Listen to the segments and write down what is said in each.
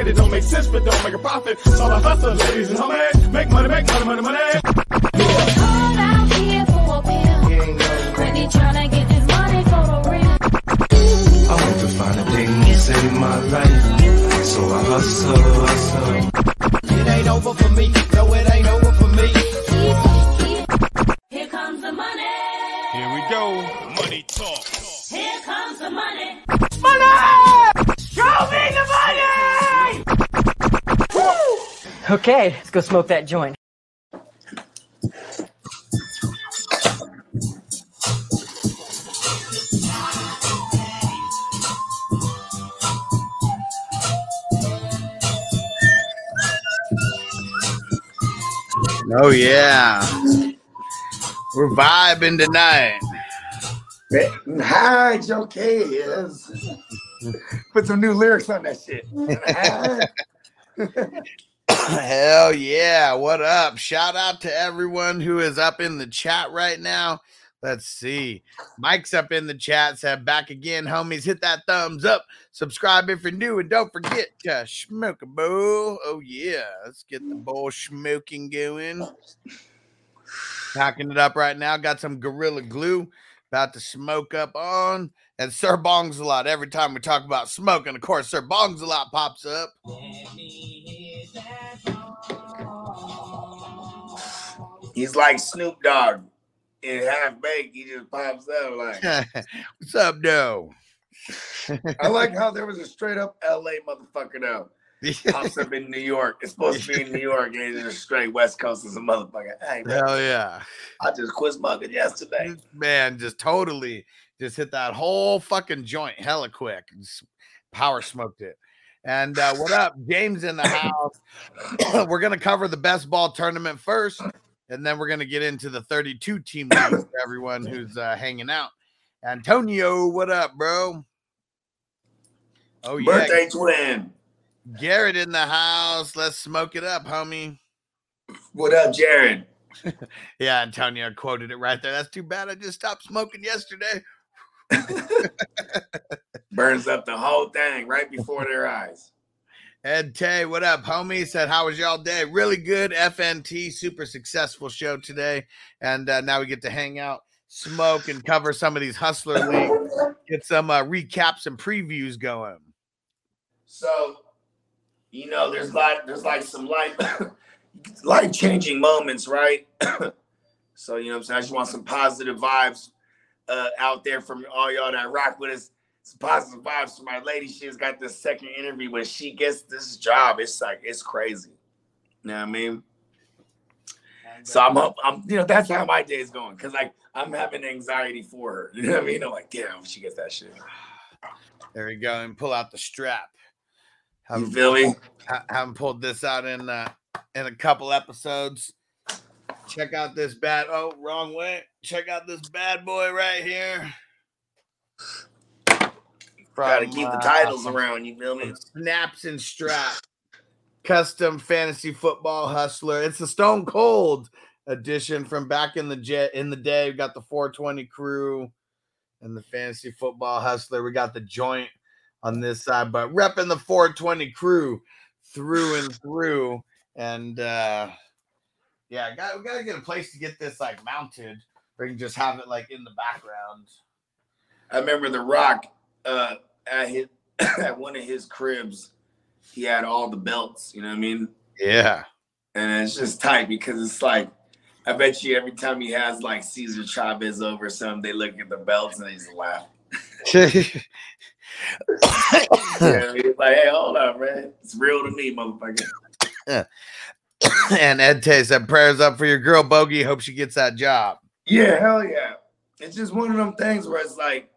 Pocket, it don't make sense, but don't make a profit. So I hustle, ladies and homies. Make money, make money, money, money. I want to find a thing to save my life. So I hustle, hustle. It ain't over for me, Okay, let's go smoke that joint. Oh yeah. We're vibing tonight. Hi, Joe K is. Put some new lyrics on that shit. Hell yeah. What up? Shout out to everyone who is up in the chat right now. Let's see. Mike's up in the chat. Said back again, homies. Hit that thumbs up. Subscribe if you're new. And don't forget to smoke a bowl. Oh, yeah. Let's get the bowl smoking going. Packing it up right now. Got some Gorilla Glue. About to smoke up on. And Sir Bongs a lot. Every time we talk about smoking, of course, Sir Bongs a lot pops up. He's like Snoop Dogg in half baked. He just pops up like. What's up, though? I like how there was a straight up LA motherfucker though. Pops up in New York. It's supposed to be in New York, and it's just straight West Coast as a motherfucker. Hey, man, Hell yeah. I just quit smoking yesterday. Man, just totally just hit that whole fucking joint hella quick. Just power smoked it. And uh, what up? James in the house. we're going to cover the best ball tournament first, and then we're going to get into the 32 team for everyone who's uh, hanging out. Antonio, what up, bro? Oh, yeah. Birthday twin. Garrett in the house. Let's smoke it up, homie. What up, Jared? Yeah, Antonio quoted it right there. That's too bad. I just stopped smoking yesterday. Burns up the whole thing right before their eyes. Ed Tay, what up, homie? Said, how was y'all day? Really good. FNT, super successful show today. And uh, now we get to hang out, smoke, and cover some of these hustler leagues, get some uh, recaps and previews going. So, you know, there's like there's like some life life changing moments, right? so, you know I'm saying? I just want some positive vibes uh, out there from all y'all that rock with us. Some positive vibes for my lady. She's got this second interview when she gets this job. It's like it's crazy. You know what I mean? So I'm up, I'm you know, that's how my day is going. Cause like I'm having anxiety for her. You know what I mean? I'm like, damn, she gets that shit. There we go. And pull out the strap. You Haven't, feel me? ha- haven't pulled this out in uh, in a couple episodes. Check out this bad. Oh, wrong way. Check out this bad boy right here. Gotta keep the uh, titles around, you feel me? Snaps and straps. custom fantasy football hustler. It's the Stone Cold edition from back in the jet in the day. We got the 420 crew and the fantasy football hustler. We got the joint on this side, but repping the 420 crew through and through. And uh yeah, got, we gotta get a place to get this like mounted. Or you can just have it like in the background. I remember The Rock uh, at his at one of his cribs. He had all the belts. You know what I mean? Yeah. And it's just tight because it's like I bet you every time he has like Cesar Chavez over some, they look at the belts and they just laugh. Yeah, he's like, hey, hold on, man. It's real to me, motherfucker. and Ed Tay said, prayers up for your girl Bogey. Hope she gets that job. Yeah, hell yeah. It's just one of them things where it's like,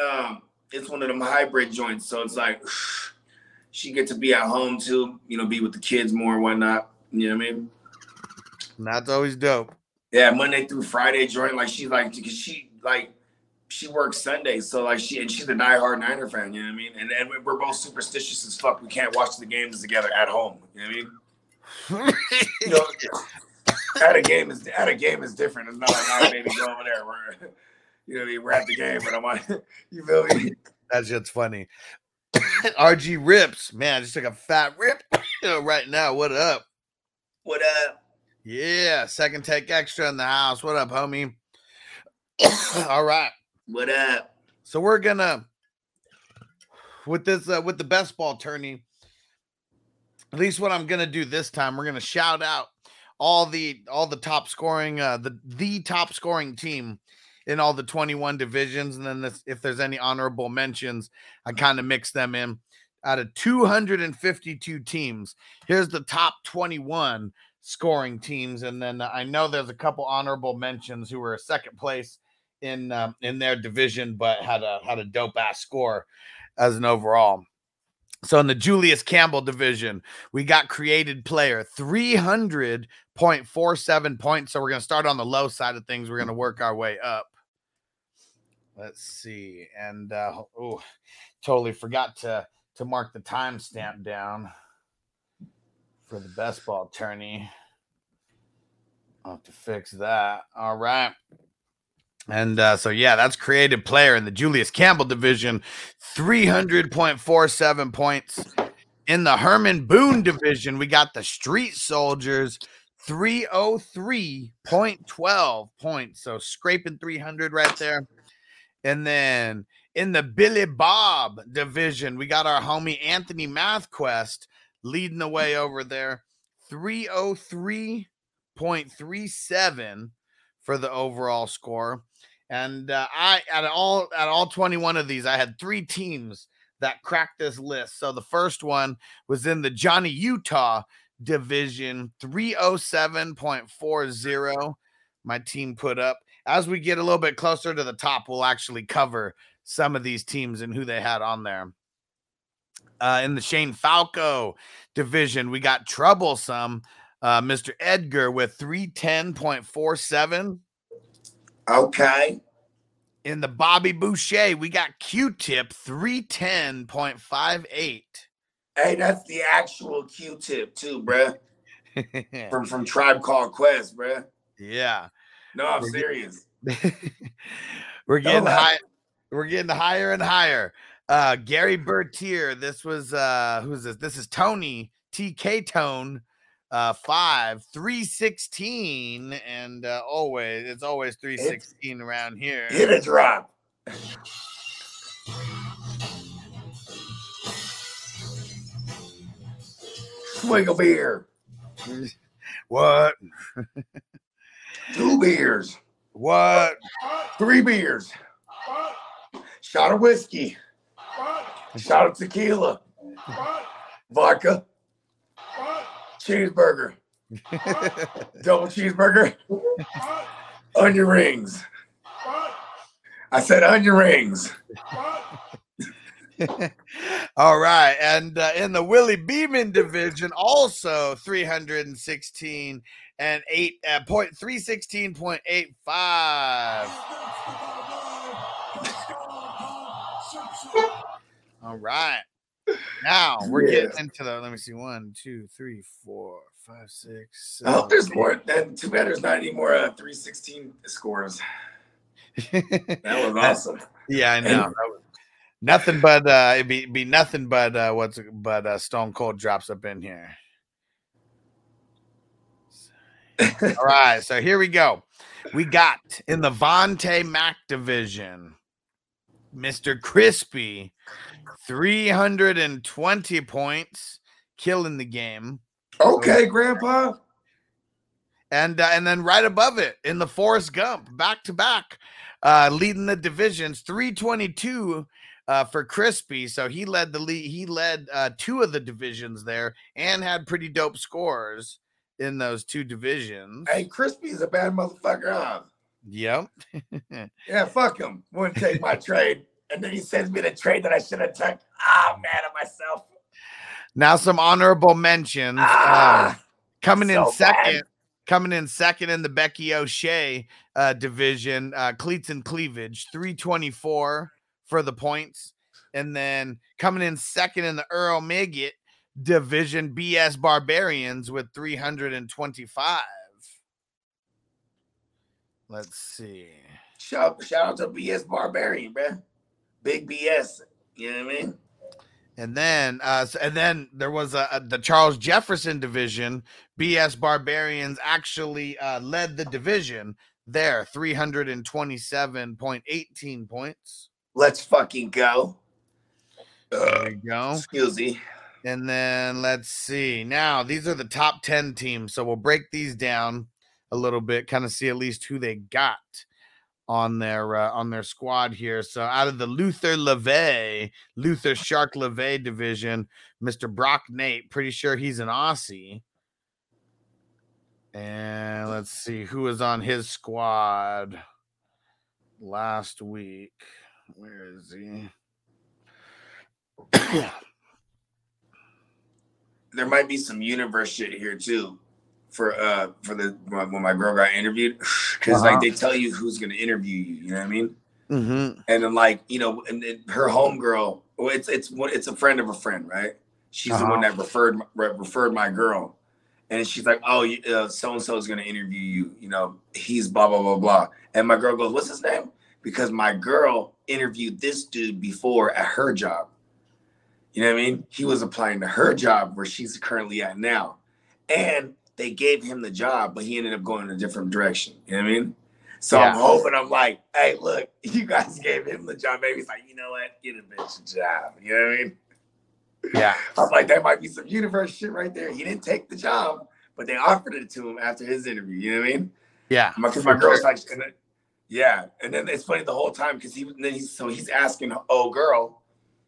um, it's one of them hybrid joints. So it's like she get to be at home too, you know, be with the kids more and whatnot. You know what I mean? And that's always dope. Yeah, Monday through Friday joint. Like she's like, because she like she works Sundays, so like she and she's a diehard Niner fan. You know what I mean? And and we're both superstitious as fuck. We can't watch the games together at home. You know what I mean? you know, at a game is at a game is different. It's not like, right, baby, go over there. We're you know, what I mean? we're at the game, but I'm like, you feel me? That shit's funny. RG rips, man. I just took a fat rip right now. What up? What up? Yeah, second take extra in the house. What up, homie? All right. What up? So we're gonna with this uh, with the best ball tourney. At least what I'm gonna do this time, we're gonna shout out all the all the top scoring uh the the top scoring team in all the 21 divisions and then this, if there's any honorable mentions i kind of mix them in out of 252 teams here's the top 21 scoring teams and then i know there's a couple honorable mentions who were second place in um, in their division but had a had a dope ass score as an overall so in the Julius Campbell division, we got created player 300.47 points. So we're going to start on the low side of things. We're going to work our way up. Let's see. And uh oh, totally forgot to to mark the timestamp down for the best ball tourney. I'll have to fix that. All right. And uh, so, yeah, that's creative player in the Julius Campbell division, 300.47 points. In the Herman Boone division, we got the Street Soldiers, 303.12 points. So, scraping 300 right there. And then in the Billy Bob division, we got our homie Anthony MathQuest leading the way over there, 303.37 for the overall score. And uh, I at all at all 21 of these, I had three teams that cracked this list. So the first one was in the Johnny Utah division, 307.40. My team put up. As we get a little bit closer to the top, we'll actually cover some of these teams and who they had on there. Uh, in the Shane Falco division, we got troublesome uh, Mr. Edgar with 310.47. Okay. In the Bobby Boucher, we got Q-Tip 310.58. Hey, that's the actual Q-tip too, bruh. from from Tribe Called Quest, bruh. yeah. No, I'm serious. we're getting No, high we're getting higher and higher. Uh Gary Bertier, this was uh who's this? This is Tony TK Tone uh 5 316 and uh always it's always 316 around here. Hit a drop. Swig a beer. What? Two beers. What? Three beers. Shot of whiskey. Shot of tequila. Vodka. Cheeseburger. Double cheeseburger. Onion rings. I said onion rings. All right. And uh, in the Willie Beamen division, also 316 and 8 uh, point 316.85. All right. Now we're getting into the let me see one, two, three, four, five, six. I hope seven, there's more. Than, too bad there's not any more uh, 316 scores. That was awesome. Yeah, I know. That was- nothing but uh it'd be be nothing but uh what's but uh Stone Cold drops up in here. All right, so here we go. We got in the Vontae Mac division, Mr. Crispy, 320 points, killing the game. Okay, Grandpa. And uh, and then right above it in the Forrest Gump, back to back, uh, leading the divisions, 322 uh, for Crispy. So he led the lead. He led uh, two of the divisions there and had pretty dope scores in those two divisions. Hey, Crispy's a bad motherfucker. Huh? Yep. Yeah, fuck him. Wouldn't take my trade. And then he sends me the trade that I should have took. Ah, mad at myself. now some honorable mentions. Ah, coming in second, bad. coming in second in the Becky O'Shea uh, division, uh, cleats and cleavage, 324 for the points. And then coming in second in the Earl Miggett division, BS Barbarians with 325. Let's see. shout, shout out to BS Barbarian, man. Big BS. You know what I mean? And then, uh, and then there was a, a- the Charles Jefferson division. BS Barbarians actually uh, led the division there, three hundred and twenty-seven point eighteen points. Let's fucking go. There you go. excuse me. And then let's see. Now these are the top ten teams, so we'll break these down a little bit, kind of see at least who they got on their uh, on their squad here. So out of the Luther LeVay, Luther Shark LeVay division, Mr. Brock Nate, pretty sure he's an Aussie. And let's see who was on his squad last week. Where is he? There might be some universe shit here too. For uh for the when my girl got interviewed. because Uh-huh. like they tell you who's gonna interview you, you know what I mean? mm-hmm. and then like you know, and then her homegirl, well, it's it's it's a friend of a friend, right? She's the one Uh-huh. that referred referred my girl, and she's like, "Oh, so and so is gonna interview you. You know, he's blah blah blah blah." And my girl goes, "What's his name?" Because my girl interviewed this dude before at her job. You know what I mean? He was applying to her job where she's currently at now, and they gave him the job, but he ended up going in a different direction. You know what I mean? So I'm hoping I'm like, hey, look, you guys gave him the job. Maybe he's like, you know what? Get a bitch a job. You know what I mean? Yeah. I'm like, that might be some universe shit right there. He didn't take the job, but they offered it to him after his interview. You know what I mean? Yeah. My, my girl's like, and then, yeah. And then it's funny the whole time because he then he's so he's asking oh girl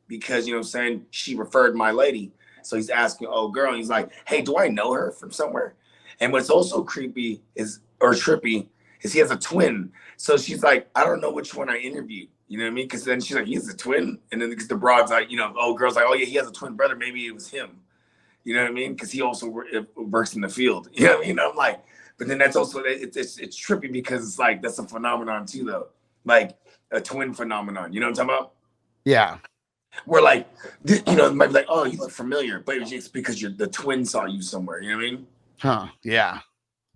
because you know what I'm saying she referred my lady. So he's asking oh girl, he's like, hey, do I know her from somewhere? And what's also creepy is or trippy is he has a twin. So she's like, I don't know which one I interviewed. You know what I mean? Because then she's like, he's a twin, and then because the broad's like, you know, oh girl's like, oh yeah, he has a twin brother. Maybe it was him. You know what I mean? Because he also works in the field. You know what I mean? I'm like, but then that's also it's it's, it's trippy because it's like that's a phenomenon too, though. Like a twin phenomenon. You know what I'm talking about? Yeah. Where like, you know, it might be like, oh, you look familiar, but it's just because you're the twin saw you somewhere. You know what I mean? Huh. Yeah.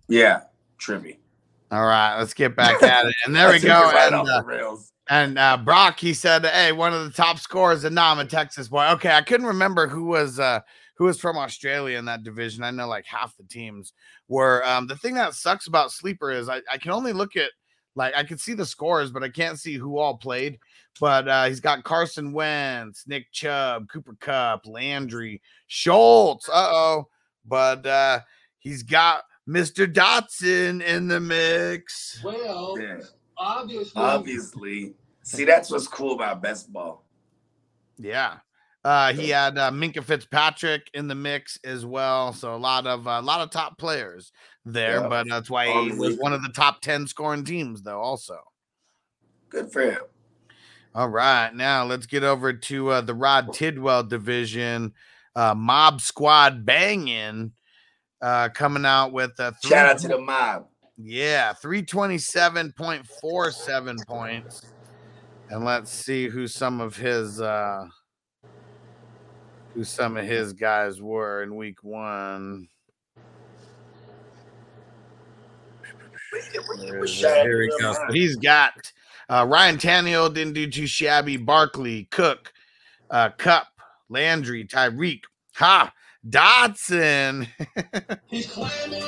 Yeah, trippy. All right, let's get back at it. And there we go. right And, uh, the and uh, Brock, he said, "Hey, one of the top scorers in Nam, a Texas boy." Okay, I couldn't remember who was uh, who was from Australia in that division. I know like half the teams were. Um, the thing that sucks about sleeper is I, I can only look at like I can see the scores, but I can't see who all played. But uh, he's got Carson Wentz, Nick Chubb, Cooper Kupp, Landry, Schultz. Uh oh, but uh, he's got Mr. Dotson in the mix. Well, Yeah, obviously, obviously. See, that's what's cool about best ball. Yeah. Uh, he had uh, Minkah Fitzpatrick in the mix as well, so a lot of a lot of top players there. Yeah. But that's why he was one of the top ten scoring teams, though. Also, Good for him. All right, now let's get over to uh, the Rod Tidwell division. Uh, Mob Squad banging, uh, coming out with a three, Shout out to the mob. yeah three twenty seven point four seven points, and let's see who some of his uh, who some of his guys were in week one. Where is it? Shout out Here he to the goes. So mob. he's got uh, Ryan Tannehill didn't do too shabby. Barkley, Cook, uh, Kupp, Landry, Tyreek, Ha, Dotson. he's climbing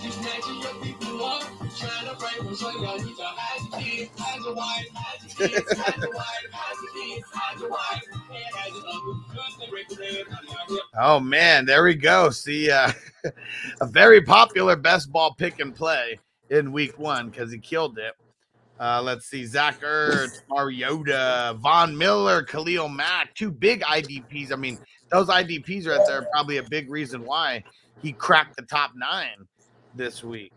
he's snatching your people up, trying to break them. So you need to hide your kids, hide your wife, hide your kids, hide your wife, hide your kids, hide your wife, and hide your uncle. Cause they break the bread, I'm out here. Oh man, there we go. See, uh, a very popular best ball pick and play in week one because he killed it. Uh, let's see, Zach Ertz, Mariota, Von Miller, Khalil Mack, two big IDPs. I mean, those IDPs right there are probably a big reason why he cracked the top nine this week.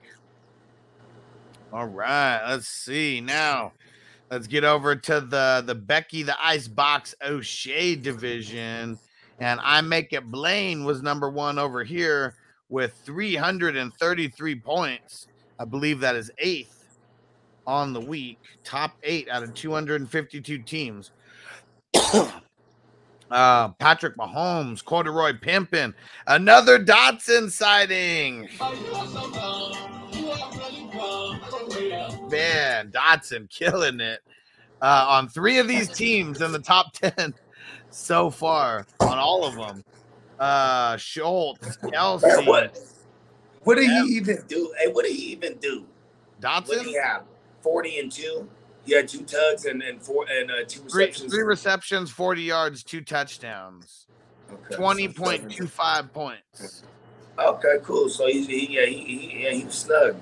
All right, let's see now. Let's get over to the the Becky the Icebox O'Shea division, and I make it Blaine was number one over here with 333 points. I believe that is eighth on the week, top eight out of 252 teams. uh, Patrick Mahomes, Corduroy Pimpin, another Dotson sighting. Man, Dotson killing it uh, on three of these teams in the top 10 so far, on all of them. Uh, Schultz, Kelce, what? What did he even do? Hey, what did he even do? What did Dotson, he have? Forty and two. He had two tugs and and four and uh, two receptions. three receptions, 40 yards, two touchdowns, Okay, so 20.25 points. Okay, cool. So he's he, yeah he, he yeah he was snug.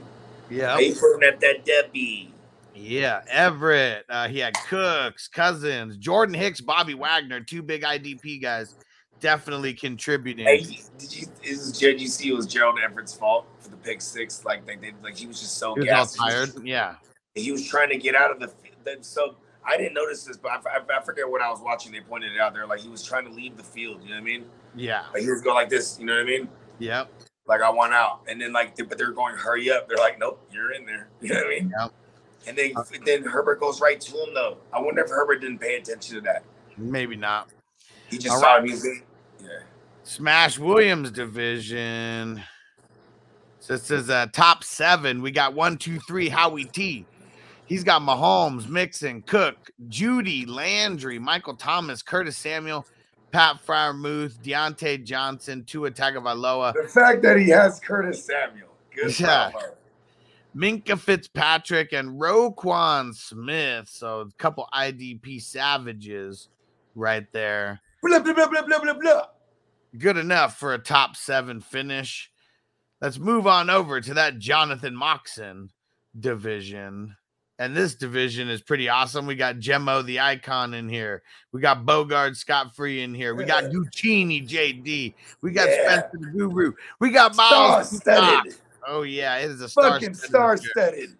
Yeah. He putting at that Debbie. Yeah, Everett. Uh, he had Cooks, Cousins, Jordan Hicks, Bobby Wagner, two big IDP guys, definitely contributing. Hey, did you is did you see it was Gerald Everett's fault for the pick six? Like they, they like he was just so he was all gassed. He was- tired. Yeah, he was trying to get out of the then so I didn't notice this, but I, I, I forget what I was watching. They pointed it out there, like he was trying to leave the field. You know what I mean? yeah, Like he was going like this. You know what I mean? yep. Like I want out, and then like, but they're going hurry up. They're like, nope, you're in there. You know what I mean? Yep. And then uh, then Herbert goes right to him though. I wonder if Herbert didn't pay attention to that. Maybe not. He just All saw right. him. He's yeah. Smash Williams division. So this is a top seven. We got one, two, three. Howie T. He's got Mahomes, Mixon, Cook, Jeudy, Landry, Michael Thomas, Curtis Samuel, Pat Freiermuth, Diontae Johnson, Tua Tagovailoa, The fact that he has Curtis Samuel, good Yeah. Minkah Fitzpatrick, and Roquan Smith. So a couple IDP savages right there. Blah blah blah blah blah blah blah. Good enough for a top seven finish. Let's move on over to that Jonathan Moxon division. And this division is pretty awesome. We got Gemmo the icon in here. We got Bogard Scott Free in here. We got Guccini JD. We got Yeah. Spencer the Guru. We got Star Miles. Scott. studded, Oh yeah, it is a star fucking star studded.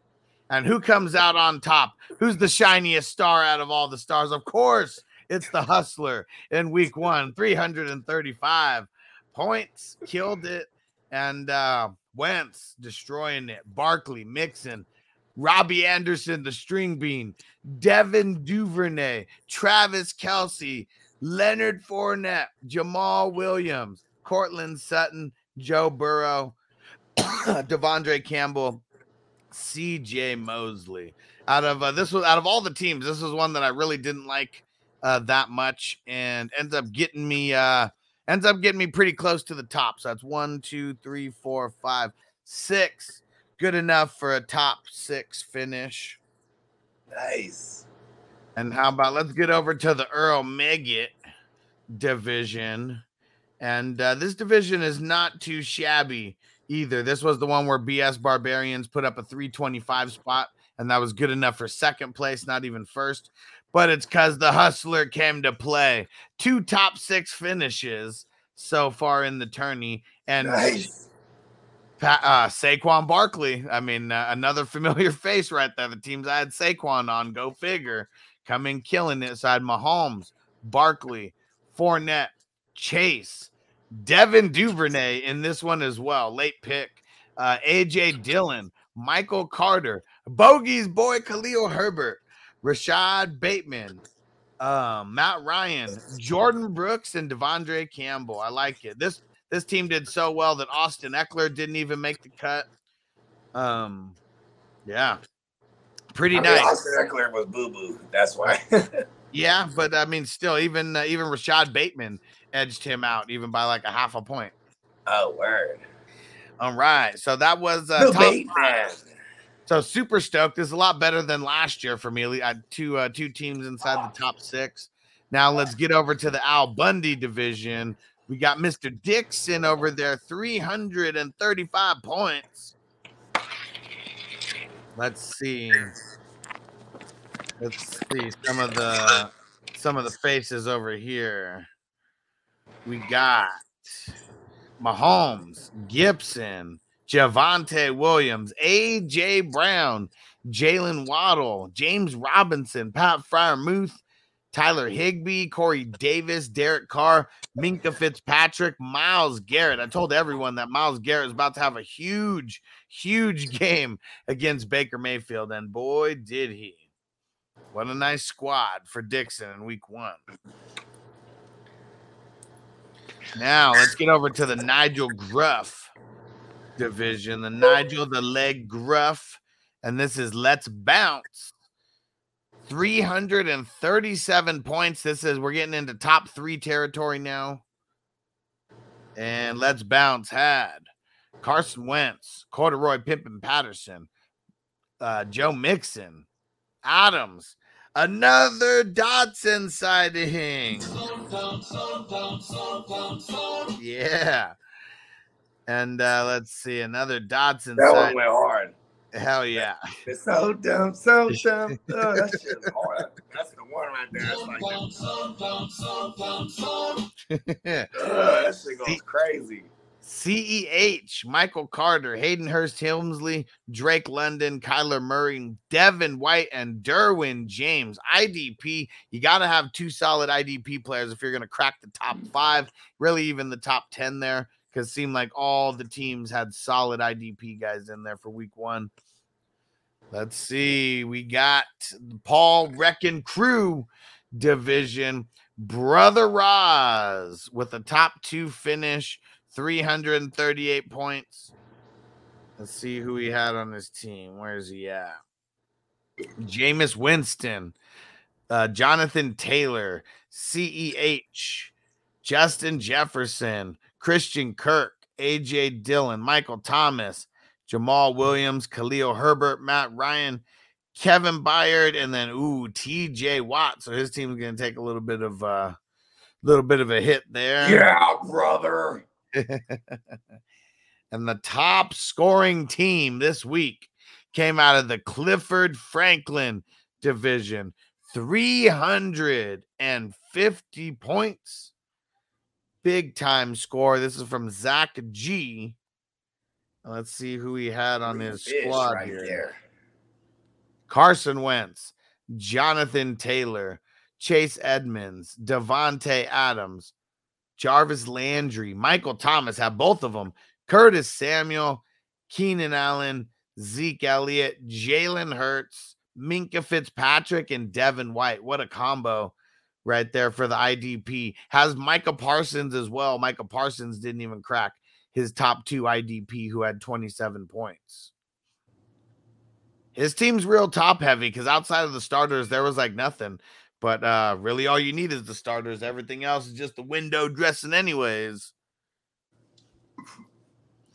and who comes out on top? Who's the shiniest star out of all the stars? Of course, it's the hustler in week one, 335 points, killed it. And uh Wentz destroying it. Barkley, Mixon, Robbie Anderson, the string bean, Devin Duvernay, Travis Kelce, Leonard Fournette, Jamaal Williams, Courtland Sutton, Joe Burrow, De'Vondre Campbell, CJ Mosley. Out of uh, this was out of all the teams, this was one that I really didn't like uh, that much, and ends up getting me uh, ends up getting me pretty close to the top. So that's one, two, three, four, five, six. Good enough for a top six finish. Nice. And how about let's get over to the Earl Meggett division. And uh, this division is not too shabby either. This was the one where BS Barbarians put up a 325 spot, and that was good enough for second place, not even first. But it's because the Hustler came to play. Two top six finishes so far in the tourney. And Nice. Pa- uh, Saquon Barkley. I mean, uh, another familiar face right there. The teams I had Saquon on, go figure, come in killing it. So I had Mahomes, Barkley, Fournette, Chase, Devin Duvernay in this one as well. Late pick. Uh, AJ Dillon, Michael Carter, Bogey's boy Khalil Herbert, Rashod Bateman, um, Matt Ryan, Jordyn Brooks, and De'Vondre Campbell. I like it. This this team did so well that Austin Ekeler didn't even make the cut. Um, yeah, pretty I mean, nice. Austin Ekeler was boo boo. That's why. Yeah, but I mean, still, even uh, even Rashod Bateman edged him out even by like a half a point. oh word. All right, so that was uh, five. So super stoked. This is a lot better than last year for me. I had two uh, two teams inside the top six. Now let's get over to the Al Bundy division. We got Mr. Dixon over there, 335 points. Let's see. Let's see some of the some of the faces over here. We got Mahomes, Gibson, Javonte Williams, AJ Brown, Jaylen Waddle, James Robinson, Pat Freiermuth, Tyler Higbee, Corey Davis, Derek Carr, Minkah Fitzpatrick, Myles Garrett. I told everyone that Myles Garrett is about to have a huge, huge game against Baker Mayfield, and boy, did he. What a nice squad for Dixon in week one. Now let's get over to the Nigel Gruff division. The Nigel, the leg Gruff, and this is Let's Bounce. 337 points. This is we're getting into top three territory now. And Let's Bounce had Carson Wentz, Corduroy Pimpin Patterson, uh, Joe Mixon, Adams, another Dotson sighting. Yeah. And uh, let's see, another Dotson That one went hard. Hell yeah. It's so dumb, so dumb. Oh, that shit hard. That's the one right there. That's like, uh, that shit goes crazy. CEH, Michael Carter, Hayden Hurst Helmsley, Drake London, Kyler Murray, Devin White, and Derwin James. IDP, you got to have two solid IDP players if you're going to crack the top five, really even the top 10 there, because it seemed like all the teams had solid IDP guys in there for week one. Let's see. We got the Paul Wrecking Crewe division. Brother Roz with a top two finish, 338 points. Let's see who he had on his team. Where's he at? Jameis Winston, uh, Jonathan Taylor, CEH, Justin Jefferson, Christian Kirk, AJ Dillon, Michael Thomas, Jamaal Williams, Khalil Herbert, Matt Ryan, Kevin Byard, and then ooh, TJ Watt. So his team's gonna take a little bit of uh little bit of a hit there. Yeah, brother. and the top scoring team this week came out of the Clifford Franklin division. 350 points. Big time score. This is from Zach G. Let's see who he had on his Fish squad right here. there. Carson Wentz, Jonathan Taylor, Chase Edmonds, Davante Adams, Jarvis Landry, Michael Thomas have both of them. Curtis Samuel, Keenan Allen, Zeke Elliott, Jalen Hurts, Minkah Fitzpatrick, and Devin White. What a combo right there for the IDP. Has Micah Parsons as well. Micah Parsons didn't even crack his top two IDP, who had 27 points. His team's real top heavy because outside of the starters, there was like nothing. But uh really all you need is the starters. Everything else is just the window dressing, anyways.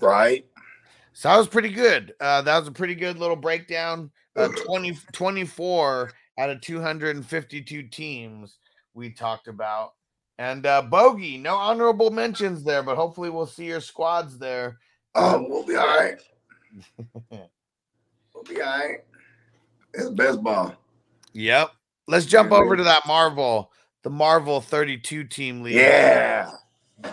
Right. So that was pretty good. Uh that was a pretty good little breakdown. Uh 20 24 out of 252 teams we talked about. And uh Bogey, no honorable mentions there, but hopefully we'll see your squads there. Oh, we'll be all right. We'll be all right. It's best ball. Yep. Let's jump over to that Marvel, the Marvel 32 team league. Yeah.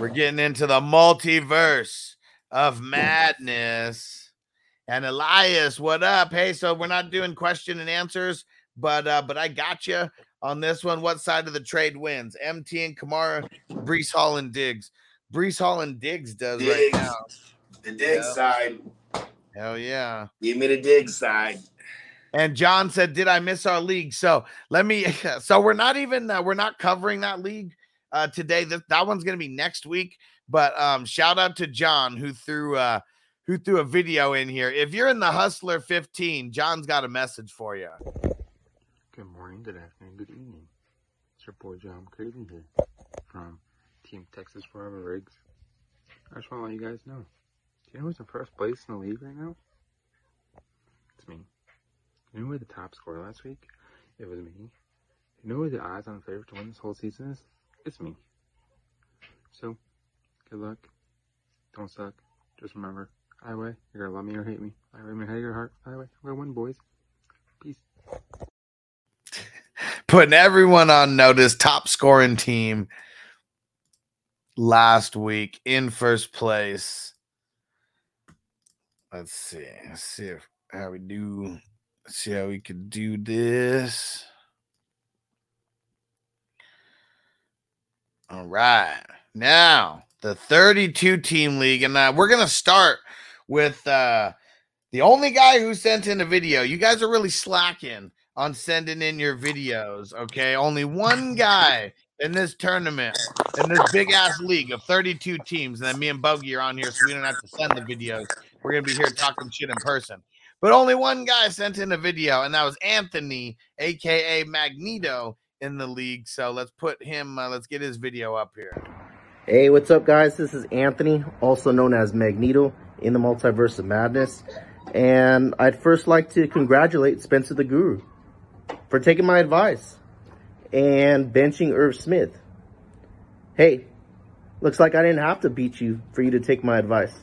We're getting into the multiverse of madness. And Elias, what up? Hey, so we're not doing question and answers, but uh, but I got you on this one. What side of the trade wins? MT and Kamara, Breece Hall and Diggs. Breece Hall and Diggs does right Diggs. now. The dig Yeah. side. Hell yeah. Give me the Diggs side. And John said, "Did I miss our league?" So let me. So we're not even uh, we're not covering that league uh, today. That that one's gonna be next week. But um, shout out to John who threw uh, who threw a video in here. If you're in the Hustler 15, John's got a message for you. Good morning, good afternoon, good evening. It's your boy John Crazy here from Team Texas Forever Rigs. I just want to let you guys know. Do you know who's in first place in the league right now? It's me. You know who the top scorer last week? It was me. You know who the odds on favorite to win this whole season is? It's me. So, good luck. Don't suck. Just remember, highway, you're gonna love me or hate me. Highway, me, hate your heart. Highway, we're gonna win, boys. Peace. Putting everyone on notice. Top scoring team last week in first place. Let's see. Let's see if, how we do. Let's see how we could do this. All right. Now, the 32 team league. And uh, we're going to start with uh, the only guy who sent in a video. You guys are really slacking on sending in your videos. Okay. Only one guy in this tournament, in this big ass league of 32 teams. And then me and Bogey are on here, so we don't have to send the videos. We're to be here talking shit in person. But only one guy sent in a video, and that was Anthony, aka Magneto, in the league. So let's put him, uh, let's get his video up here. Hey, what's up, guys? This is Anthony, also known as Magneto in the Multiverse of Madness. And I'd first like to congratulate Spencer the Guru for taking my advice and benching Irv Smith. Hey, looks like I didn't have to beat you for you to take my advice.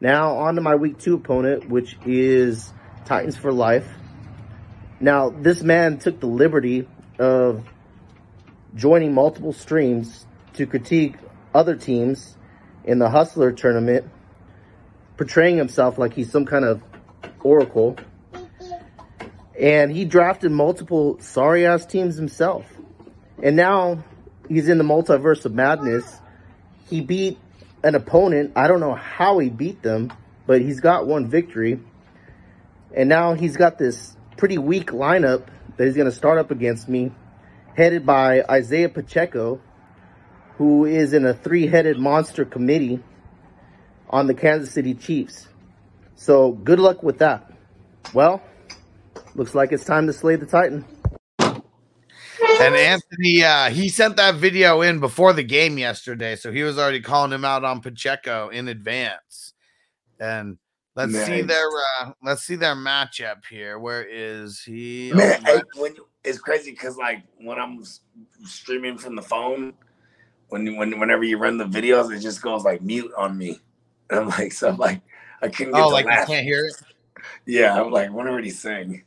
Now, on to my week two opponent, which is Titans for Life. Now, this man took the liberty of joining multiple streams to critique other teams in the Hustler tournament, portraying himself like he's some kind of oracle. And he drafted multiple sorry ass teams himself. And now he's in the multiverse of madness. He beat an opponent. I don't know how he beat them, but he's got one victory. And now he's got this pretty weak lineup that he's going to start up against me, headed by Isaiah Pacheco, who is in a three headed monster committee on the Kansas City Chiefs. So good luck with that. Well, looks like it's time to slay the Titan. And Anthony, uh, he sent that video in before the game yesterday, so he was already calling him out on Pacheco in advance. And let's see their uh, let's see their matchup here. Where is he? Oh, Man, hey, my- when you, it's crazy because like when I'm streaming from the phone, when when whenever you run the videos, it just goes like mute on me. And I'm like, so I'm like, I couldn't get oh, to like you can't hear it. Yeah, I'm like, what are he saying?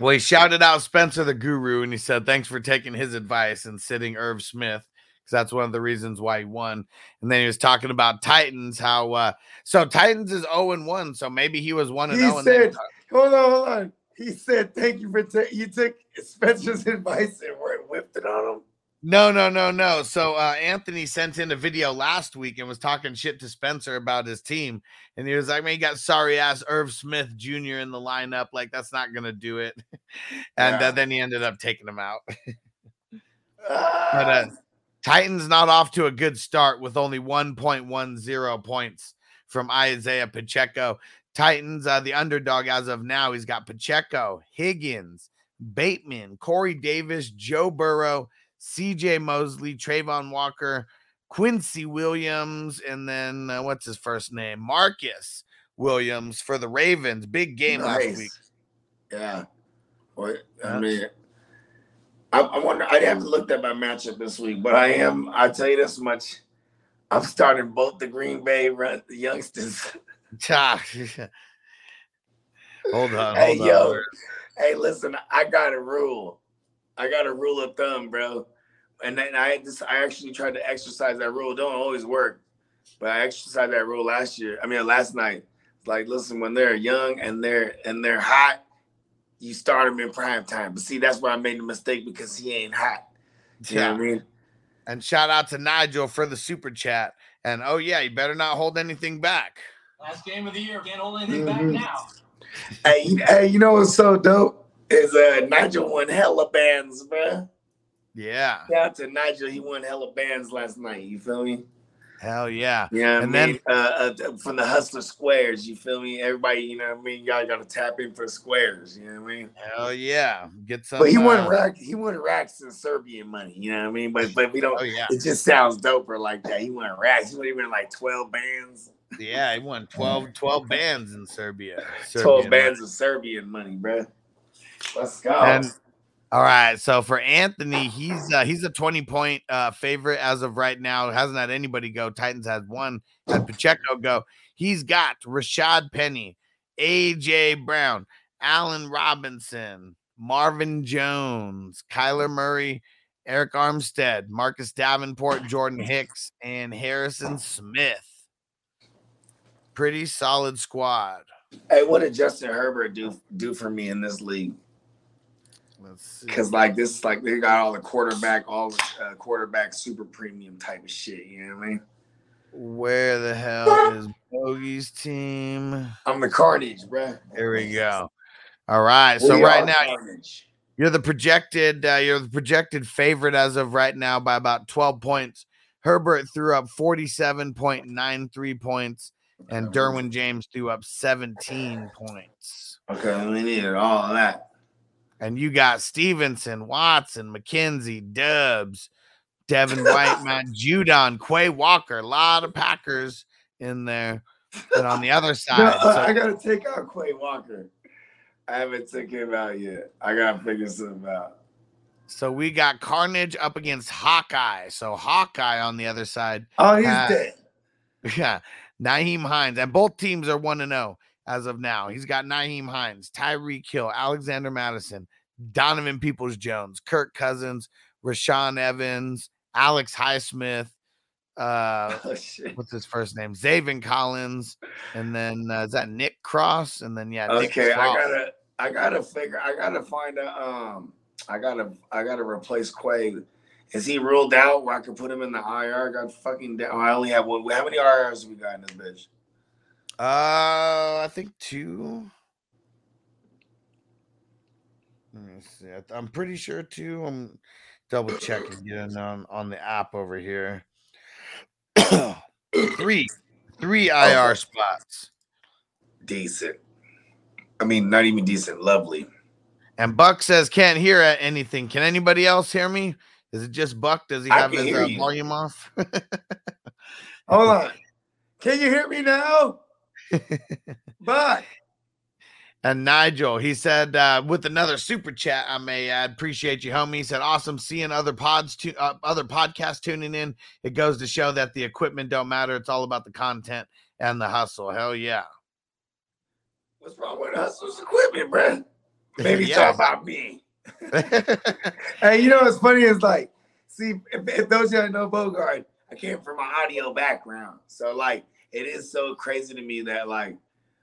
Well, he shouted out Spencer the Guru, and he said, "Thanks for taking his advice and sitting Irv Smith." Because that's one of the reasons why he won. And then he was talking about Titans, how uh so Titans is 0 and 1, so maybe he was 1 and he 0 and then said, hold on, hold on. He said, thank you for taking, you took Spencer's advice and wh- whipped it on him. No, no, no, no. So uh, Anthony sent in a video last week and was talking shit to Spencer about his team, and he was like, "Man, you got sorry ass Irv Smith Jr. in the lineup. Like that's not gonna do it." and Yeah. uh, then he ended up taking him out. Ah, but uh, Titans not off to a good start with only 1.10 points from Isaiah Pacheco. Titans, uh, the underdog as of now, he's got Pacheco, Higgins, Bateman, Corey Davis, Joe Burrow, CJ Mosley, Travon Walker, Quincy Williams, and then uh, what's his first name? Marcus Williams for the Ravens. Big game last week. Yeah. Well, I mean, I, I wonder. I haven't looked at my matchup this week, but I am. I tell you this much: I'm starting both the Green Bay run, the youngsters. Hold on. hey, hold yo, hey, listen, I got a rule. I got a rule of thumb, bro. And then I just, I actually tried to exercise that rule. Don't always work, but I exercised that rule last year. I mean, last night. Like, listen, when they're young and they're and they're hot, you start them in prime time. But see, that's why I made the mistake because he ain't hot. You know what I mean? And shout out to Nigel for the super chat. And oh yeah, you better not hold anything back. Last game of the year. Can't hold anything back Mhm. now. Hey, hey, you know what's so dope? Is uh Nigel won hella bands, bro. Yeah. Shout out to Nigel. He won hella bands last night. You feel me? Hell yeah. Yeah, And and then- then uh, uh, from the Hustler Squares, you feel me? Everybody, you know what I mean? Y'all got to tap in for squares, you know what I mean? Hell yeah. Get some But he won uh, rack, he won racks in Serbian money, you know what I mean? But but we don't. Oh yeah. It just sounds doper like that. He won racks. He won even like twelve bands, Yeah, he won 12, 12 bands in Serbia. twelve Serbian bands of Serbian money, bro. Let's go. And all right, so for Anthony, he's uh, he's a 20 point uh favorite as of right now. Hasn't had anybody go. Titans had one, had Pacheco go. He's got Rashad Penny, AJ Brown, Allen Robinson, Marvin Jones, Kyler Murray, Arik Armstead, Marcus Davenport, Jordan Hicks, and Harrison Smith. Pretty solid squad. Hey, what did Justin Herbert do do for me in this league? Because like this, like they got all the quarterback, all the uh, quarterback super premium type of shit. You know what I mean? Where the hell is Bogey's team? I'm the Carnage, bro. Here we go. All right. So right now Carnage. you're the projected uh, you're the projected favorite as of right now by about 12 points. Herbert threw up 47.93 points and Derwin James threw up 17 points. Okay, we needed all of that. And you got Stevenson, Watson, McKenzie, Dubs, Devin White, Matt Judon, Quay Walker, a lot of Packers in there. And on the other No, side, uh, so- I gotta take out Quay Walker. I haven't taken him out yet. I gotta figure something out. So we got Carnage up against Hawkeye. So Hawkeye on the other side. Oh, he's has- dead. Yeah. Nyheim Hines. And both teams are 1 to 0 as of now. He's got Nyheim Hines, Tyreek Hill, Alexander Mattison, Donovan Peoples Jones, Kirk Cousins, Rashaan Evans, Alex Highsmith. Uh, Oh what's his first name? Zaven Collins. And then uh, is that Nick Cross? And then, yeah, Okay, I gotta I gotta figure I gotta find a um I gotta I gotta replace Quay. Is he ruled out where I can put him in the IR? I got fucking down. I only have one. How many IRs have we got in this bitch? Uh, I think two. Let me see. I'm pretty sure two. I'm double checking getting on on the app over here. three, three IR Okay. spots. Decent. I mean, not even decent. Lovely. And Buck says can't hear anything. Can anybody else hear me? Is it just Buck? Does he have his uh, volume off? Hold on. Can you hear me now? But And Nigel, he said, uh, with another super chat, I may add, appreciate you, homie. He said, awesome seeing other pods, uh, other podcasts tuning in. It goes to show that the equipment don't matter. It's all about the content and the hustle. Hell yeah. what's wrong with hustle's equipment, bruh? Maybe Yeah. talk about me. Hey, you know what's funny is like, see, if, if those that know Bogart, I came from an audio background, so like, it is so crazy to me that like,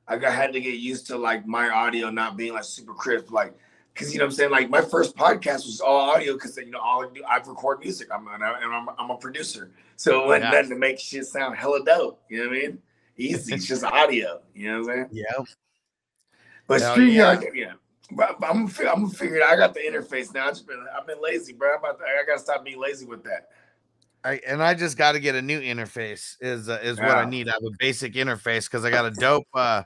I got had to get used to like my audio not being like super crisp, like, because you know what I'm saying. Like, my first podcast was all audio because you know all I do, I record music. I'm and, I'm, I'm a producer, so it wasn't Yeah. nothing to make shit sound hella dope. You know what I mean? Easy, it's just audio. You know what I'm saying? Yeah. But Hell StreamYard, yeah. But, but I'm I'm gonna figure it. out. I got the interface now. I just been I've been lazy, bro. I'm about to, I gotta stop being lazy with that. I, and I just got to get a new interface is uh, is what I need. I have a basic interface because I got a dope uh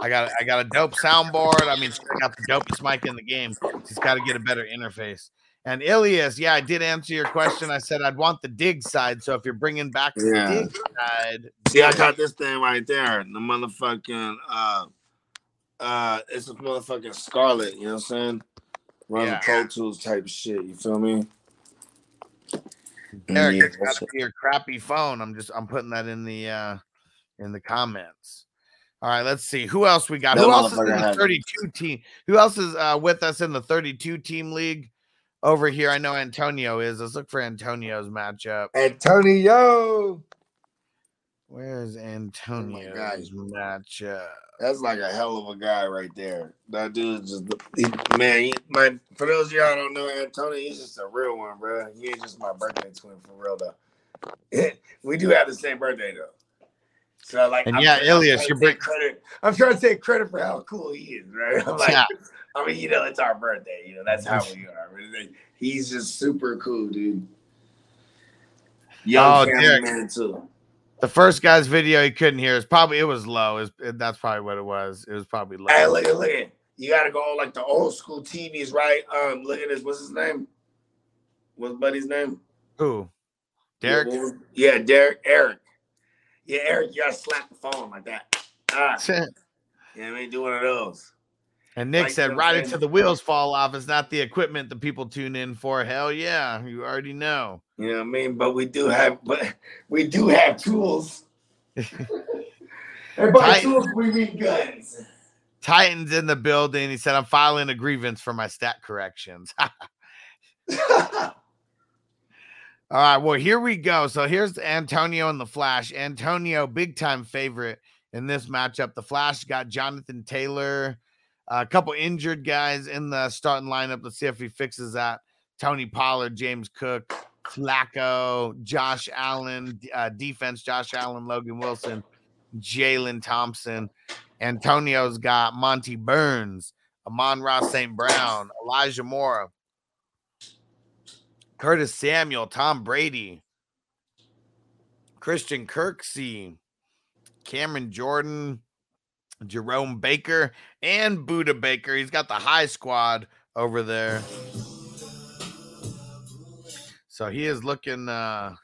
I got I got a dope soundboard. I mean, I got the dopest mic in the game. Just got to get a better interface. And Ilias, yeah, I did answer your question. I said I'd want the dig side. So if you're bringing back the dig side, See, I got this thing right there. The motherfucking uh uh it's a motherfucking Scarlett, you know what I'm saying? Run Yeah. the Pro Tools type of shit, you feel me? Eric, Yeah, it's got to be your crappy phone. I'm just I'm putting that in the uh in the comments. All right, let's see who else we got. That Who else is in the had- 32 team? Who else is uh with us in the 32 team league over here? I know Antonio is. Let's look for Antonio's matchup. Antonio. Where's oh Antonio's God. matchup? That's like a hell of a guy right there. That dude is just he, man. He, my for those of y'all don't know Antonio, he's just a real one, bro. He ain't just my birthday twin for real though. we do have the same birthday though. So like, And I'm yeah, Ilias, you're take credit. I'm trying to take credit for how cool he is, right? I'm like, Yeah. I mean, you know, it's our birthday. You know, that's how we are. He's just super cool, dude. Young Oh, family man too. The first guy's video he couldn't hear is probably it was low. Is that's probably what it was. It was probably low. Hey, look at look at. You gotta go like the old school TVs, right? Um, look at this. What's his name? What's buddy's name? Who? Derek? Yeah, Yeah, Derek. Eric. Yeah, Eric. You gotta slap the phone like that. Ah, yeah, I mean, do one of those. And Nick Like, said, right saying? the wheels fall off. It's not the equipment the people tune in for. Hell yeah. You already know. You know what I mean? But we do have, but we do have tools. and by Tight. tools we mean guns. Titans in the building. He said, I'm filing a grievance for my stat corrections. All right, well, here we go. So here's Antonio and the Flash. Antonio, big time favorite in this matchup. The Flash got Jonathan Taylor, a couple injured guys in the starting lineup. Let's see if he fixes that. Tony Pollard, James Cook, Flacco, Josh Allen, uh, defense, Josh Allen, Logan Wilson, Jalen Thompson. Antonio's got Monty Burns, Amon-Ra St. Brown, Elijah Moore, Curtis Samuel, Tom Brady, Christian Kirksey, Cameron Jordan, Jerome Baker, and Budda Baker. He's got the high squad over there. So he is looking uh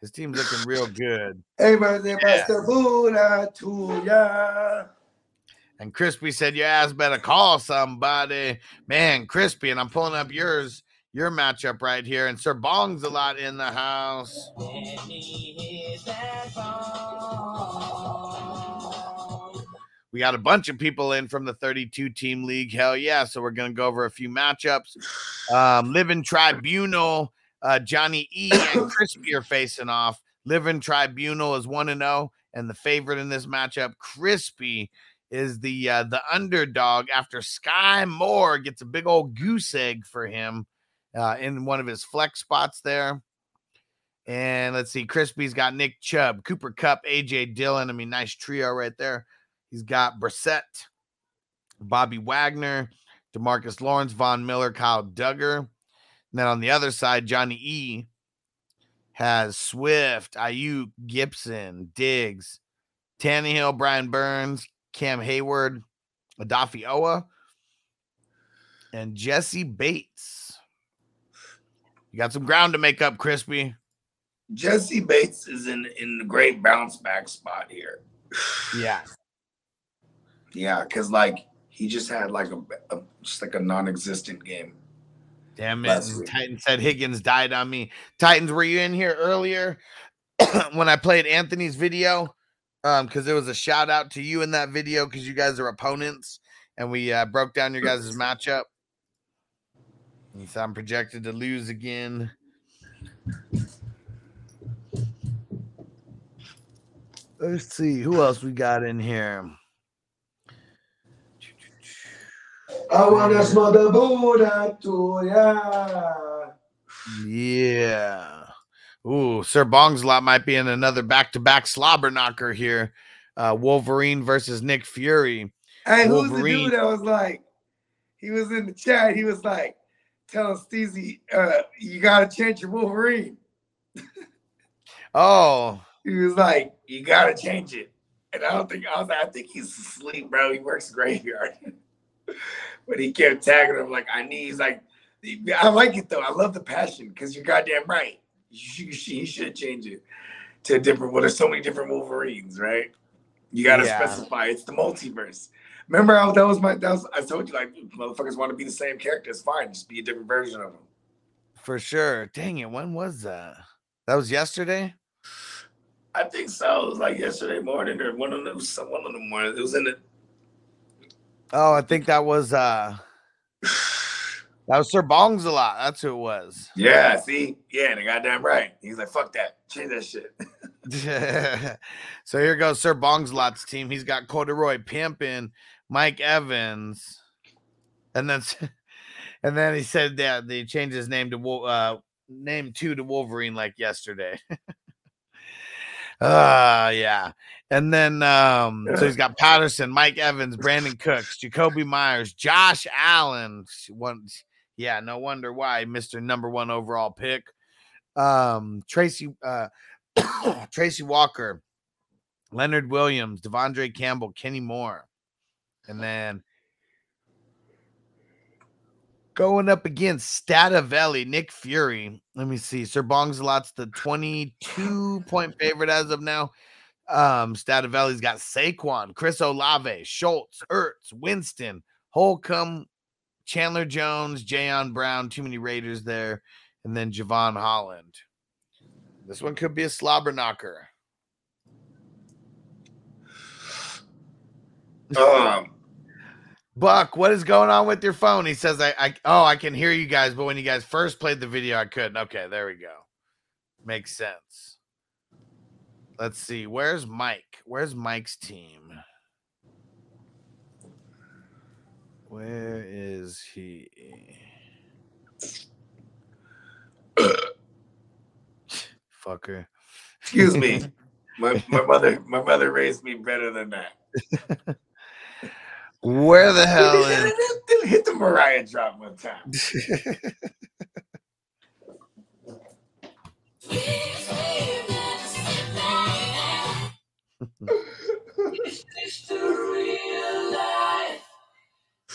his team's looking real good. Hey, birthday, Yeah. Master Buddha to ya. And Crispy said your ass better call somebody. Man, Crispy, and I'm pulling up yours, your matchup right here. And Sir Bong's a lot in the house. We got a bunch of people in from the 32 team league. Hell yeah. So we're going to go over a few matchups. Um, Living Tribunal, uh, Johnny E and Crispy are facing off. Living Tribunal is 1 and 0. And the favorite in this matchup, Crispy, is the uh, the underdog after Skyy Moore gets a big old goose egg for him uh, in one of his flex spots there. And let's see, Crispy's got Nick Chubb, Cooper Kupp, AJ Dillon. I mean, nice trio right there. He's got Brissett, Bobby Wagner, Demarcus Lawrence, Von Miller, Kyle Dugger. And then on the other side, Johnny E has Swift, Ayuk, Gibson, Diggs, Tannehill, Brian Burns, Cam Hayward, Odafe Oweh, and Jessie Bates. You got some ground to make up, Crispy. Jessie Bates is in in the great bounce back spot here. Yeah. Yeah, because like he just had like a, a just like a non-existent game. Damn it. Last and week. Titan said Higgins died on me. Titans, were you in here earlier when I played Anthony's video? Um, because there was a shout out to you in that video because you guys are opponents and we uh, broke down your guys' matchup. He said I'm projected to lose again. Let's see who else we got in here. I wanna smell the Buddha to ya. Yeah. Ooh, Sir Bong's lot might be in another back-to-back slobber knocker here. Uh, Wolverine versus Nick Fury. Hey, who's the dude that was like, he was in the chat, he was like telling Steezy, uh, you gotta change your Wolverine. Oh, He was like, you gotta change it. And I don't think I was like, I think he's asleep, bro. He works graveyard. but he kept tagging him like, I need. He's like, I like it though. I love the passion because you're goddamn right. You should, you should- he should change it to a different. Well, there's so many different Wolverines, right? You gotta Yeah. specify. It's the multiverse. Remember how that was my. That was I told you like motherfuckers want to be the same character. It's fine. Just be a different version of them. for sure. Dang it. When was that? That was yesterday? I think so. It was like yesterday morning or one of them. One of the mornings. It was in the Oh, I think that was uh that was Sir Bong's a lot. That's who it was. Yeah, see? Yeah, and goddamn right. He's like, fuck that. Change that shit. so here goes Sir Bong's lots team. He's got Corduroy Pimpin, Mike Evans, and then and then he said that they changed his name to uh name two to Wolverine like yesterday. Uh yeah. And then um so he's got Patterson, Mike Evans, Brandin Cooks, Jakobi Meyers, Josh Allen. One yeah, no wonder why Mr. Number 1 overall pick. Um Tracy uh Tracy Walker, Leonard Williams, De'Vondre Campbell, Kenny Moore. And then going up against Statavelli, Nick Fury. Let me see. Sir Bongsalot's the 22 point favorite as of now. Um, Statavelli's got Saquon, Chris Olave, Schultz, Ertz, Winston, Holcomb, Chandler Jones, Jayon Brown. Too many Raiders there. And then Jevon Holland. This one could be a slobber knocker. Um, Buck, what is going on with your phone? He says, I, I oh, I can hear you guys, but when you guys first played the video, I couldn't. Okay, there we go. Makes sense. Let's see. Where's Mike? Where's Mike's team? Where is he? Fucker. Excuse me. My my mother my mother raised me better than that. Where the hell is Hit the Mariah drop one time. Is this the real life?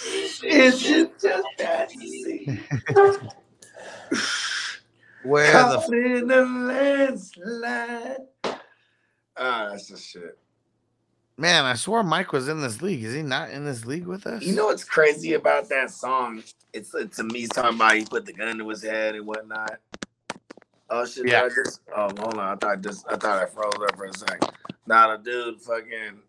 Is it just that easy? where Caught the in a landslide. Ah, that's just shit. Man? I swore Mike was in this league. Is he not in this league with us? You know what's crazy about that song? It's it's to me talking about he put the gun to his head and whatnot. Oh shit! Yeah. I just oh hold on. I thought I just I thought I froze up for a second. Not a dude fucking.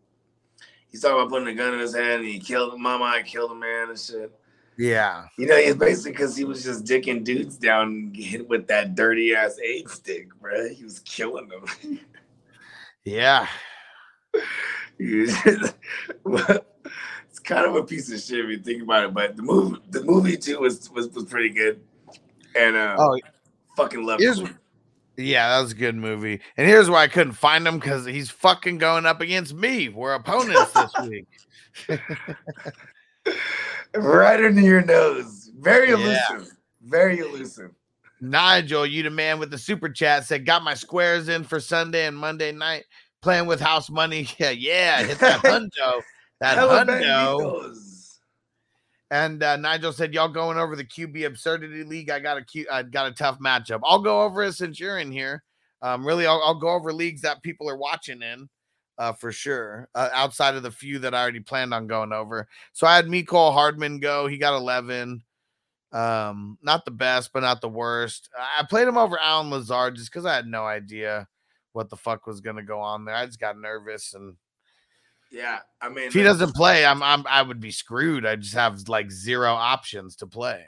He's talking about putting a gun in his head and he killed mama and killed a man and shit. yeah. You know, it's basically because he was just dicking dudes down hit with that dirty ass aid stick, bro. He was killing them. Yeah. He was just- it's kind of a piece of shit if you think about it, but the movie, the movie too was was, was pretty good, and uh, Oh, fucking love it. Yeah, that was a good movie. And here's why I couldn't find him because he's fucking going up against me. We're opponents this week. right under your nose. Very Yeah. elusive. Very elusive. Nigel, you the man with the super chat said, Got my squares in for Sunday and Monday night playing with house money. Yeah, yeah, hit that hundo. That hundo. And uh, Nigel said, "Y'all going over the QB Absurdity League? I got a Q, I got a tough matchup. I'll go over it since you're in here. Um, really, I'll, I'll go over leagues that people are watching in, uh, for sure. Uh, outside of the few that I already planned on going over. So I had Mecole Hardman go. He got 11. Um, not the best, but not the worst. I I played him over Allen Lazard just because I had no idea what the fuck was gonna go on there. I just got nervous and Yeah, I mean, if he doesn't play, I'm, I'm I would be screwed. I just have like zero options to play.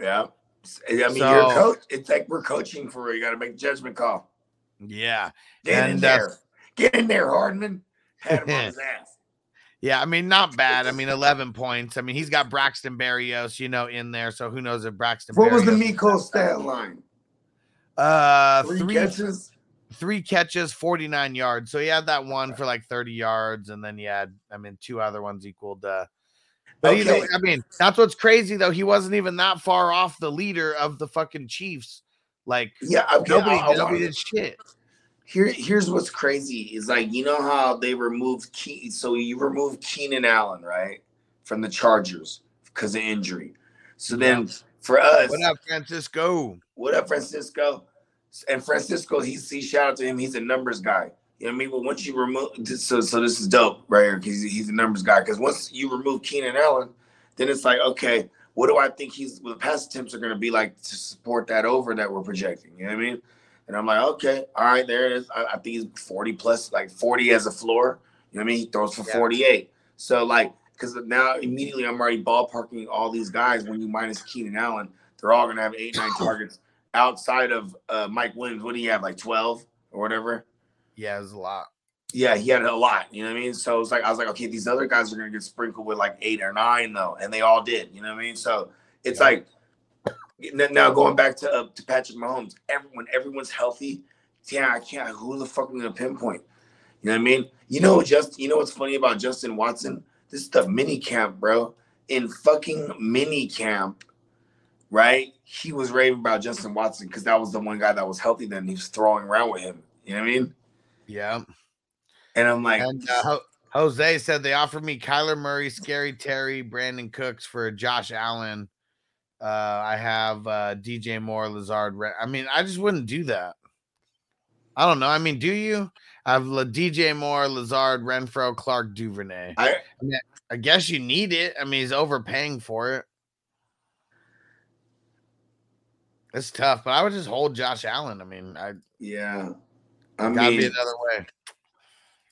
Yeah, I mean, you're a coach. It's like we're coaching for you. Got to make a judgment call. Yeah, Get in And, uh, there. Get in there, Hardman. Had him on his ass. yeah. I mean, not bad. I mean, eleven points. I mean, he's got Braxton Berrios, you know, in there. So who knows if Braxton? What was the Berrios- Miko stat line? Uh, Three, three catches. Three catches, forty nine yards. So he had that one for like thirty yards, and then he had, I mean, two other ones equaled. Uh, but either Okay. way, I mean, that's what's crazy though. He wasn't even that far off the leader of the fucking Chiefs. Like Yeah, okay. nobody, I- I nobody did shit. Here, here's what's crazy is like you know how they removed Key, so you removed Keenan Allen right from the Chargers because of injury. So then for us, What up, Francisco? what up, Francisco? And Francisco, he's he shout out to him. He's a numbers guy. You know what I mean? But once you remove, so so this is dope right here because he's a numbers guy. Because once you remove Keenan Allen, then it's like okay, what do I think he's the pass attempts are going to be like to support that over that we're projecting? You know what I mean? And I'm like, okay, all right, there it is. I, I think he's 40 plus, like 40 as a floor. You know what I mean? He throws for Yeah. 48. So like, because now immediately I'm already ballparking all these guys. When you minus Keenan Allen, they're all gonna have eight, nine targets outside of uh, Mike Williams. What do you have, like 12 or whatever? Yeah, it was a lot. Yeah, he had a lot. You know what I mean? So it's like I was like, okay, these other guys are gonna get sprinkled with like eight or nine though, and they all did. You know what I mean? So it's Yeah. like now going back to uh, to Patrick Mahomes. Everyone, everyone's healthy. Yeah, I can't. Who the fuck am gonna pinpoint? You know what I mean? You know, just you know what's funny about Justin Watson? This is the mini camp, bro. In fucking mini camp, right? He was raving about Justin Watson because that was the one guy that was healthy. Then he was throwing around with him. You know what I mean? Yeah. And I'm like, And uh, Ho- Jose said they offered me Kyler Murray, Scary Terry, Brandin Cooks for Josh Allen. Uh, I have uh, DJ Moore, Lazard. I mean, I just wouldn't do that. I don't know. I mean, do you? I have La- DJ Moore, Lazard, Renfrow, Clark, Duvernay. I I guess you need it. I mean, he's overpaying for it. It's tough, but I would just hold Josh Allen. I mean, I yeah. I gotta mean, be another way.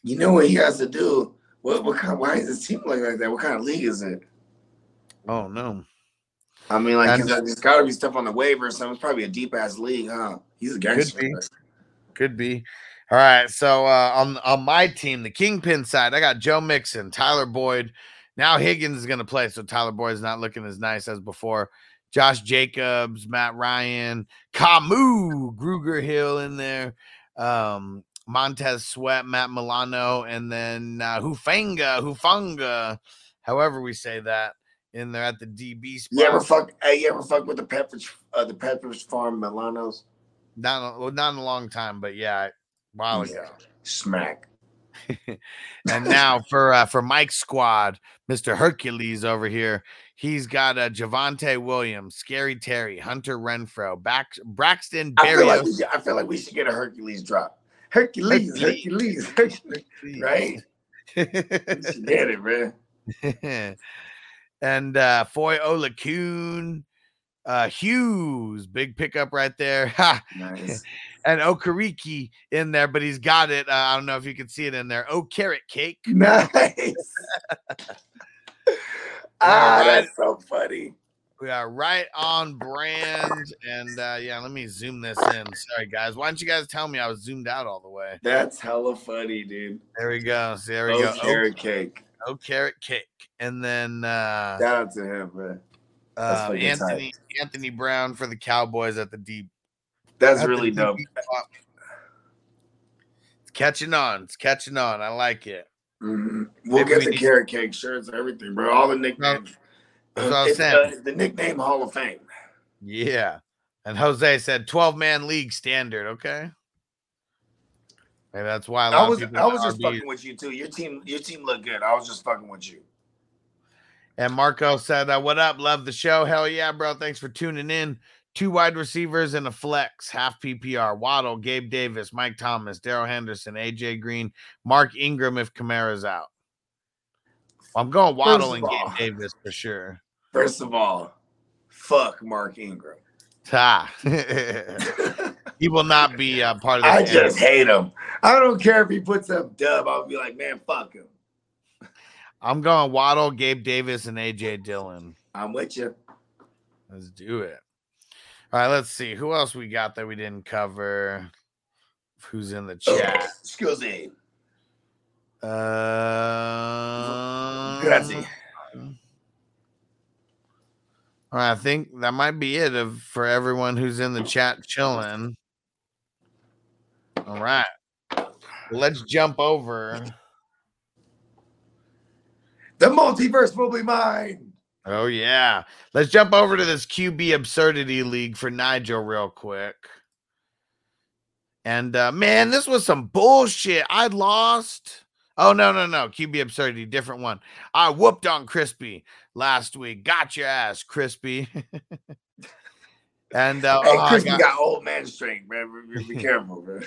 you know what he has to do? What what kind? Why is his team like like that? What kind of league is it? Oh no. I mean, like, there's got to be stuff on the waiver. something. It's probably a deep ass league, huh? He's a gangster. be. Could be. All right. So uh, on on my team, the kingpin side, I got Joe Mixon, Tyler Boyd. Now Higgins is going to play, so Tyler Boyd is not looking as nice as before. Josh Jacobs, Matt Ryan, Camus, Grugier-Hill in there, um, Montez Sweat, Matt Milano, and then uh, Hufanga, Hufanga, however we say that, in there at the DB spot. You ever fuck? Hey, you ever fuck with the Peppers? Uh, the Peppers Farm Milanos? Not well, not in a long time, but yeah, a while ago. Smack. and now for uh, for Mike's squad, Mr. Hercules over here, he's got uh, Javonte Williams, Scary Terry, Hunter Renfrow, Back, Braxton I feel, like we should, I feel like we should get a Hercules drop. Hercules, Hercules, Hercules, right? We get it, man. and uh Foye Oluokun, uh Hughes, big pickup right there. Nice. and Okereke in there, but he's got it. Uh, I don't know if you can see it in there. Oh, carrot cake. Nice. ah, that's so funny. We are right on brand. And uh yeah, let me zoom this in. Sorry, guys. Why don't you guys tell me I was zoomed out all the way? That's hella funny, dude. There we go. So there we Oh, go. carrot cake. Oh, oh, carrot cake. And then uh, Shout out to him, man. That's fucking tight. Anthony Anthony Brown for the Cowboys at the deep. That's at the really dope. DB. It's catching on. It's catching on. I like it. Mhm. We'll Maybe get we the need- carrot cake shirts, and everything, bro. All the nicknames. That's what I was saying. uh, the nickname Hall of Fame. Yeah. And Jose said 12 man league standard. Okay. Maybe that's why a lot I was people I was just RBs fucking with you too. Your team your team looked good. I was just fucking with you. And Marco said, uh, What up? Love the show. Hell yeah, bro. Thanks for tuning in. Two wide receivers and a flex, half PPR. Waddle, Gabe Davis, Mike Thomas, Darrell Henderson, AJ Green, Mark Ingram if Kamara's out. I'm going Waddle and all- Gabe Davis for sure. First of all, fuck Mark Ingram. Ta. he will not be uh, part of the I just hate him. I don't care if he puts up dub. I'll be like, man, fuck him. I'm going Waddle, Gabe Davis, and AJ Dillon. I'm with you. Let's do it. All right, let's see. Who else we got that we didn't cover? Who's in the chat? Excuse me. Uh, Grazie. All right, I think that might be it of, for everyone who's in the chat chilling. All right. Let's jump over. The multiverse will be mine. Oh, yeah. Let's jump over to this QB Absurdity League for Nigel real quick. And uh, man, this was some bullshit. I lost. Oh, no, no, no. QB Absurdity, different one. I whooped on Crispy last week. Got your ass, Crispy. and uh, Hey, oh, you got- got old man strength, man. Be careful, man.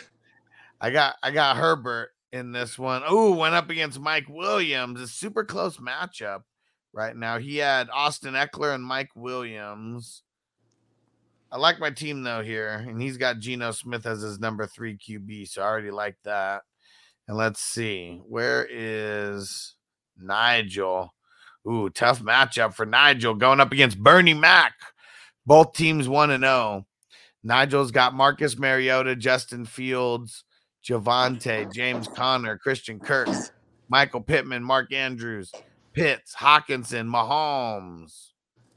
I got I got Herbert in this one. Oh, went up against Mike Williams. A super close matchup right now. He had Austin Ekeler and Mike Williams. I like my team though here, and he's got Geno Smith as his number three QB, so I already like that. And let's see, where is Nigel? Ooh, tough matchup for Nigel going up against Bernie Mac. Both teams one and zero. Nigel's got Marcus Mariota, Justin Fields, Javonte, James Conner, Christian Kirk, Michael Pittman, Mark Andrews, Pitts, Hockenson, Mahomes.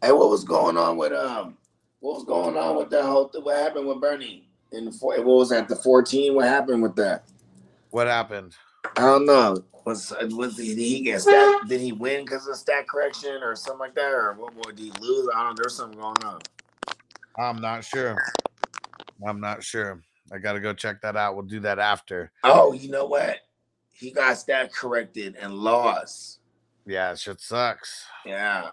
Hey, what was going on with um? What was going on with the whole? Thing? What happened with Bernie in the four? What was that? The fourteen? What happened with that? What happened? I don't know. Was was he, did he get stat? Did he win because of stat correction or something like that, or what? what did he lose? I don't know. There's something going on. I'm not sure. I'm not sure. I got to go check that out. We'll do that after. Oh, you know what? He got stat corrected and lost. Yeah, shit sucks. Yeah.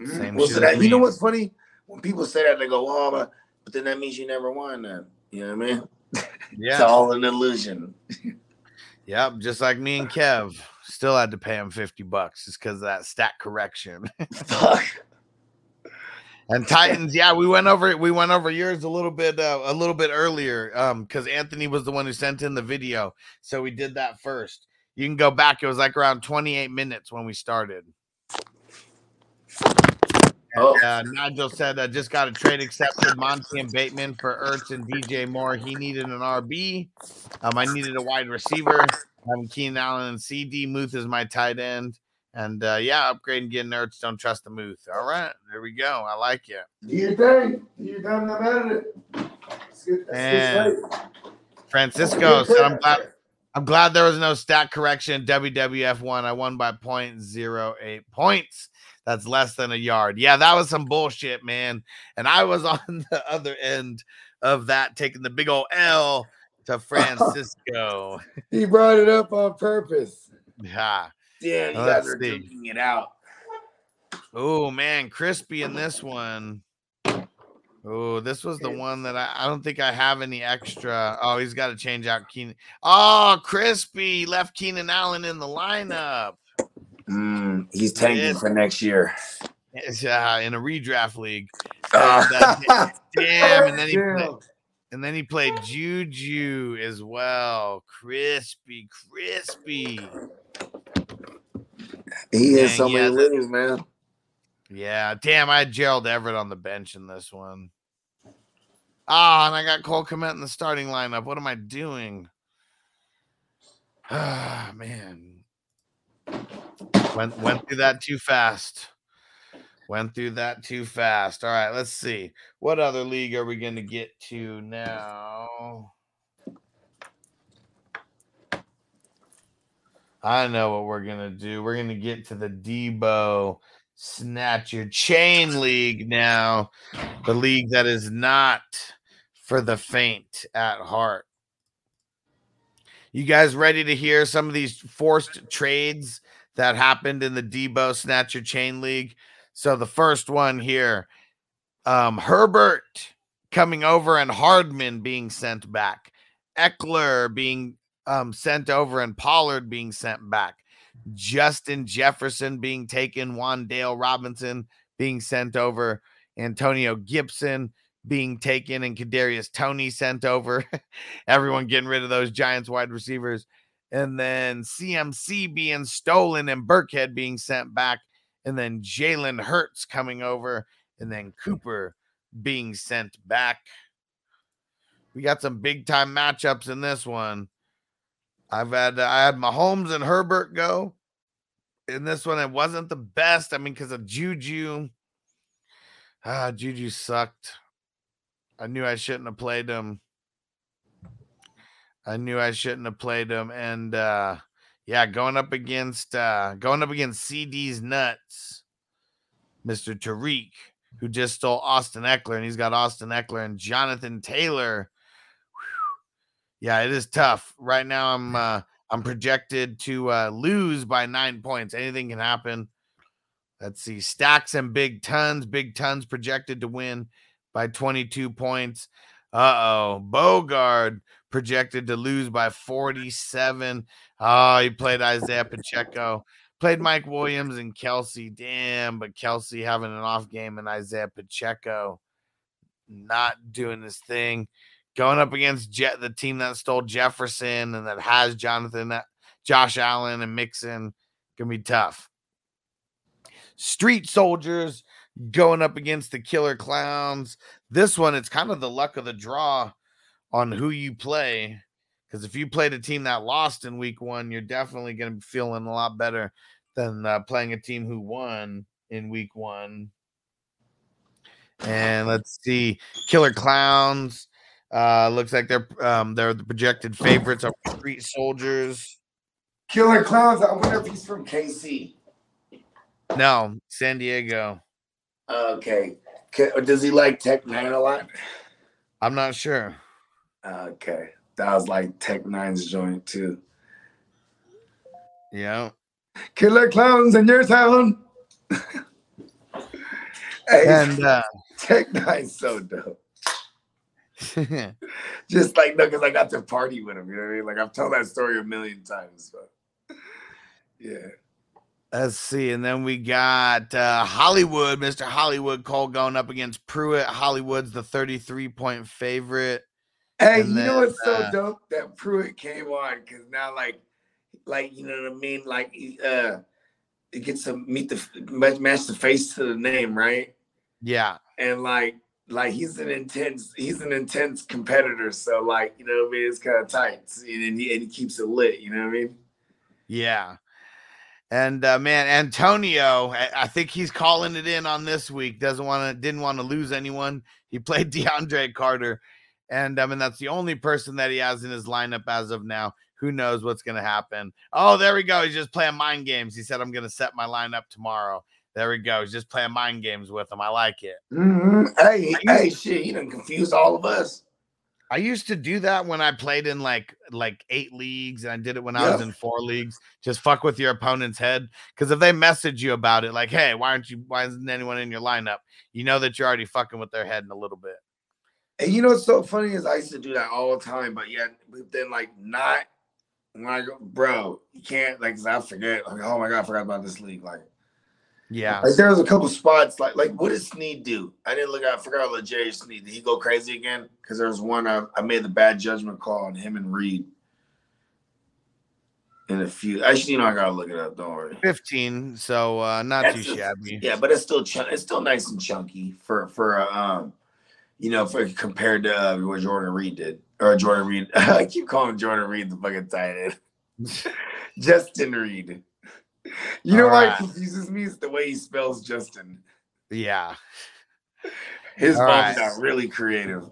Mhm. Same Well, shit so that, you know what's funny? When people say that, they go, "Oh, but, but then that means you never won." Then you know what I mean? Yeah. It's all an illusion. Yep. Just like me and Kev. Still had to pay him 50 bucks just because of that stat correction. Fuck. And Titans, yeah, we went over we went over yours a little bit uh, a little bit earlier um cuz Anthony was the one who sent in the video. So we did that first. You can go back. It was like around 28 minutes when we started. And Oh. uh, Nigel said, I just got a trade accepted. Monty and Bateman for Ertz and DJ Moore. He needed an RB. Um, I needed a wide receiver. I'm Keenan Allen and CD. Muth is my tight end. And uh, yeah, upgrading getting nerds. Don't trust the Muth. All right, there we go. I like you. Do your thing. Do your thing. I'm at it. That's good. That's And. Francisco said, I'm glad. I'm glad there was no stat correction. WWF won. I won by 0.08 points. That's less than a yard. Yeah, that was some bullshit, man. And I was on the other end of that, taking the big old L to Francisco. He brought it up on purpose. yeah. Yeah, you Let's guys are see. duking it out. Oh man, crispy in this one. Oh, this was the one that I, I don't think I have any extra. Oh, he's got to change out Keenan. Oh, crispy left Keenan Allen in the lineup. Mm, he's tanking Yeah. for next year. It's, uh, in a redraft league. Uh, And, uh, damn, and then he played, and then he played Juju as well. Crispy, crispy. He has so many leagues, man. Yeah, damn, I had Gerald Everett on the bench in this one. Ah, and I got Cole Kmet in the starting lineup. What am I doing? Ah, man. Went went through that too fast. Went through that too fast. All right, let's see. What other league are we going to get to now? I know what we're to do. We're to get to the Debo Snatch Your Chain League now. The league that is not for the faint at heart. You guys ready to hear some of these forced trades that happened in the Debo Snatch Your Chain League? So the first one here, um, Herbert coming over and Hardman being sent back, Ekeler being um, sent over and Pollard being sent back, Justin Jefferson being taken, Wan'Dale Robinson being sent over, Antonio Gibson being taken, and Kadarius Toney sent over. Everyone getting rid of those Giants wide receivers. And then CMC being stolen and Burkhead being sent back. And then Jalen Hurts coming over. And then Cooper being sent back. We got some big time matchups in this one. I've had I had Mahomes and Herbert go. In this one, it wasn't the best. I mean, because of Juju. Ah, Juju sucked. I knew I shouldn't have played him. I knew I shouldn't have played him. And uh yeah, going up against uh going up against CD's nuts, Mr. Tariq, who just stole Austin Ekeler, and he's got Austin Ekeler and Jonathan Taylor. Yeah, it is tough. Right now, I'm uh I'm projected to uh lose by nine points. Anything can happen. Let's see. Stacks and big tons. Big tons projected to win by 22 points. Uh oh. Bogard projected to lose by 47. Oh, he played Isaiah Pacheco. Played Mike Williams and Kelce. Damn, but Kelce having an off game and Isaiah Pacheco not doing this thing. Going up against Jet, the team that stole Jefferson and that has Jonathan, Josh Allen, and Mixon. Gonna be tough. Street Soldiers going up against the Killer Clowns. This one, it's kind of the luck of the draw on who you play. Because if you played a team that lost in week one, you're definitely going to be feeling a lot better than uh, playing a team who won in week one. And let's see, Killer Clowns. Uh, looks like they're um, they're the projected favorites of Street Soldiers. Killer Clowns. I wonder if he's from KC. No, San Diego. Okay. Does he like Tech Nine a lot? I'm not sure. Okay. That was like Tech Nine's joint too. Yeah. Killer Clowns in your town. hey, And uh, Tech Nine's so dope. Just like no, because I got to party with him. You know what I mean? Like I've told that story a million times. But yeah. Let's see. And then we got uh, Hollywood, Mr. Hollywood Cole going up against Pruitt. Hollywood's the 33 point favorite. Hey, And you know then, what's so uh, dope that Pruitt came on because now, like, like you know what I mean? Like, he, uh, it gets to meet the match, match the face to the name, right? Yeah. and like like he's an intense he's an intense competitor. So like you know what I mean, it's kind of tight, and he, and he keeps it lit. You know what I mean? Yeah. And uh, man, Antonio, I, I think he's calling it in on this week. Doesn't want to, didn't want to lose anyone. He played DeAndre Carter, and I mean that's the only person that he has in his lineup as of now. Who knows what's going to happen? Oh, there we go. He's just playing mind games. He said, "I'm going to set my lineup tomorrow." There we go. He's just playing mind games with him. I like it. hmm Hey, hey, shit, you done confused all of us. I used to do that when I played in like like eight leagues, and I did it when I was in four leagues. Just fuck with your opponent's head, because if they message you about it, like, "Hey, why aren't you? Why isn't anyone in your lineup?" You know that you're already fucking with their head in a little bit. And you know what's so funny is I used to do that all the time, but yet but then like not when I go, bro, you can't like I forget. Like, oh my god, I forgot about this league. Like, Yeah, like there was a couple spots like like what did Snead do? I didn't look. I forgot what Jerry Snead. Did he go crazy again? Because there was one I, I made the bad judgment call on him and Reed. In a few, actually, you know, I gotta look it up. Don't worry. fifteen, so uh, not That's too a- shabby. Yeah, but it's still chun- it's still nice and chunky for for uh, um, you know, for compared to uh, what Jordan Reed did or Jordan Reed. I keep calling Jordan Reed the fucking tight end. Justin Reed. You know why Alright. it confuses me? It's the way he spells Justin. Yeah. His All mom's right. not really creative.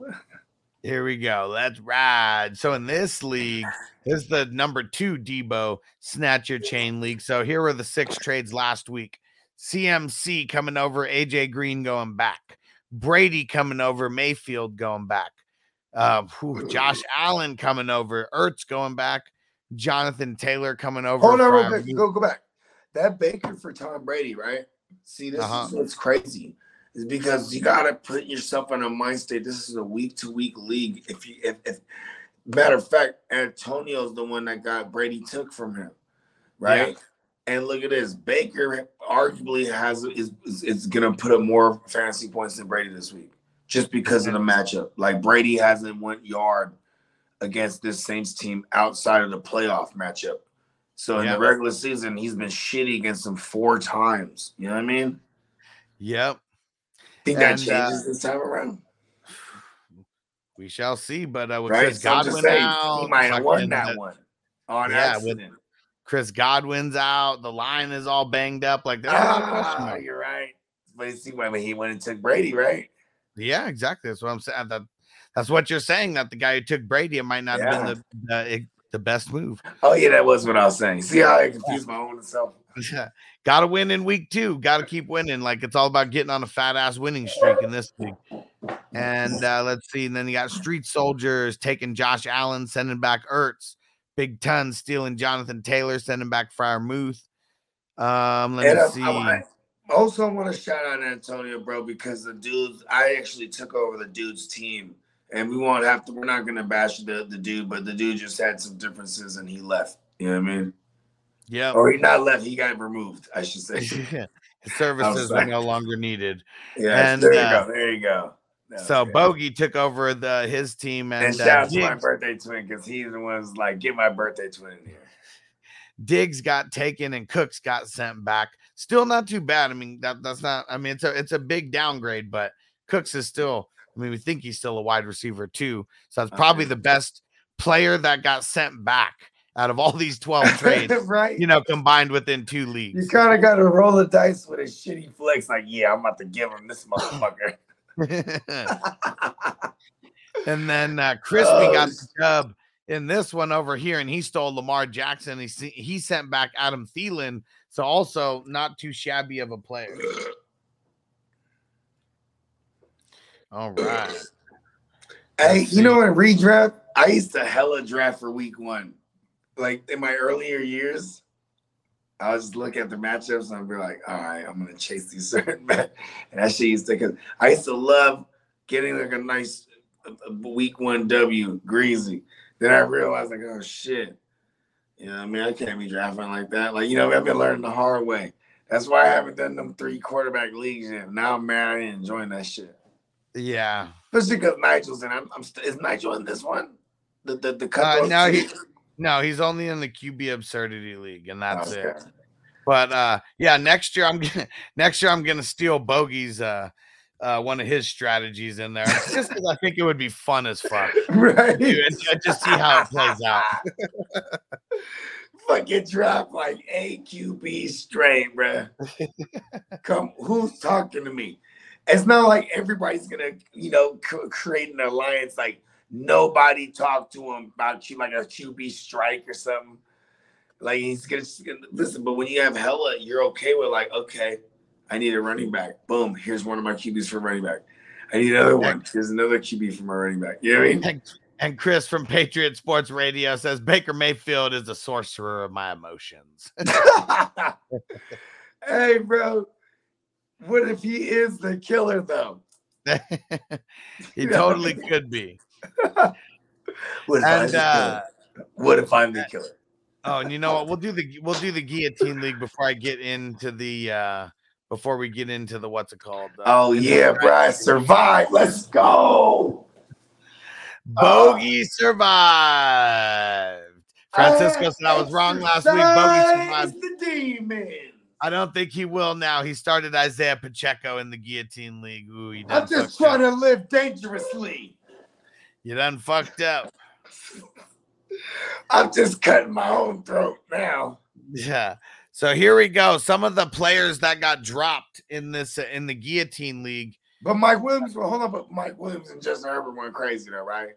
Here we go. Let's ride. So in this league, this is the number two Debo Snatcher Chain League. So here were the six trades last week. CMC coming over, AJ Green going back, Brady coming over, Mayfield going back, uh, whew, Josh Allen coming over, Ertz going back, Jonathan Taylor coming over. Hold on, real quick. Go go back. That Baker for Tom Brady, right? See, this Uh-huh. is what's crazy. Is because you gotta put yourself in a mind state. This is a week to week league. If you if, if matter of fact, Antonio's the one that got Brady took from him, right? And look at this. Baker arguably has is, is is gonna put up more fantasy points than Brady this week, just because of the matchup. Like Brady hasn't went yard against this Saints team outside of the playoff matchup. So in Yeah. the regular season, he's been shitty against them four times. You know what I mean? Yep. Think that changes uh, this time around, We shall see. But uh, with right? Chris So Godwin saying, out, he might have won that uh, one on yeah, with- Chris Godwin's out. The line is all banged up. Like there's a lot of question Ah, you're right. But you see why he went and took Brady, right? Yeah, exactly. That's what I'm saying. That that's what you're saying. That the guy who took Brady, it might not have been the the, the best move. Oh yeah, that was what I was saying. See how I confused my own self. Got to win in week two. Got to keep winning. Like it's all about getting on a fat ass winning streak in this league. And uh, let's see. And then you got Street Soldiers taking Josh Allen, sending back Ertz. Big Ton stealing Jonathan Taylor, sending back Freiermuth. Um, let And me see. I, I also want to shout out Antonio, bro, because the dudes I actually took over the dude's team, and we won't have to. We're not gonna bash the the dude, but the dude just had some differences and he left. You know what I mean? yeah. Or he not left. He got removed. I should say. His services were no longer needed. Yeah. And, there you uh, go. There you go. Was So good. Bogey took over the his team and, and uh, shout out to my birthday twin because he's the one's like, get my birthday twin in here. Diggs got taken and Cooks got sent back. Still not too bad. I mean, that that's not. I mean, it's a it's a big downgrade, but Cooks is still. I mean, we think he's still a wide receiver too. So that's probably the best player that got sent back out of all these twelve trades. right? You know, combined within two leagues. You kind of got to roll the dice with a shitty flex. Like, yeah, I'm about to give him this motherfucker. and then uh, Crispy Oh, got the dub in this one over here, and he stole Lamar Jackson. He he sent back Adam Thielen, so also not too shabby of a player. All right. Hey, you know in redraft, I used to hella draft for week one. Like in my earlier years, I was just look at the matchups and I'd be like, all right, I'm gonna chase these certain match. And that shit used to cause I used to love getting like a nice week one W greasy. Then I realized like, oh shit. You know what I mean? I can't be drafting like that. Like, you know, I've been learning the hard way. That's why I haven't done them three quarterback leagues yet. Now I'm mad I ain't enjoying that shit. Yeah. Especially because Nigel's in. I'm, I'm st- is Nigel in this one? The the the Uh, no, he no, he's only in the QB absurdity league, and that's Okay. it. But uh, yeah, next year I'm gonna next year I'm gonna steal Bogey's uh uh, one of his strategies in there, just because I think it would be fun as fuck. Right. Dude, and just see how it plays out. Fucking drop like AQB straight, bruh. Come, who's talking to me? It's not like everybody's gonna, you know, c- create an alliance. Like nobody talk to him about you, like a QB strike or something. Like he's gonna listen. But when you have hella, you're okay with like, okay, I need a running back. Boom, here's one of my QBs for running back. I need another one. Here's another QB for my running back. You know what I mean? And, and Chris from Patriot Sports Radio says Baker Mayfield is the sorcerer of my emotions. hey, bro. What if he is the killer though? he totally could be. What if I'm And the uh, killer? What if I'm the killer? oh, and you know what? We'll do the we'll do the guillotine league before I get into the uh before we get into the what's it called? Uh, Oh yeah, bro. I survived. Let's go. Bogey survived. Francisco said I was wrong last week. Bogey survived. The demon. I don't think he will now. He started Isaiah Pacheco in the guillotine league. Ooh, he I'm just trying up. to live dangerously. You done fucked up. I'm just cutting my own throat now. Yeah. So here we go. Some of the players that got dropped in this uh, in the guillotine league. But Mike Williams, well, hold on, but Mike Williams and Justin Herbert went crazy though, right?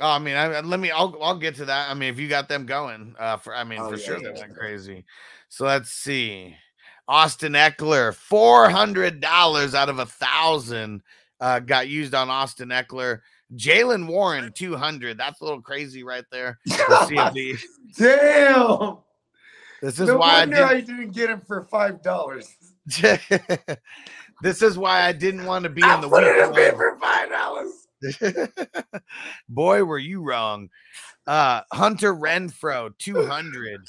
Oh, I mean, I, let me. I'll I'll get to that. I mean, if you got them going, uh, for I mean, Oh, for yeah, sure yeah, they went crazy. So let's see. Austin Ekeler, four hundred dollars out of a thousand, uh, got used on Austin Ekeler. Jaylen Warren, two hundred. That's a little crazy right there. Let's see if the, Damn. this is no why I wonder I didn't get him for five dollars. this is why I didn't want to be I in the in week. for five dollars. Boy, were you wrong. Uh Hunter Renfrow, 200.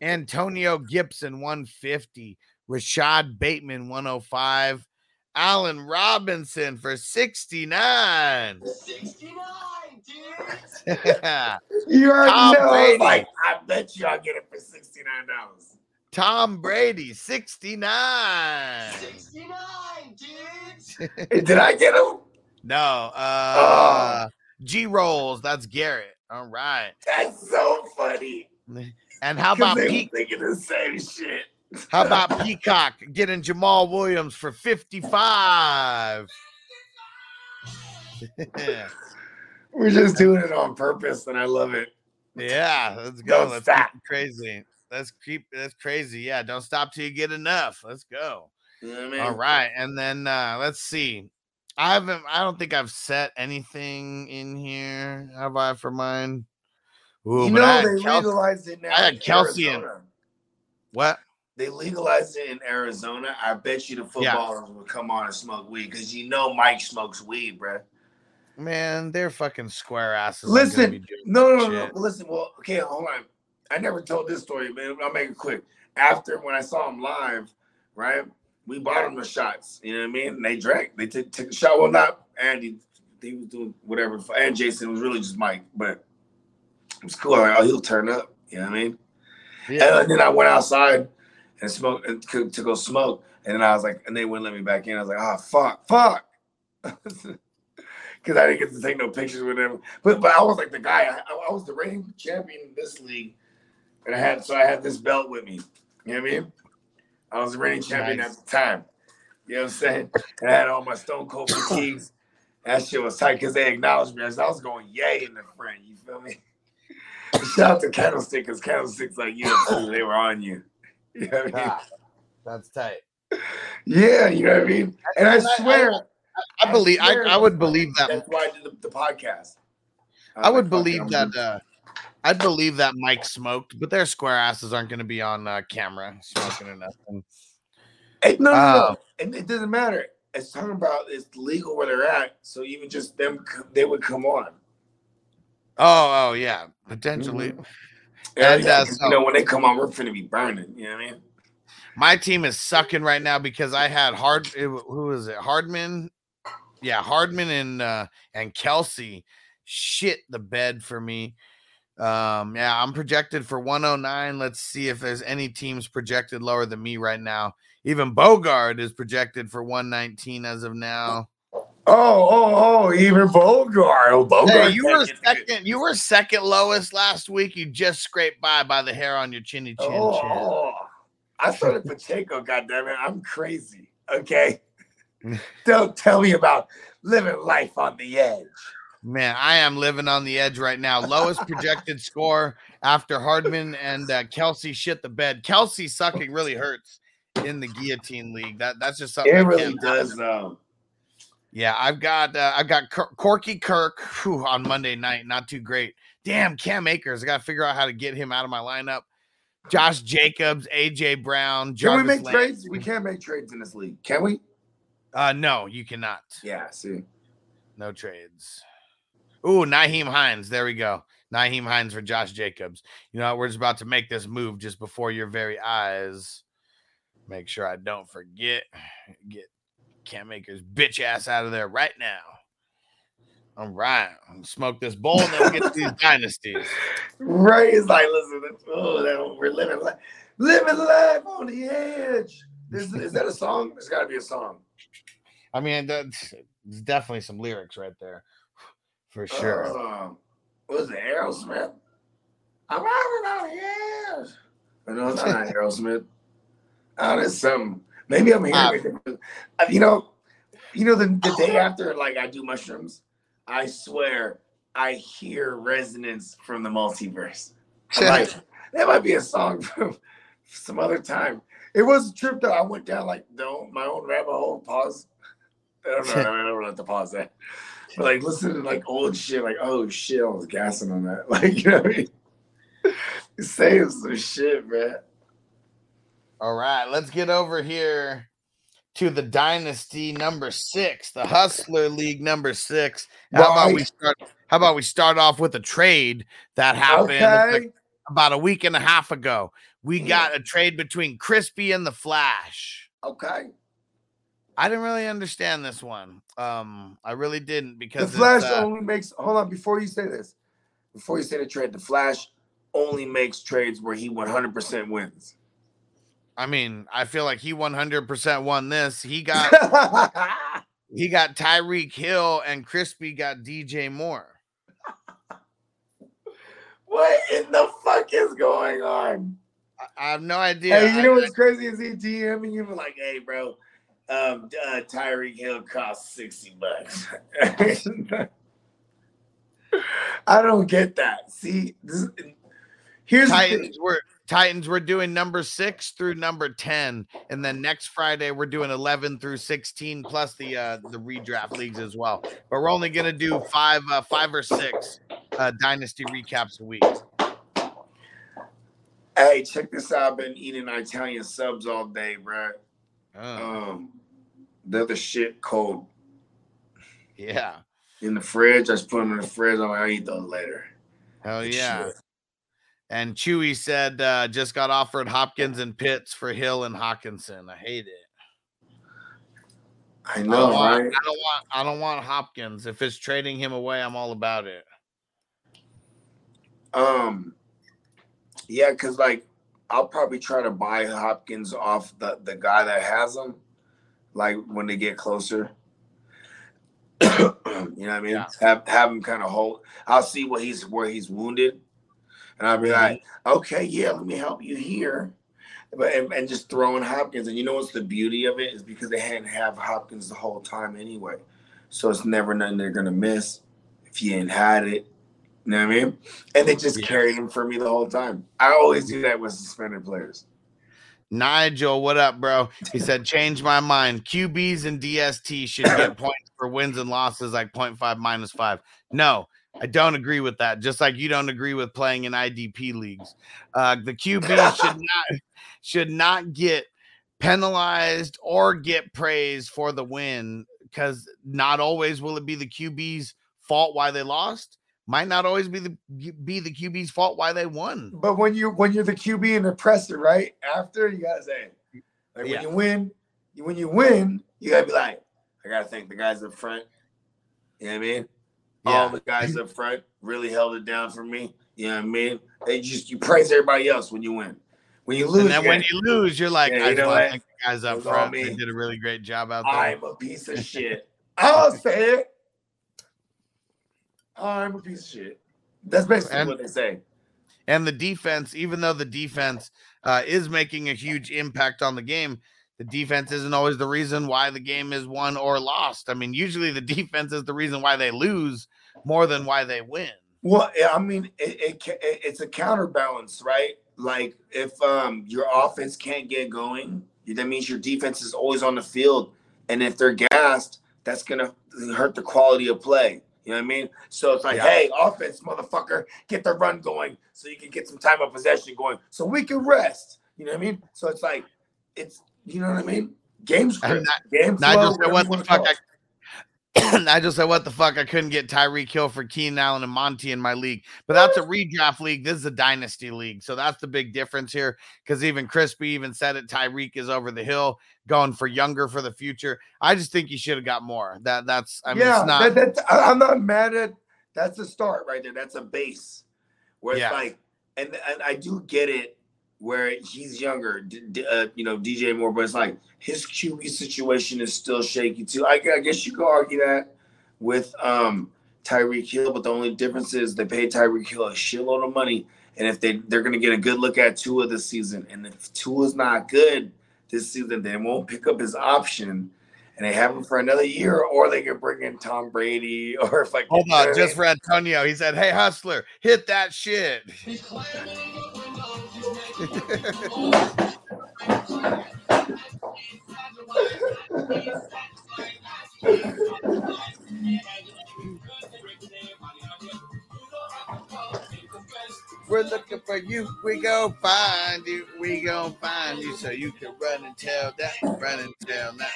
Antonio Gibson, 150. Rashod Bateman, 105. Allen Robinson for 69. 69, dude. You already Tom know. Brady. Like, I bet you I'll get it for sixty nine dollars. Tom Brady, 69. 69, dude. Did I get him? No, uh G Rolls, that's Garrett. All right. That's so funny. And how about they Pete? thinking the same shit? How about Peacock getting Jamaal Williams for 55? We're just doing it on purpose, and I love it. yeah, let's go. Don't let's stop. crazy. Let's keep that's crazy. Yeah, don't stop till you get enough. Let's go. You know I mean? All right. And then uh let's see. I haven't I don't think I've set anything in here. Have I for mine? Ooh, you know they Kelce- legalized it now. I had Kelce in- what? They legalized it in Arizona. I bet you the Yeah. footballers will come on and smoke weed because you know Mike smokes weed, bruh. Man, they're fucking square asses. aren't gonna be Listen, no, no, no, no. Listen, well, okay, hold on. I never told this story, man. I'll make it quick. After when I saw him live, right? We bought him the shots. You know what I mean? And they drank. They took took a shot. Well, not Andy. He was doing whatever. And Jason was really just Mike, but it was cool. Like, oh, he'll turn up. You know what I mean? Yeah. And then I went outside and smoked and to, to go smoke. And then I was like, and they wouldn't let me back in. I was like, oh fuck, fuck. Cause I didn't get to take no pictures with them. But but I was like the guy, I, I was the reigning champion in this league. And I had so I had this belt with me. You know what I mean? I was the reigning champion Nice. at the time. You know what I'm saying? And I had all my stone cold fatigues. That shit was tight because they acknowledged me I was going yay in the front. You feel me? Shout out to Candlestick because Candlestick's like, yeah, they were on you. You know what I mean? That's tight. Yeah, you know what I mean? And I I- swear, I believe I, swear I would believe that that's why I did the, the podcast. I would like, believe that uh I'd believe that Mike smoked, but their square asses aren't going to be on uh, camera smoking or nothing. Hey, no, no, uh, no. It, it doesn't matter. It's talking about it's legal where they're at. So even just them, they would come on. Oh, oh yeah, potentially. Yeah, And, yeah, uh, so- you know, when they come on, we're gonna be burning. You know what I mean? My team is sucking right now because I had hard. Who is it? Hardman. Yeah, Hardman and uh, and Kelce shit the bed for me. Um, yeah, I'm projected for 109. Let's see if there's any teams projected lower than me right now Even Bogard is projected for 119 as of now. Oh, oh, oh, even Bogart. Oh, Bogart. Hey, you were second. You were second lowest last week. You just scraped by by the hair on your chinny chin. Oh, chin. oh. I started Pacheco, goddammit. I'm crazy. Okay. Don't tell me about living life on the edge. Man, I am living on the edge right now. Lowest projected score after Hardman and uh, Kelce shit the bed. Kelce sucking really hurts in the guillotine league. That that's just something. It really does, though. Yeah, I've got uh, I've got Cor- Corky Kirk whew, on Monday night. Not too great. Damn, Cam Akers. I got to figure out how to get him out of my lineup. Josh Jacobs, AJ Brown, Can we make Landry. trades? We can't make trades in this league, can we? Uh, no, you cannot. Yeah, see. No trades. Ooh, Nyheim Hines. There we go. Nyheim Hines for Josh Jacobs. You know, we're just about to make this move just before your very eyes. Make sure I don't forget. Get Cam Akers bitch ass out of there right now. All right. Smoke this bowl and then we'll get to these dynasties. Right? It's like, listen, oh, that, we're living life, living life on the edge. Is, is that a song? There's got to be a song. I mean, that's there's definitely some lyrics right there for sure. Um, what was it, Aerosmith? I'm out on the edge. Oh, no, it's not Aerosmith. Oh, there's some. Maybe I'm hearing it. Uh, You know, you know the, the day after, like I do mushrooms, I swear I hear resonance from the multiverse. I'm like, that might be a song from some other time. It was a trip though. I went down like no my own rabbit hole. Pause. I don't know. I don't know what to pause that. Like listen to like old shit. Like oh shit, I was gassing on that. Like you know what I mean? Saying some shit, man. All right, let's get over here to the dynasty number six, the Hustler League number six. How about we start? How about we start off with a trade that happened Okay. about a week and a half ago? We got a trade between Crispy and the Flash. Okay. I didn't really understand this one. Um, I really didn't because The Flash uh, only makes. Hold on, before you say this, before you say the trade, the Flash only makes trades where he 100% wins. I mean, I feel like he 100% won this. He got he got Tyreek Hill and Crispy got DJ Moore. What in the fuck is going on? I have no idea. Hey, you I- know I- what's crazy is he DMing you like, hey, bro, um, uh, Tyreek Hill costs 60 bucks. I don't get that. See, this, here's. Titans we're Titans we're doing number 6 through number 10 and then next Friday we're doing 11 through 16 plus the uh the redraft leagues as well. But we're only going to do 5 uh 5 or 6 uh dynasty recaps a week. Hey, check this out. I've been eating Italian subs all day, bro. Oh, Um, they're shit cold yeah. in the fridge. I just put them in the fridge. I'm like, I'll eat those later. Hell Good yeah. shit. And Chewy said uh just got offered Hopkins and Pitts for Hill and Hockenson. I hate it. I I know, don't, want, right? I don't want I don't want Hopkins. If it's trading him away, I'm all about it. Um, yeah, because like I'll probably try to buy Hopkins off the the guy that has him, like when they get closer. you know what I mean? Yeah. Have have him kind of hold. I'll see what he's where he's wounded, and I'll be like, okay, yeah, let me help you here. But and, and just throwing Hopkins, and you know what's the beauty of it is because they hadn't have Hopkins the whole time anyway, so it's never nothing they're gonna miss if you ain't had it. You know what I mean? And they just Yeah. carried him for me the whole time. I always do that with suspended players. Nigel, what up, bro? He said, change my mind. QBs and DST should get points for wins and losses like 0.5 minus five. No, I don't agree with that. Just like you don't agree with playing in IDP leagues. Uh, the QB should not should not get penalized or get praised for the win because not always will it be the QB's fault why they lost. Might not always be the be the QB's fault why they won. But when you when you're the QB and the presser, right after you gotta say, like Yeah. when you win, you, when you win, you gotta be like, I gotta thank the guys up front. You know what I mean? All the guys up front really held it down for me. You know what I mean? They just you praise everybody else when you win. When you lose, and then when you lose, you're like, Yeah, I you know want to what? thank the guys up front. They did a really great job out there. I did a really They great did a really great job out there. I'm a piece of shit. I'm a piece of shit. I'll say it. I'm a piece of shit. That's basically And- what they say. And the defense, even though the defense uh, is making a huge impact on the game, the defense isn't always the reason why the game is won or lost. I mean, usually the defense is the reason why they lose more than why they win. Well, I mean, it, it, it it's a counterbalance, right? Like if um your offense can't get going, that means your defense is always on the field, and if they're gassed, that's gonna hurt the quality of play. You know what I mean? So it's like, Yeah. hey, offense, motherfucker, get the run going so you can get some time of possession going, so we can rest. You know what I mean? So it's like, it's you know what I mean? Game script, game flow. Nigel said, "What the fuck?" I, just said, "What the fuck? I couldn't get Tyreek Hill for Keenan Allen and Monty in my league, but that's a redraft league. This is a dynasty league, so that's the big difference here. Because even Crispy even said it. Tyreek is over the hill, going for younger for the future. I just think you should have got more. That that's. I mean, yeah, it's not. that, that, I'm not mad at. That's a start right there. That's a base. Where it's Yeah. like, and, and I do get it where he's younger, d- d- uh, you know, DJ Moore, but it's like his QB situation is still shaky too. I, I guess you could argue that with um Tyreek Hill, but the only difference is they paid Tyreek Hill a shitload of money, and if they they're gonna get a good look at Tua this season, and if Tua's not good this season, they won't pick up his option. And they have him for another year, or they can bring in Tom Brady, or if I Hold on, just for Antonio, he said, "Hey, hustler, hit that shit." We're looking for you. We go find you. We gonna find you so you can run and tell that. Run and tell that.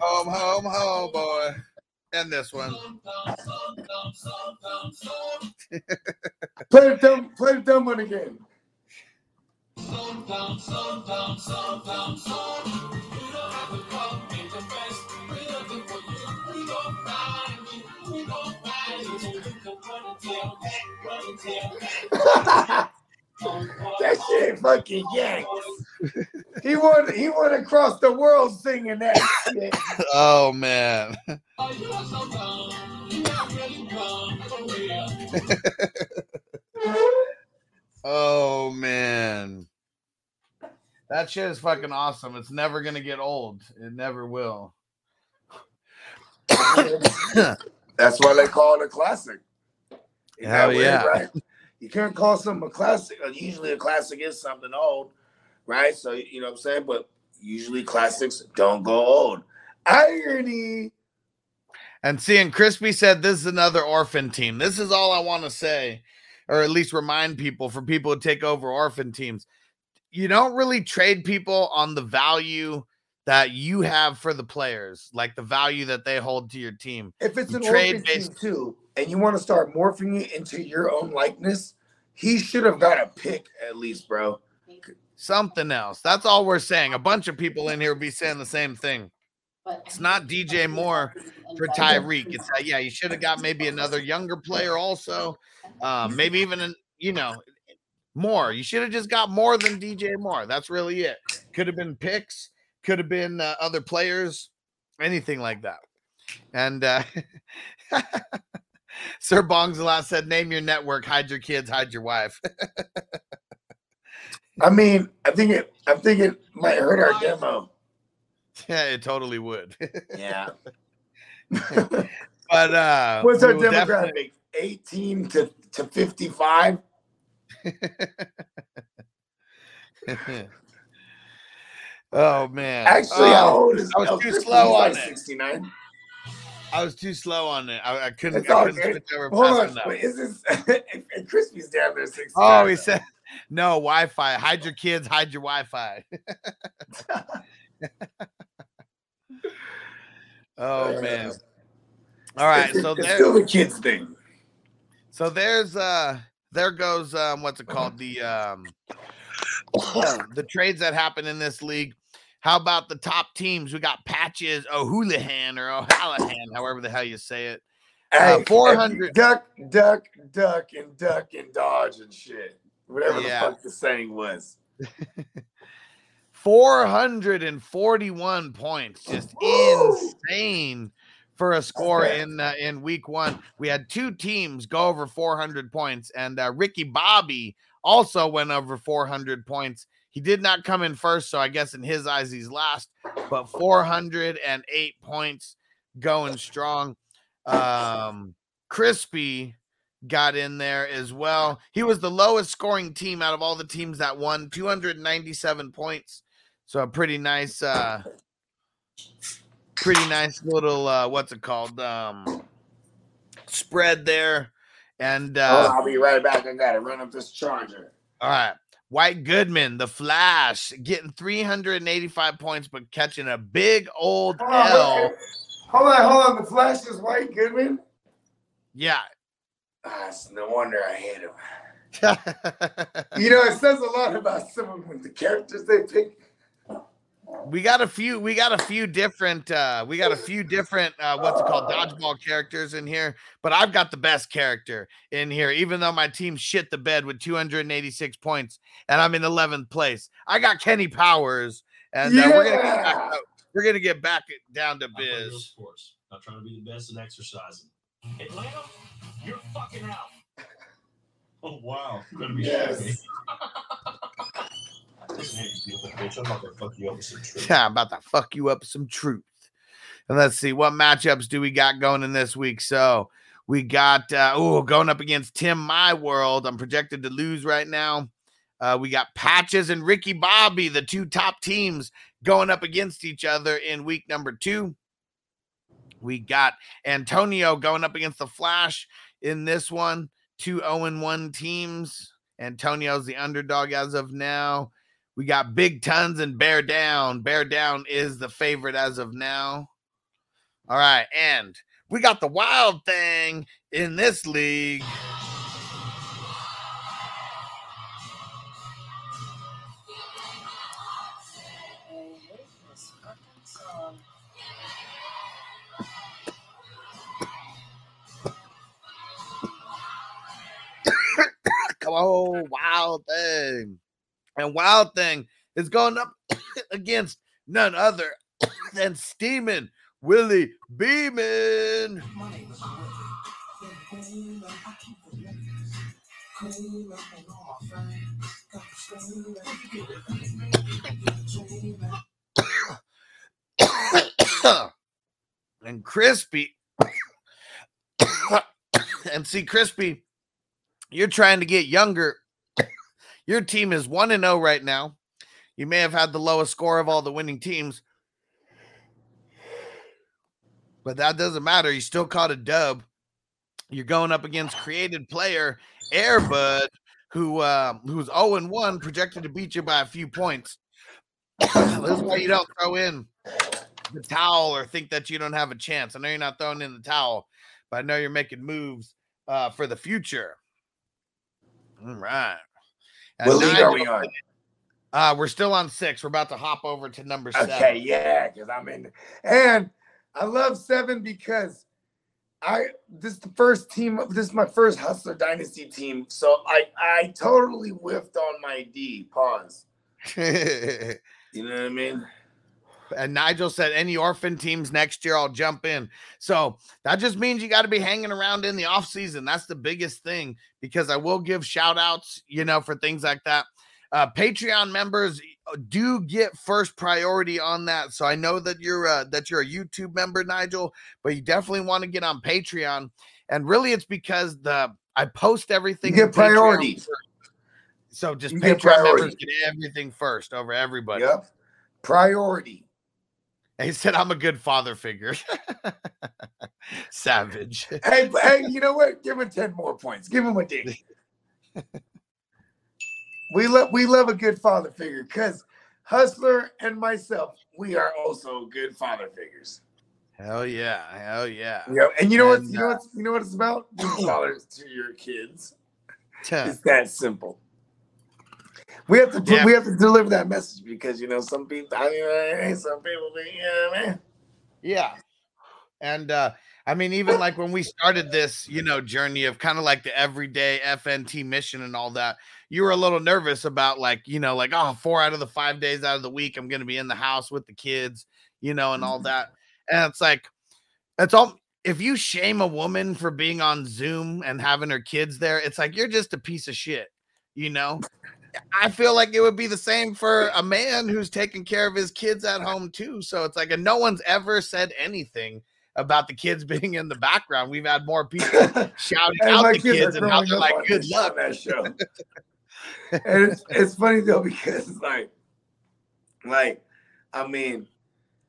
Home, home, home, boy. And this one. play the dumb, play the dumb one again. that shit fucking yanks. He went, he went across the world singing that shit. Oh man. oh man. That shit is fucking awesome. It's never gonna get old. It never will. That's why they call it a classic. Hell yeah. right? You can't call something a classic. Usually a classic is something old, right? So you know what I'm saying? But usually classics don't go old. Irony. And seeing Crispy said this is another orphan team. This is all I want to say, or at least remind people for people to take over orphan teams. You don't really trade people on the value that you have for the players, like the value that they hold to your team. If it's You an trade orphan team based too, and you want to start morphing it into your own likeness, he should have got a pick at least, bro. something else. That's all we're saying. A bunch of people in here will be saying the same thing. It's not DJ Moore for Tyreek. It's uh, yeah, you should have got maybe another younger player also. Um, maybe even an, you know more. You should have just got more than DJ Moore. That's really it. Could have been picks. Could have been uh, other players. Anything like that. And uh, Sir Bongsalat said, "Name your network. Hide your kids. Hide your wife." I mean, I think it. I think it might hurt our demo. yeah, it totally would. Yeah. but uh, What's our we will definitely- demographic? 18 to, to 55? oh man! Actually, Oh, how old is I was too slow on it. 69. I was too slow on it. I, I couldn't. It's I couldn't switch over Hold fast on. enough. Wait, is this and Crispy's down there 69? Oh, he said no Wi-Fi. Hide your kids. Hide your Wi-Fi. oh man! All right, so it's still the kids thing. so there's uh, there goes um, what's it called the um, the trades that happen in this league. How about the top teams? We got Patches O'Houlihan or O'Hallahan, however the hell you say it. Uh, Hey, 400 duck, duck, duck, and duck and dodge and shit. Whatever Yeah. the fuck the saying was. 441 points, just insane for a score in uh, in week one. We had two teams go over 400 points, and uh, Ricky Bobby also went over 400 points. He did not come in first, so I guess in his eyes he's last, but 408 points going strong. Um, Crispy got in there as well. He was the lowest scoring team out of all the teams that won, 297 points. So a pretty nice, uh, pretty nice little uh, what's it called? Um, spread there. And oh, uh, I'll be right back. I gotta run up this charger. all right, White Goodman, the Flash, getting 385 points, but catching a big old Hold on, L. wait, hold on, hold on. The Flash is White Goodman. Yeah. Ah, it's no wonder I hate him. You know, it says a lot about some of the characters they pick. We got a few we got a few different uh we got a few different uh what's it called dodgeball characters in here but i've got the best character in here even though my team shit the bed with 286 points and i'm in 11th place i got kenny powers and uh, we're gonna get back Yeah. up- we're gonna get back down to Not playing those biz sports. Not trying to be the best at exercising. Atlanta, you're fucking out. Oh wow, gonna be Yes. I'm about to fuck you up some truth. Yeah, I'm about to fuck you up some truth. And let's see what matchups do we got going in this week. So we got uh oh going up against Tim My World. I'm projected to lose right now. Uh, we got Patches and Ricky Bobby, the two top teams, going up against each other in week number two. We got Antonio going up against the Flash in this one. Two 0 1 teams. Antonio's the underdog as of now. We got Big Tons and Bear Down. Bear Down is the favorite as of now. All right. And we got the wild thing in this league. Come on, wild thing. And wild thing is going up against none other than Steamin' Willie Beamen. and Crispy. and see, Crispy, you're trying to get younger. Your team is 1 and 0 right now. You may have had the lowest score of all the winning teams, but that doesn't matter. You still caught a dub. You're going up against created player Airbud, who uh, who's 0 and 1, projected to beat you by a few points. this is why you don't throw in the towel or think that you don't have a chance. I know you're not throwing in the towel, but I know you're making moves uh, for the future. All right. What are we on? Uh, we're still on six. We're about to hop over to number seven. Okay, yeah, because I'm in. And I love seven because I this is the first team. This is my first Hustler Dynasty team, so I I totally whiffed on my D. Pause. You know what I mean? And Nigel said, any orphan teams next year, I'll jump in. So that just means you got to be hanging around in the off season. That's the biggest thing because I will give shout outs, you know, for things like that. Uh, Patreon members uh, do get first priority on that. So I know that you're uh, that you're a YouTube member, Nigel, but you definitely want to get on Patreon. And really, it's because the I post everything. You get priorities. So just You get Patreon members get everything first over everybody. Yep. Priority. He said, I'm a good father figure. Savage. Hey, hey, you know what? Give him 10 more points. Give him a D. we love we love a good father figure because Hustler and myself, we are also good father figures. Hell yeah. Hell yeah. Yeah, and you know what? And, You know uh, what? You know what it's about? Being fathers to your kids. Tuh. It's that simple. We have to put, Yeah. we have to deliver that message because you know some people I mean, some people yeah man. Yeah. And uh I mean, even like when we started this, you know, journey of kind of like the everyday FNT mission and all that, you were a little nervous about like, you know, like, oh, four out of the five days out of the week, I'm going to be in the house with the kids, you know, and all that. And it's like, it's all, if you shame a woman for being on Zoom and having her kids there, it's like, you're just a piece of shit, you know? I feel like it would be the same for a man who's taking care of his kids at home too. So it's like, and no one's ever said anything about the kids being in the background. We've had more people shouting out the kids kids and how they're like, good luck. that show. and it's, it's funny though because like, like, I mean,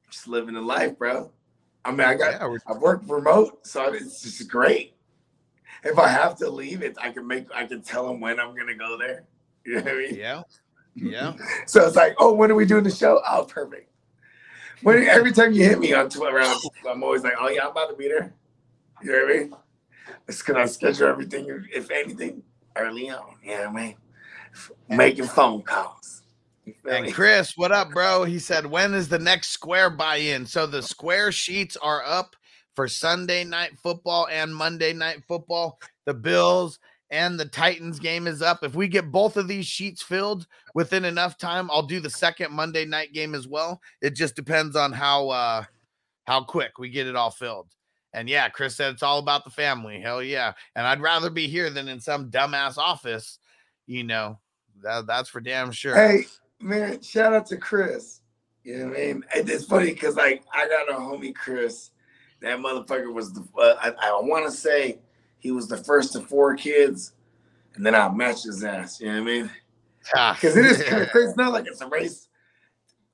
just living the life, bro. I mean, I got Yeah, I work remote, so it's just great. If I have to leave it, I can make I can tell them when I'm gonna go there. You know what I mean? Yeah. Yeah. So it's like, oh, when are we doing the show? Oh, perfect. When every time you hit me on Twitter, I'm, I'm always like, oh yeah, I'm about to be there. You know what I mean? It's because I schedule everything, if anything, early on. You know what I mean? Making phone calls. And? Chris, what up, bro? He said, when is the next square buy-in? So the square sheets are up for Sunday night football and Monday night football. The Bills and the Titans game is up. If we get both of these sheets filled within enough time, I'll do the second Monday night game as well. It just depends on how uh how quick we get it all filled. And yeah, Chris said it's all about the family. Hell yeah. And I'd rather be here than in some dumbass office, you know. That, that's for damn sure. Hey, man, shout out to Chris. You know what I mean? It's funny because like I got a homie Chris. That motherfucker was the uh, I, I want to say he was the first of four kids, and then I matched his ass. You know what I mean? Ah, Because it is kind of crazy. It's not like it's a race.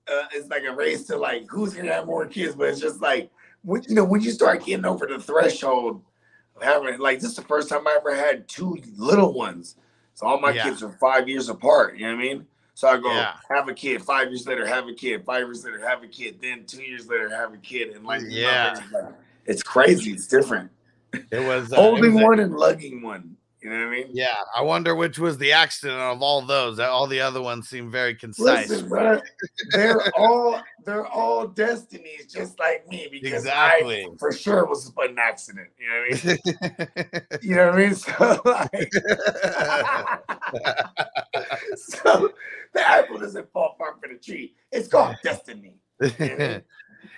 Uh, it's like a race to like who's gonna have more kids, but it's just like when you know when you start getting over the threshold of having like this is the first time I ever had two little ones. So all my Yeah. kids are five years apart. You know what I mean? So I go Yeah. have a kid. Five years later, have a kid. Five years later, have a kid. Then two years later, have a kid. And like Yeah. it's crazy. It's different. It was uh, it Holding was a- one and lugging one. You know what I mean? Yeah, I wonder which was the accident of all those. All the other ones seem very concise. Listen, bro, they're all they're all destinies, just like me. Because Exactly. I for sure was an accident. You know what I mean? you know what I mean? So like, so the apple doesn't fall far from the tree. It's called destiny. You know I mean?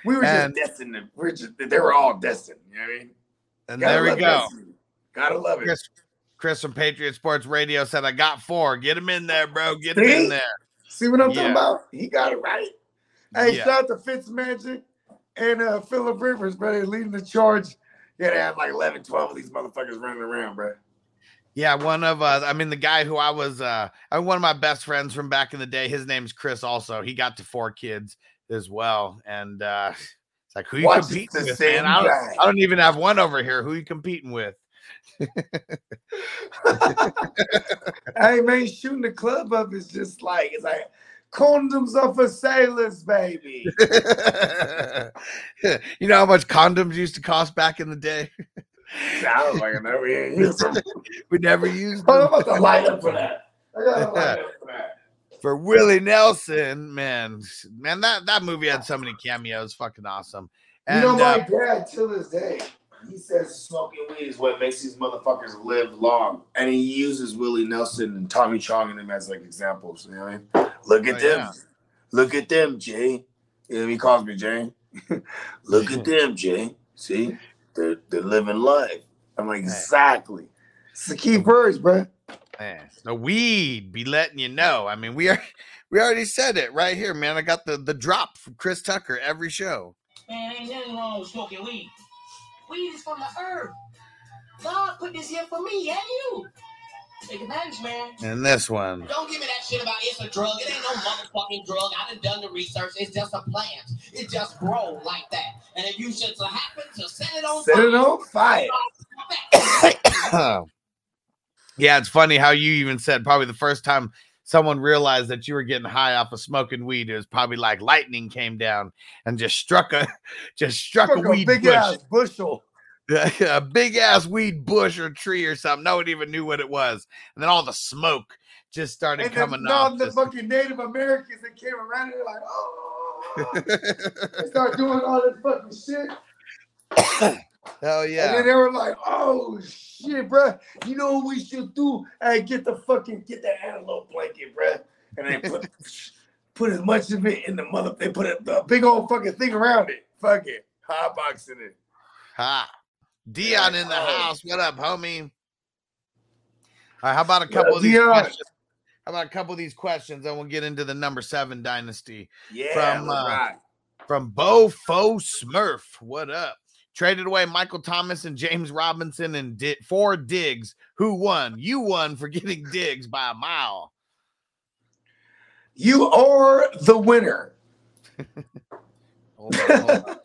We were And- just destined. to- We're just they were all destined. You know what I mean? And Gotta there we go. Gotta love it. Chris, Chris from Patriot Sports Radio said, "I got four. Get him in there, bro. Get him in there." See what I'm Yeah. talking about? He got it right. Hey, Yeah. shout out to Fitzmagic and uh, Philip Rivers, bro. They're leading the charge. Yeah, they had like 11, 12 of these motherfuckers running around, bro. Yeah, one of uh, I mean, the guy who I was, uh, I one of my best friends from back in the day. His name's Chris. Also, he got to four kids as well, and uh, like, who you Watch, competing with, man? I don't. I don't even have one over here. Who you competing with? hey, man, shooting the club up is just like, it's like condoms are for sailors, baby. you know how much condoms used to cost back in the day? Sounds like I ain't used them. We never used Oh, I'm about to light up for that. I gotta light up for that. For Willie Nelson, man, man, that that movie had so many cameos, fucking awesome. And you know, my uh, dad, till this day, he says smoking weed is what makes these motherfuckers live long. And he uses Willie Nelson and Tommy Chong and them as like examples. You know what I mean? Look at Oh, them. yeah. Look at them, Jay. You know, he calls me Jay. Look at them, Jay. See? They're, they're living life. I'm like, exactly. It's the key words, bro. Man, the weed be letting you know. I mean, we are we already said it right here, man. I got the the drop from Chris Tucker every show. Man, ain't nothing wrong with smoking weed. Weed is from the earth. God put this here for me and you. Take advantage, man. And this one, Don't give me that shit about it's a drug. It ain't no motherfucking drug. I done done the research. It's just a plant. It just grows like that. And if you should so happen to set it on Set it on fire. yeah, it's funny how you even said probably the first time someone realized that you were getting high off of smoking weed, it was probably like lightning came down and just struck a just struck Fuck a a weed big bush. ass bushel. a big ass weed bush or tree or something. No one even knew what it was. And then all the smoke just started And coming then off. all the fucking Native Americans that came around and they're like, oh, they start doing all this fucking shit. Hell yeah. And then they were like, "Oh shit, bruh. You know what we should do? Hey, get the fucking get that antelope blanket, bro. And they put put as much of it in the mother. They put a, a big old fucking thing around it. Fuck it, hot boxing it. Ha. Dion in the oh. house. What up, homie? All right, how about a Yeah, couple of these Dion. questions? How about a couple of these questions, and we'll get into the number seven dynasty Yeah, From, uh, ride. from Bo Fo Smurf. What up? Traded away Michael Thomas and James Robinson and did four digs. Who won? You won for getting digs by a mile. you are the winner. Hold on, hold on.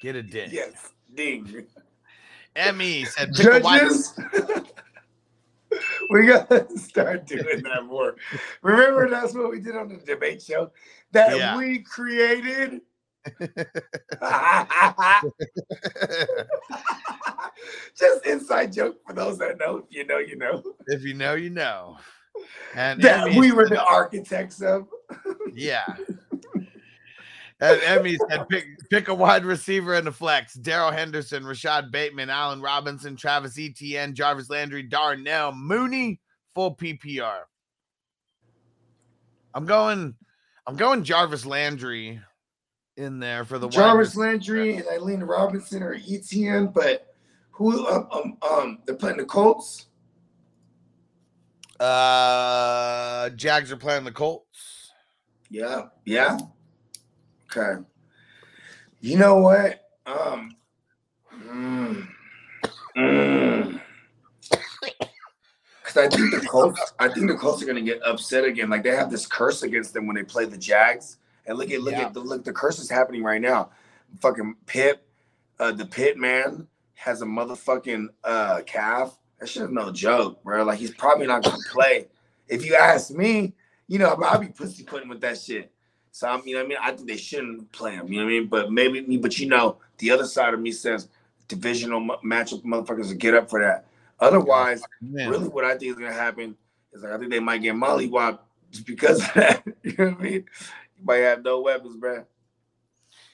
Get a dig. Yes, ding. Emmy said judges. we gotta start doing that more. Remember, that's what we did on the debate show that Yeah. we created. Just inside joke for those that know. If you know, you know. if you know, you know. And That Emmy we were the architects of. Yeah. And Emmy said pick, pick a wide receiver in the flex. Darrell Henderson, Rashod Bateman, Allen Robinson, Travis Etienne, Jarvis Landry, Darnell Mooney, full PPR. I'm going, I'm going Jarvis Landry in there for the Jarvis Landry and Allen Robinson or ETN, but who um, um um they're playing the Colts. Uh Jags are playing the Colts. Yeah, yeah. Okay. You know what? Um mm, mm. I think the Colts, I think the Colts are gonna get upset again. Like they have this curse against them when they play the Jags. And look at look Yeah. at the look, the curse is happening right now. Fucking Pip, uh, the Pit man has a motherfucking uh calf. That shit is no joke, bro. Like he's probably not gonna play. If you ask me, you know, I'll be pussy putting with that shit. So I'm, you know, what I mean, I think they shouldn't play him. You know what I mean? But maybe me, but you know, the other side of me says divisional mu- matchup motherfuckers will get up for that. Otherwise, Man. really, what I think is gonna happen is like I think they might get mollywopped just because of that. You know what I mean? Might have no weapons, bro.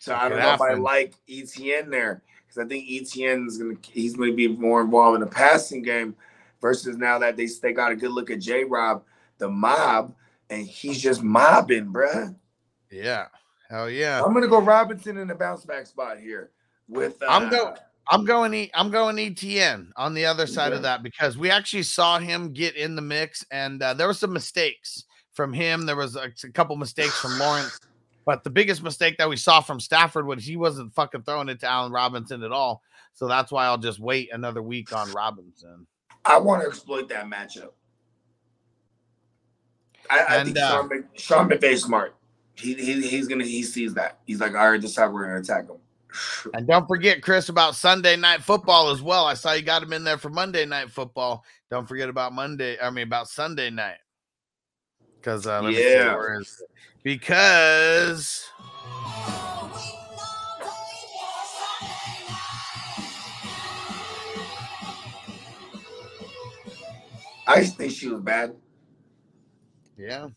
So I don't know if I like ETN there because I think ETN is gonna he's gonna be more involved in the passing game versus now that they they got a good look at J Rob, the mob, and he's just mobbing, bruh. Yeah. Hell yeah. I'm gonna go Robinson in the bounce back spot here with uh, I'm going. I'm going e, I'm going ETN on the other side of that because we actually saw him get in the mix and uh, there were some mistakes from him. There was a, a couple mistakes from Lawrence, but the biggest mistake that we saw from Stafford was he wasn't fucking throwing it to Allen Robinson at all. So that's why I'll just wait another week on Robinson. I want to exploit that matchup. I, I And, think uh, Sean, Sean McVay's smart. He, he he's gonna he sees that. He's like, all right, this time we're gonna attack him. And don't forget, Chris, about Sunday night football as well. I saw you got him in there for Monday night football. Don't forget about Monday. I mean, about Sunday night. Because uh, let me see, Yeah. where is? Because I just think she was bad. yeah,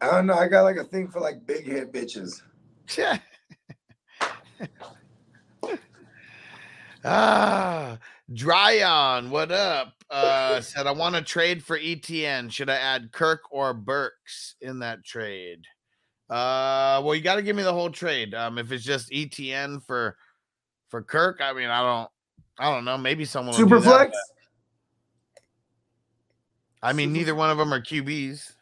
I don't know. I got like a thing for like big head bitches. Yeah. ah, Dryon, what up? Uh, said I want to trade for ETN. Should I add Kirk or Burks in that trade? Uh, well, you got to give me the whole trade. Um, if it's just ETN for for Kirk, I mean, I don't, I don't know. Maybe someone will do that, Superflex. but- I mean, neither one of them are QBs.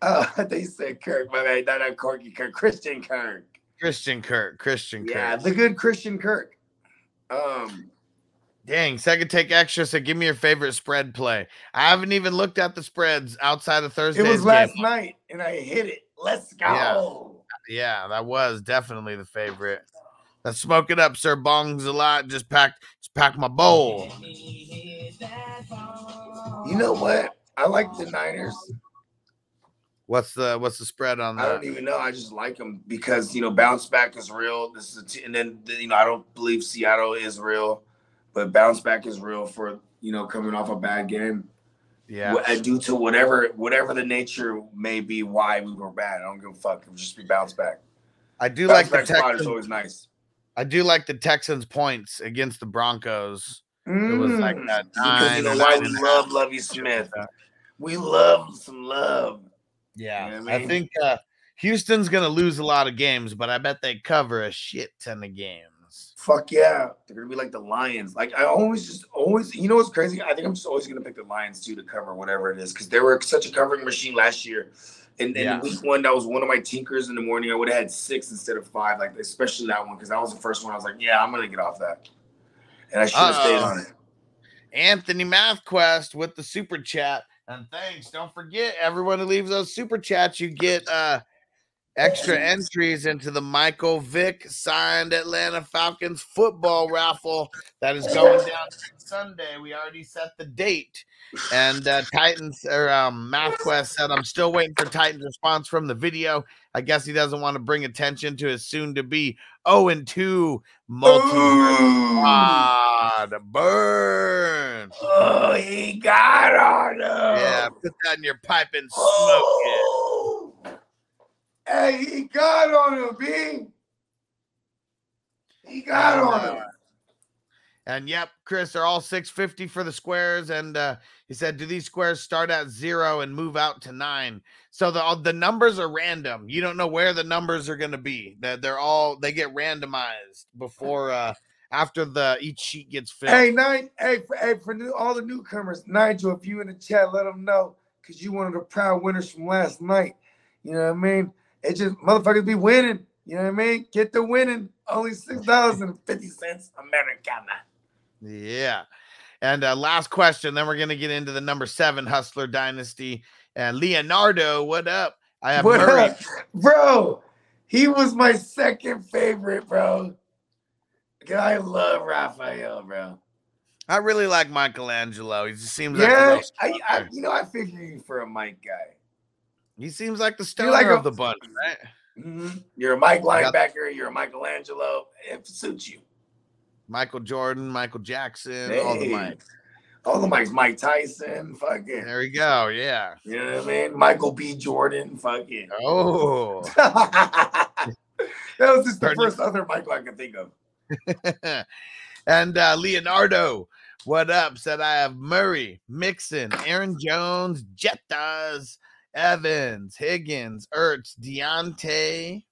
Oh, they said Kirk, my man. Not not Corky Kirk. Christian Kirk. Christian Kirk, Christian Yeah, Kirk. the good Christian Kirk. Um, Dang, second take extra. So give me your favorite spread play. I haven't even looked at the spreads outside of Thursday. it was last game. night, and I hit it. Let's go. Yeah. Yeah, that was definitely the favorite. Let's smoke it up, sir. Bongs a lot. Just pack, just pack my bowl. You know what? I like the Niners. What's the what's the spread on that? I don't even know. I just like them because you know bounce back is real. This is a t- and then you know I don't believe Seattle is real, but bounce back is real for you know coming off a bad game. Yeah, due to whatever whatever the nature may be why we were bad. I don't give a fuck. It would just be bounce back. I do Bounce like the back spot is Texans. always nice. I do like the Texans points against the Broncos. It was like Mm, that because you know why we love. Lovie Smith. We love some love. Yeah, You know I I think uh, Houston's gonna lose a lot of games, but I bet they cover a shit ton of games. Fuck yeah, they're gonna be like the Lions. Like I always just always, you know what's crazy? I think I'm just always gonna pick the Lions too to cover whatever it is because they were such a covering machine last year. And, and Yeah. week one, that was one of my tinkers in the morning. I would have had six instead of five, like especially that one because that was the first one. I was like, yeah, I'm gonna get off that, and I should have stayed on it. Anthony MathQuest with the super chat. And thanks. Don't forget, everyone who leaves those super chats, you get uh extra entries into the Michael Vick signed Atlanta Falcons football raffle that is going down Sunday. We already set the date. And uh Titans or um MathQuest said, I'm still waiting for Titans response from the video. I guess he doesn't want to bring attention to his soon to be 0 and 2 multi. Burn. Oh, he got on him. Yeah, put that in your pipe and smoke it. Oh. Hey, he got on him, B. He got on uh, him. And yep, Chris, they're all 650 for the squares. And uh, he said, Do these squares start at zero and move out to nine? So the the numbers are random. You don't know where the numbers are gonna be. They're, they're all they get randomized before uh after the each sheet gets filled. Hey, nine. Hey, for, hey, for new, all the newcomers, Nigel, if you in the chat, let them know because you one of the proud winners from last night. You know what I mean? It just motherfuckers be winning. You know what I mean? Get the winning. Only six dollars and fifty cents Americana. Yeah. And uh, last question, then we're gonna get into the number seven Hustler Dynasty. And Leonardo, what up? I have What Murray. up? Bro, he was my second favorite, bro. I love Raphael, bro. I really like Michelangelo. He just seems like Yeah, little I, I, you know, I figure you for a Mike guy. He seems like the stoner like a- of the bunch, right? Mhm. You're a Mike linebacker. You're a Michelangelo. If it suits you. Michael Jordan, Michael Jackson, all the Hey, Mike. All the Mike's Mike Tyson. Fucking. There we go. Yeah. You know what I mean? Michael B. Jordan. Fucking. Oh. that was just the first other Michael I could think of. and uh, Leonardo, what up? Said I have Murray, Mixon, Aaron Jones, Jettas, Evans, Higgins, Ertz, Diontae,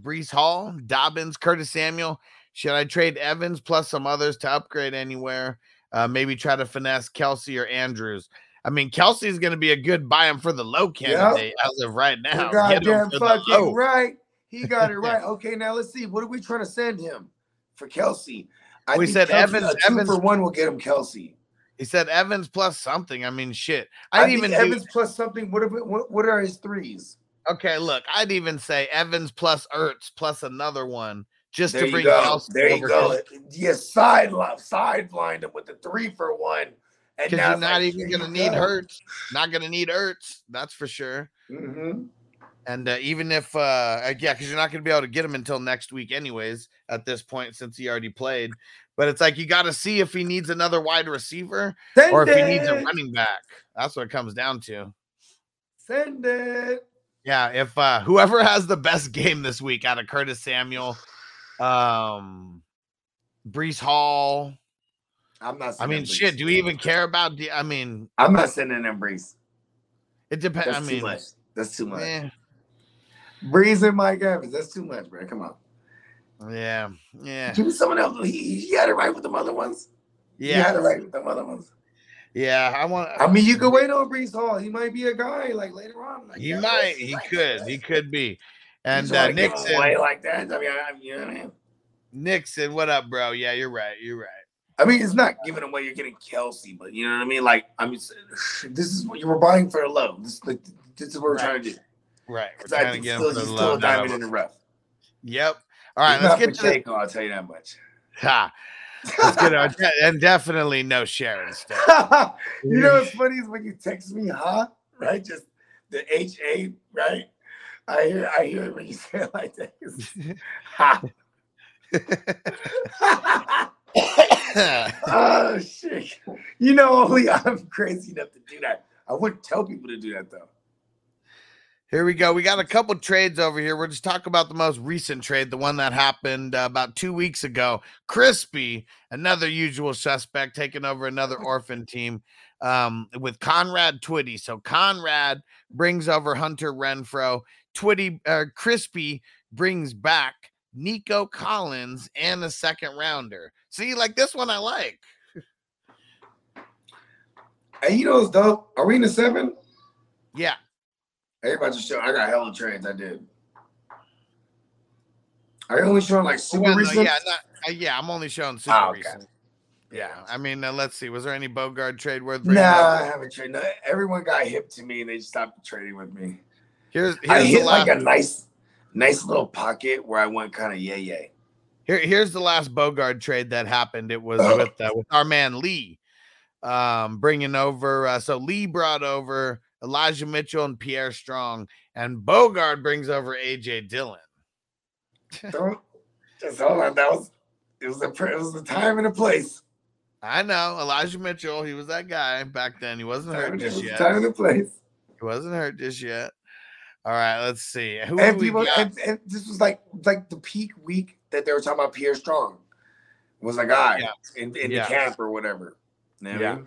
Breece Hall, Dobbins, Curtis Samuel. Should I trade Evans plus some others to upgrade anywhere? Uh, maybe try to finesse Kelce or Andrews. I mean, Kelce is going to be a good buy him for the low candidate as of right now. You're Get him goddamn fucking right. He got it right. Okay, now let's see. What are we trying to send him for Kelce? I We said Kelce, Evans- Evans- for one will get him Kelce. He said Evans plus something. I mean, shit. I I'd think even Evans do, plus something. What, are, what, what are his threes? okay. Look, I'd even say Evans plus Ertz plus another one just There to bring go. There you go. You side sidelined him with the three for one. And now you're not like, even gonna need go. Hurts. Not gonna need Ertz. That's for sure. Mhm. And uh, even if, uh, uh, yeah, because you're not gonna be able to get him until next week, anyways. At this point, since he already played, but it's like you got to see if he needs another wide receiver Send or if he needs a running back. That's what it comes down to. Send it. Yeah, if uh whoever has the best game this week out of Curtis Samuel, um Breece Hall. I'm not. I mean, shit, do we even care about the I mean, I'm not sending him Breece. it depends. I too mean, much. That's too much. eh, Breece and Mike Evans. That's too much, bro. Come on. Yeah, yeah, Give me someone else. He, he had it right with the other ones. He had it yeah, right with them other ones. yeah. I want I mean, you could wait on Breece Hall. He might be a guy like later on. Like, he yeah, might, he like, could, he could be. And uh him Nixon, away like that. I mean, I, you know what I mean? Nixon, what up, bro? Yeah, you're right, you're right. I mean, it's not giving away. You're getting Kelce, but you know what I mean. Like, I mean, this is what you were buying for the low. This, like, this is what we're Right. trying to do. Right. We're trying to get him still, for he's the still a diamond in the rough. Yep. All right, let's get to the Pacheco, I'll tell you that much. ha. Let's get on, and definitely no Sharon stuff. you know what's funny is when you text me, huh? Right? Just the H A, right? I hear I hear it when you say it like that. ha. oh shit. You know only I'm crazy enough to do that. I wouldn't tell people to do that though. Here we go. We got a couple trades over here. We're just talking about the most recent trade, the one that happened uh, about two weeks ago. Crispy, another usual suspect, taking over another orphan team um, with Conrad Twitty. So Conrad brings over Hunter Renfrow. Twitty, uh, Crispy brings back Nico Collins and a second rounder. See, like this one, I like. Hey, you know what's dope? Are we in the seven? Yeah. Everybody just show. I got hella trades. I did. Are you only showing like super Well, no, recent? yeah, not, uh, yeah. I'm only showing super Ah, okay. recent. Yeah, I mean, uh, let's see. Was there any Bogard trade worth? Nah, up? I haven't traded. No, everyone got hip to me and they stopped trading with me. Here's, I here's the hit like a nice, nice little pocket where I went kind of yay yay. Here, here's the last Bogard trade that happened. It was Uh-huh. with uh, with our man Lee, um, bringing over. Uh, so Lee brought over Elijah Mitchell and Pierre Strong, and Bogard brings over AJ Dillon. Don't just hold on. That was it was the it was the time and the place. I know Elijah Mitchell. He was that guy back then. He wasn't Time hurt just was the yet. time and the place. He wasn't hurt just yet. All right, let's see. Who And people, and, and this was like like the peak week that they were talking about Pierre Strong was a guy Yeah. in, in Yeah. the camp or whatever. You know what I Yeah. mean?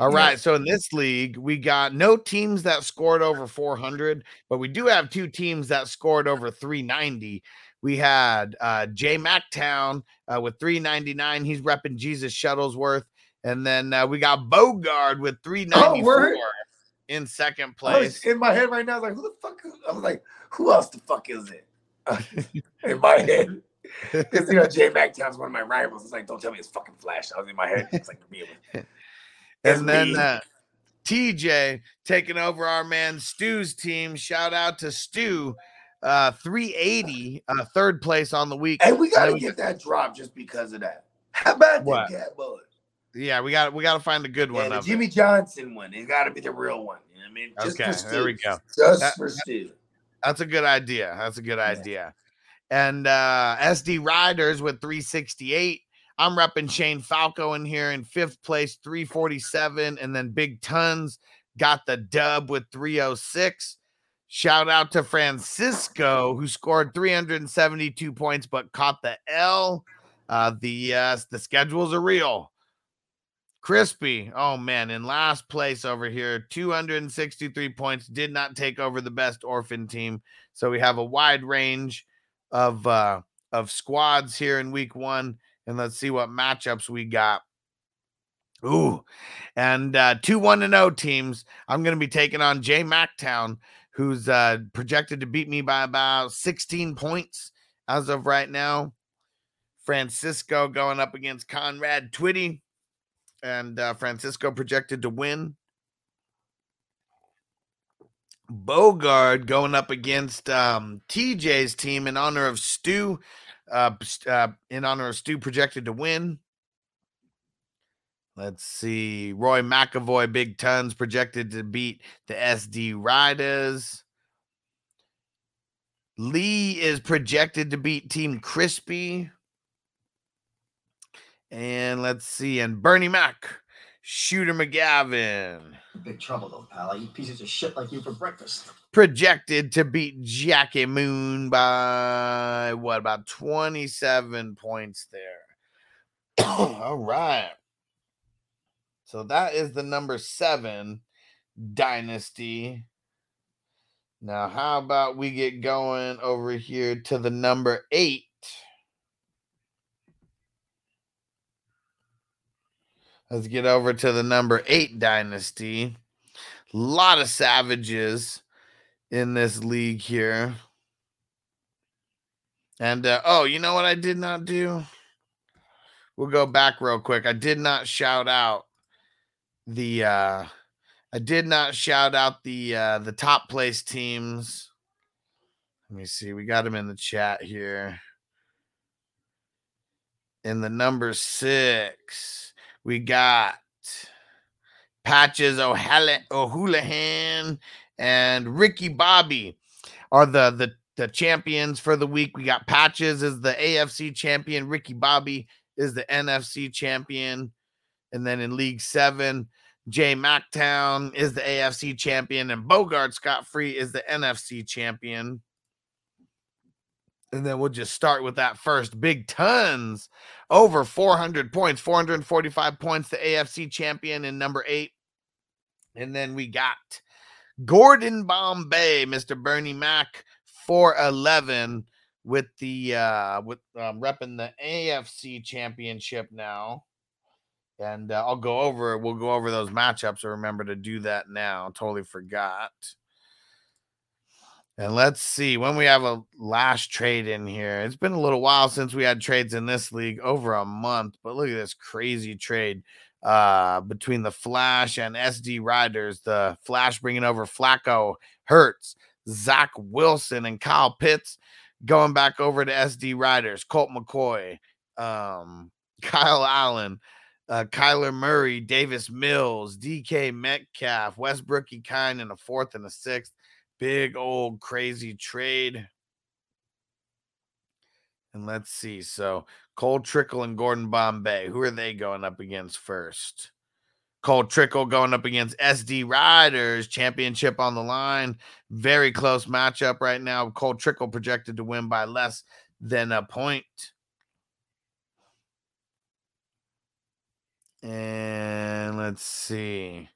All Yeah. So in this league, we got no teams that scored over 400, but we do have two teams that scored over 390. We had uh, Jay Mactown uh, with 399. He's repping Jesus Shuttlesworth. And then uh, we got Bogard with 394 word. in second place. in my head right now. I was like, who the fuck? is- I was like, who else the fuck is it? in my head. Because you know, Jay McTown's one of my rivals. It's like, don't tell me it's fucking Flash. I was in my head. It's like me. And then uh, TJ taking over our man Stu's team. Shout out to Stu. Uh, 380, uh, third place on the week. Hey, we gotta we get that drop just because of that. How about What? that cat boy? Yeah, we got we got to find a good Yeah, one the of it. Jimmy Johnson one. It's got to be the real one. You know what I mean? Just Okay, there we go. Just That- for Stu. That's a good idea. That's a good idea. And uh SD Riders with 368. I'm repping Shane Falco in here in fifth place, 347. And then Big Tons got the dub with 306. Shout out to Francisco, who scored 372 points but caught the L. Uh, the uh, the schedules are real. Crispy, oh man, in last place over here, 263 points, did not take over the best orphan team. So we have a wide range of uh of squads here in week one. And let's see what matchups we got. Ooh, and uh two one and oh teams. I'm gonna be taking on Jay Mactown, who's uh projected to beat me by about 16 points as of right now. Francisco going up against Conrad Twitty, and uh, Francisco projected to win. Bogard going up against um, TJ's team in honor of Stu. Uh, uh, in honor of Stu, projected to win. Let's see. Roy McAvoy, Big Tons, projected to beat the SD Riders. Lee is projected to beat Team Crispy. And let's see. And Bernie Mac, Shooter McGavin, Big trouble though, pal. I eat pieces of shit like you for breakfast. Projected to beat Jackie Moon by what about 27 points there. All right. So that is the number seven dynasty. Now, how about we get going over here to the number eight? Let's get over to the number eight dynasty. A lot of savages in this league here. And uh, oh, you know what I did not do? We'll go back real quick. I did not shout out the uh I did not shout out the uh the top place teams. Let me see. We got them in the chat here. In the number 6, we got Patches O'Hall- O'Houlihan and Ricky Bobby are the the the champions for the week. We got Patches is the AFC champion, Ricky Bobby is the NFC champion. And then in League 7, Jay Mactown is the AFC champion, and Bogart Scott Free is the NFC champion. And then we'll just start with that first. Big tons over 400 points, 445 points, the AFC champion in number eight. And then we got Gordon Bombay, Mr. Bernie Mac, 411 with the uh with um, repping the AFC championship now. And uh, I'll go over we'll go over those matchups. I remember to do that now. Totally forgot. And let's see when we have a last trade in here. It's been a little while since we had trades in this league, over a month. But look at this crazy trade uh, between the Flash and SD Riders. The Flash bringing over Flacco, Hurts, Zach Wilson, and Kyle Pitts going back over to SD Riders. Colt McCoy, um, Kyle Allen, uh, Kyler Murray, Davis Mills, DK Metcalf, Westbrook Kine in a fourth and a sixth. Big old crazy trade. And let's see. So Cole Trickle and Gordon Bombay, who are they going up against first? Cole Trickle going up against SD Riders, championship on the line. Very close matchup right now. Cole Trickle projected to win by less than a point. And let's see.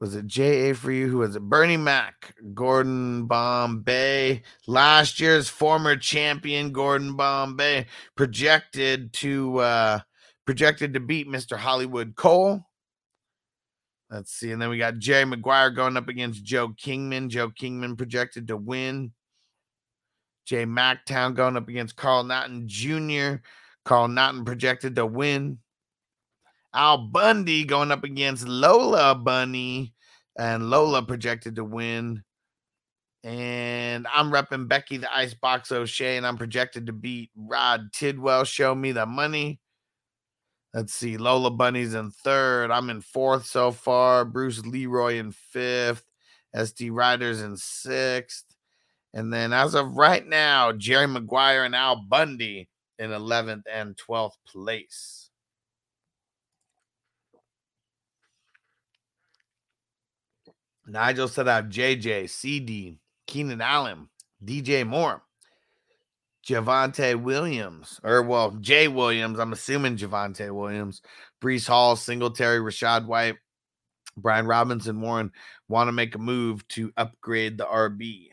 Was it J.A. for you? Who was it? Bernie Mac, Gordon Bombay, last year's former champion, Gordon Bombay, projected to uh projected to beat Mr. Hollywood Cole. Let's see. And then we got Jerry Maguire going up against Joe Kingman. Joe Kingman projected to win. Jay Mactown going up against Carl Naughton Jr. Carl Naughton projected to win. Al Bundy going up against Lola Bunny, and Lola projected to win. And I'm repping Becky the Icebox O'Shea, and I'm projected to beat Rod Tidwell. Show me the money. Let's see. Lola Bunny's in third. I'm in fourth so far. Bruce Leroy in fifth. SD Riders in sixth. And then as of right now, Jerry Maguire and Al Bundy in 11th and 12th place. Nigel said I have JJ, CD, Keenan Allen, DJ Moore, Javonte Williams, or well, Jay Williams. I'm assuming Javonte Williams, Breece Hall, Singletary, Rachaad White, Brian Robinson, Warren want to make a move to upgrade the RB.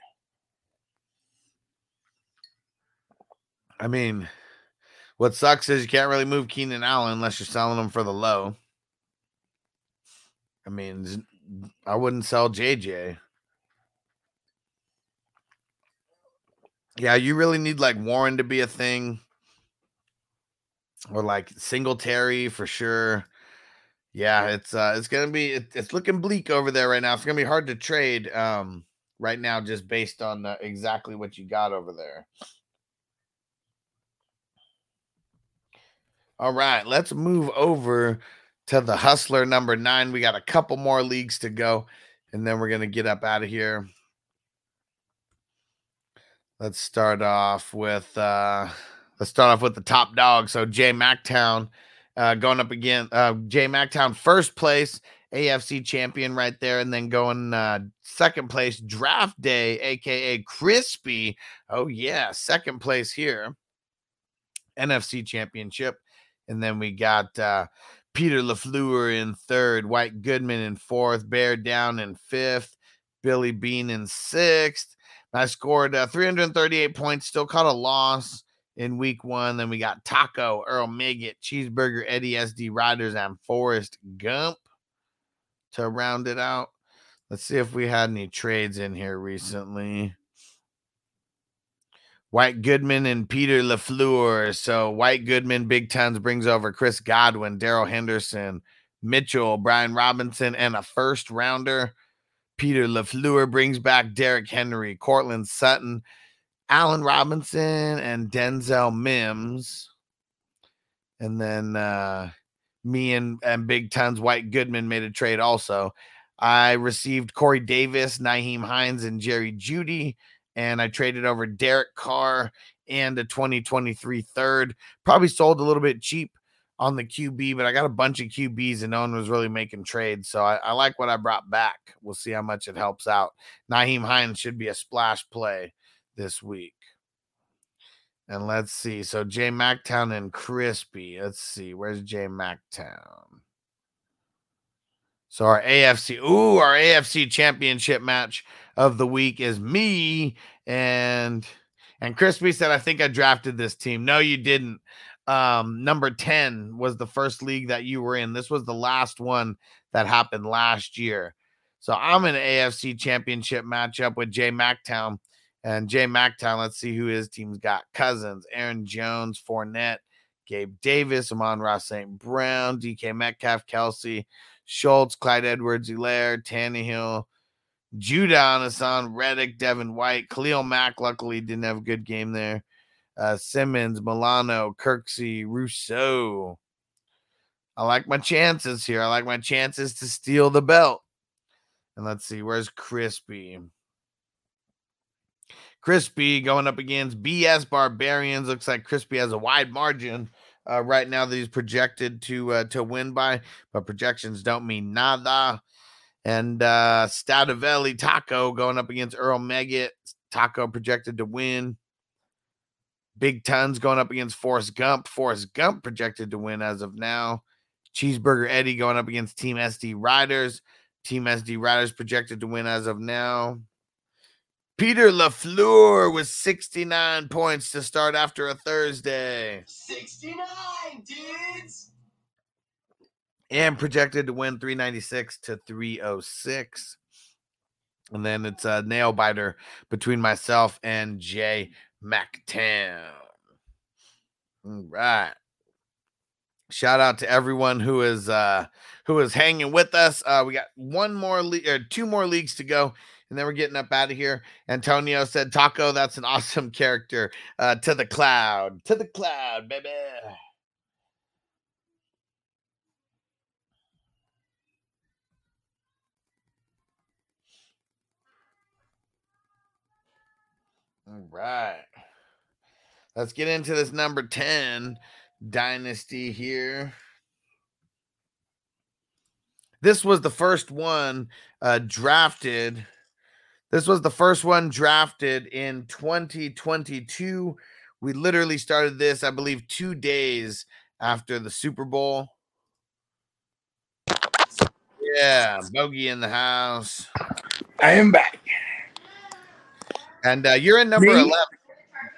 I mean, what sucks is you can't really move Keenan Allen unless you're selling him for the low. I mean, I wouldn't sell JJ. Yeah, you really need like Warren to be a thing. Or like Singletary for sure. Yeah, it's uh it's gonna be it, it's looking bleak over there right now. It's gonna be hard to trade um right now just based on uh, exactly what you got over there. All right, let's move over to the hustler number nine. We got a couple more leagues to go, and then we're gonna get up out of here. Let's start off with uh let's start off with the top dog. So Jay Mactown uh going up again. Uh Jay Mactown first place, AFC champion right there, and then going uh second place, draft day, aka crispy. Oh, yeah, second place here. NFC championship. And then we got uh Peter LaFleur in third, White Goodman in fourth, Bear Down in fifth, Billy Bean in sixth. I scored uh, 338 points, still caught a loss in week one. Then we got Taco, Earl Miggett, Cheeseburger, Eddie SD Riders, and Forrest Gump to round it out. Let's see if we had any trades in here recently. White Goodman and Peter LaFleur. So White Goodman, Big Tons brings over Chris Godwin, Darrell Henderson, Mitchell, Brian Robinson, and a first rounder. Peter LaFleur brings back Derrick Henry, Courtland Sutton, Allen Robinson, and Denzel Mims. And then uh, me and, and Big Tons White Goodman made a trade also. I received Corey Davis, Nyheim Hines, and Jerry Jeudy and I traded over Derek Carr and a 2023 third. Probably sold a little bit cheap on the QB, but I got a bunch of QBs and no one was really making trades. So I, I like what I brought back. We'll see how much it helps out. Nyheim Hines should be a splash play this week. And let's see. So Jay Mactown and Crispy. Let's see. Where's Jay Mactown? So our AFC, ooh, our AFC championship match of the week is me and and Crispy said, I think I drafted this team. No, you didn't. Um, number 10 was the first league that you were in. This was the last one that happened last year. So I'm in AFC championship matchup with Jay Mactown. And Jay Mactown, let's see who his team's got. Cousins, Aaron Jones, Fournette, Gabe Davis, Amon-Ra St. Brown, DK Metcalf, Kelce, Schultz, Clyde Edwards, Hilaire, Tannehill, Judon, Hassan, Reddick, Devin White, Khalil Mack. Luckily, didn't have a good game there. Uh, Simmons, Milano, Kirksey, Rousseau. I like my chances here. I like my chances to steal the belt. And let's see, where's Crispy? Crispy going up against BS Barbarians. Looks like Crispy has a wide margin uh, right now that he's projected to uh, to win by, but projections don't mean nada. And uh Stadavelli Taco going up against Earl Meggett. Taco projected to win. Big Tons going up against Forrest Gump. Forrest Gump projected to win as of now. Cheeseburger Eddie going up against Team SD Riders. Team SD Riders projected to win as of now. Peter LaFleur with 69 points to start after a Thursday. 69, dudes. And projected to win 396 to 306. And then it's a nail biter between myself and Jay McTown. All right. Shout out to everyone who is uh who is hanging with us. Uh we got one more or two more leagues to go and then we're getting up out of here. Antonio said Taco, that's an awesome character. Uh to the cloud. To the cloud, baby. Right. Let's get into this number 10 dynasty here. This was the first one uh, drafted. This was the first one drafted in 2022. We literally started this, I believe, two days after the Super Bowl. Yeah, Bogey in the house. I am back. And uh, you're in number Me? 11.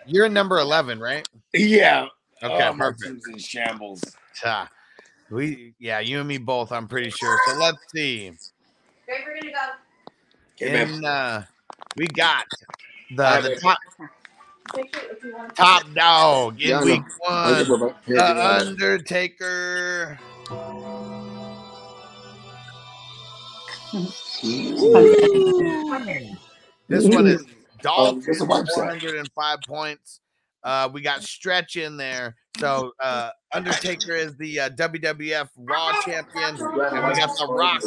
You're in number 11, right? Yeah. Okay, Oh, my perfect. team's in shambles. Ah, we, yeah, you and me both, I'm pretty sure. So let's see. Great, we're gonna go. Okay. In, uh, we got the, Alright, the babe. top, Make sure if you want. top dog in Yeah, week one, bye-bye. The give. Undertaker. This one is Oh, Dolph, there's 405 points. Uh, we got Stretch in there. So uh, Undertaker is the uh, WWF Raw champion, and we got The Rock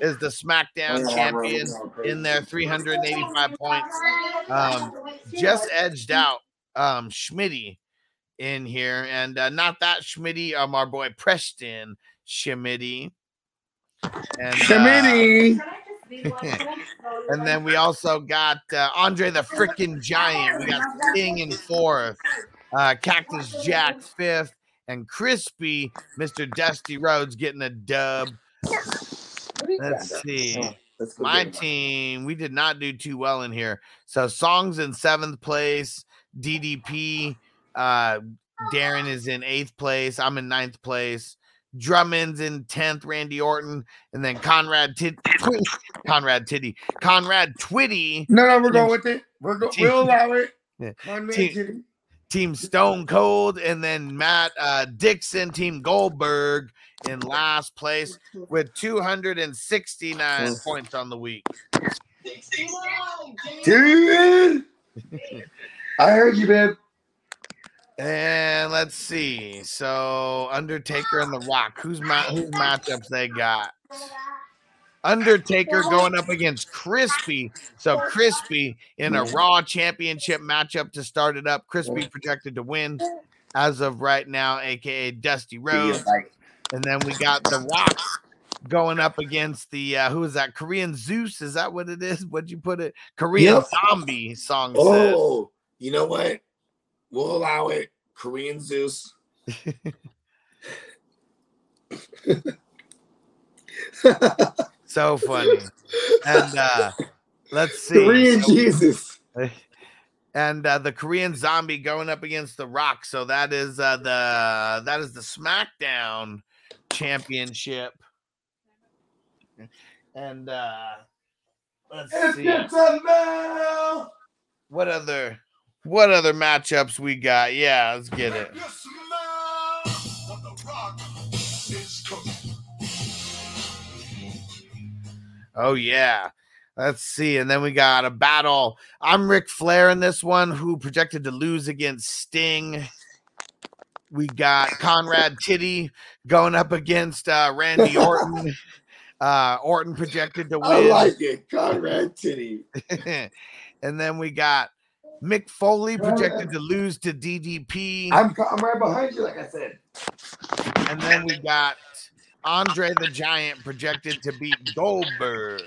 is the SmackDown champion in there, 385 points. Um, just edged out um, Schmitty in here, and uh, not that Schmitty, um, our boy Preston Schmitty. And, uh, Shimmy. and then we also got uh, Andre the freaking Giant. We got Sting in fourth, uh, Cactus Jack fifth, and Crispy, Mr. Dusty Rhodes getting a dub. Let's see. Let's My team, we did not do too well in here. So Songs in seventh place, DDP, uh, Darren is in eighth place. I'm in ninth place. Drummond's in tenth. Randy Orton, and then Conrad Tid- Conrad Tiddy, Conrad Twitty. No, no, we're going with it. We're go- Team- we'll allow it. Yeah. Team- Team Stone Cold, and then Matt uh, Dixon, Team Goldberg in last place with 269 points on the week. 69, Dude. I heard you, babe. And let's see. So Undertaker and The Rock. Who's ma- whose matchups they got? Undertaker going up against Crispy. So Crispy in a Raw Championship matchup to start it up. Crispy projected to win. as of right now, aka Dusty Rhodes. And then we got The Rock going up against the uh who is that? Korean Zeus? Is that what it is? What'd you put it? Korean Yep. zombie song says. oh, you know what? We'll allow it. Korean Zeus. So funny. And uh let's see. Korean So- Jesus. and uh, the Korean zombie going up against the Rock. So that is uh, the that is the SmackDown championship. And uh let's see what other what other matchups we got. Yeah, let's get it. Oh yeah. Let's see. And then we got a battle. I'm Ric Flair in this one, who projected to lose against Sting. We got Conrad Titty going up against uh, Randy Orton. Uh, Orton projected to win. I win. like it. Conrad Titty. and then we got Mick Foley projected to lose to DDP. I'm, I'm right behind you, like I said. And then we got Andre the Giant projected to beat Goldberg.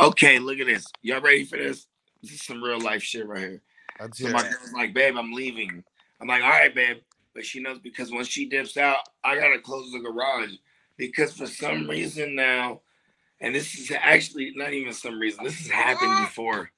Okay, look at this. Y'all ready for this? This is some real life shit right here. Let's So hear my girl's like, babe, I'm leaving. I'm like, all right, babe. But she knows because when she dips out, I gotta close the garage. Because for some reason now, and this is actually not even some reason, this has happened before.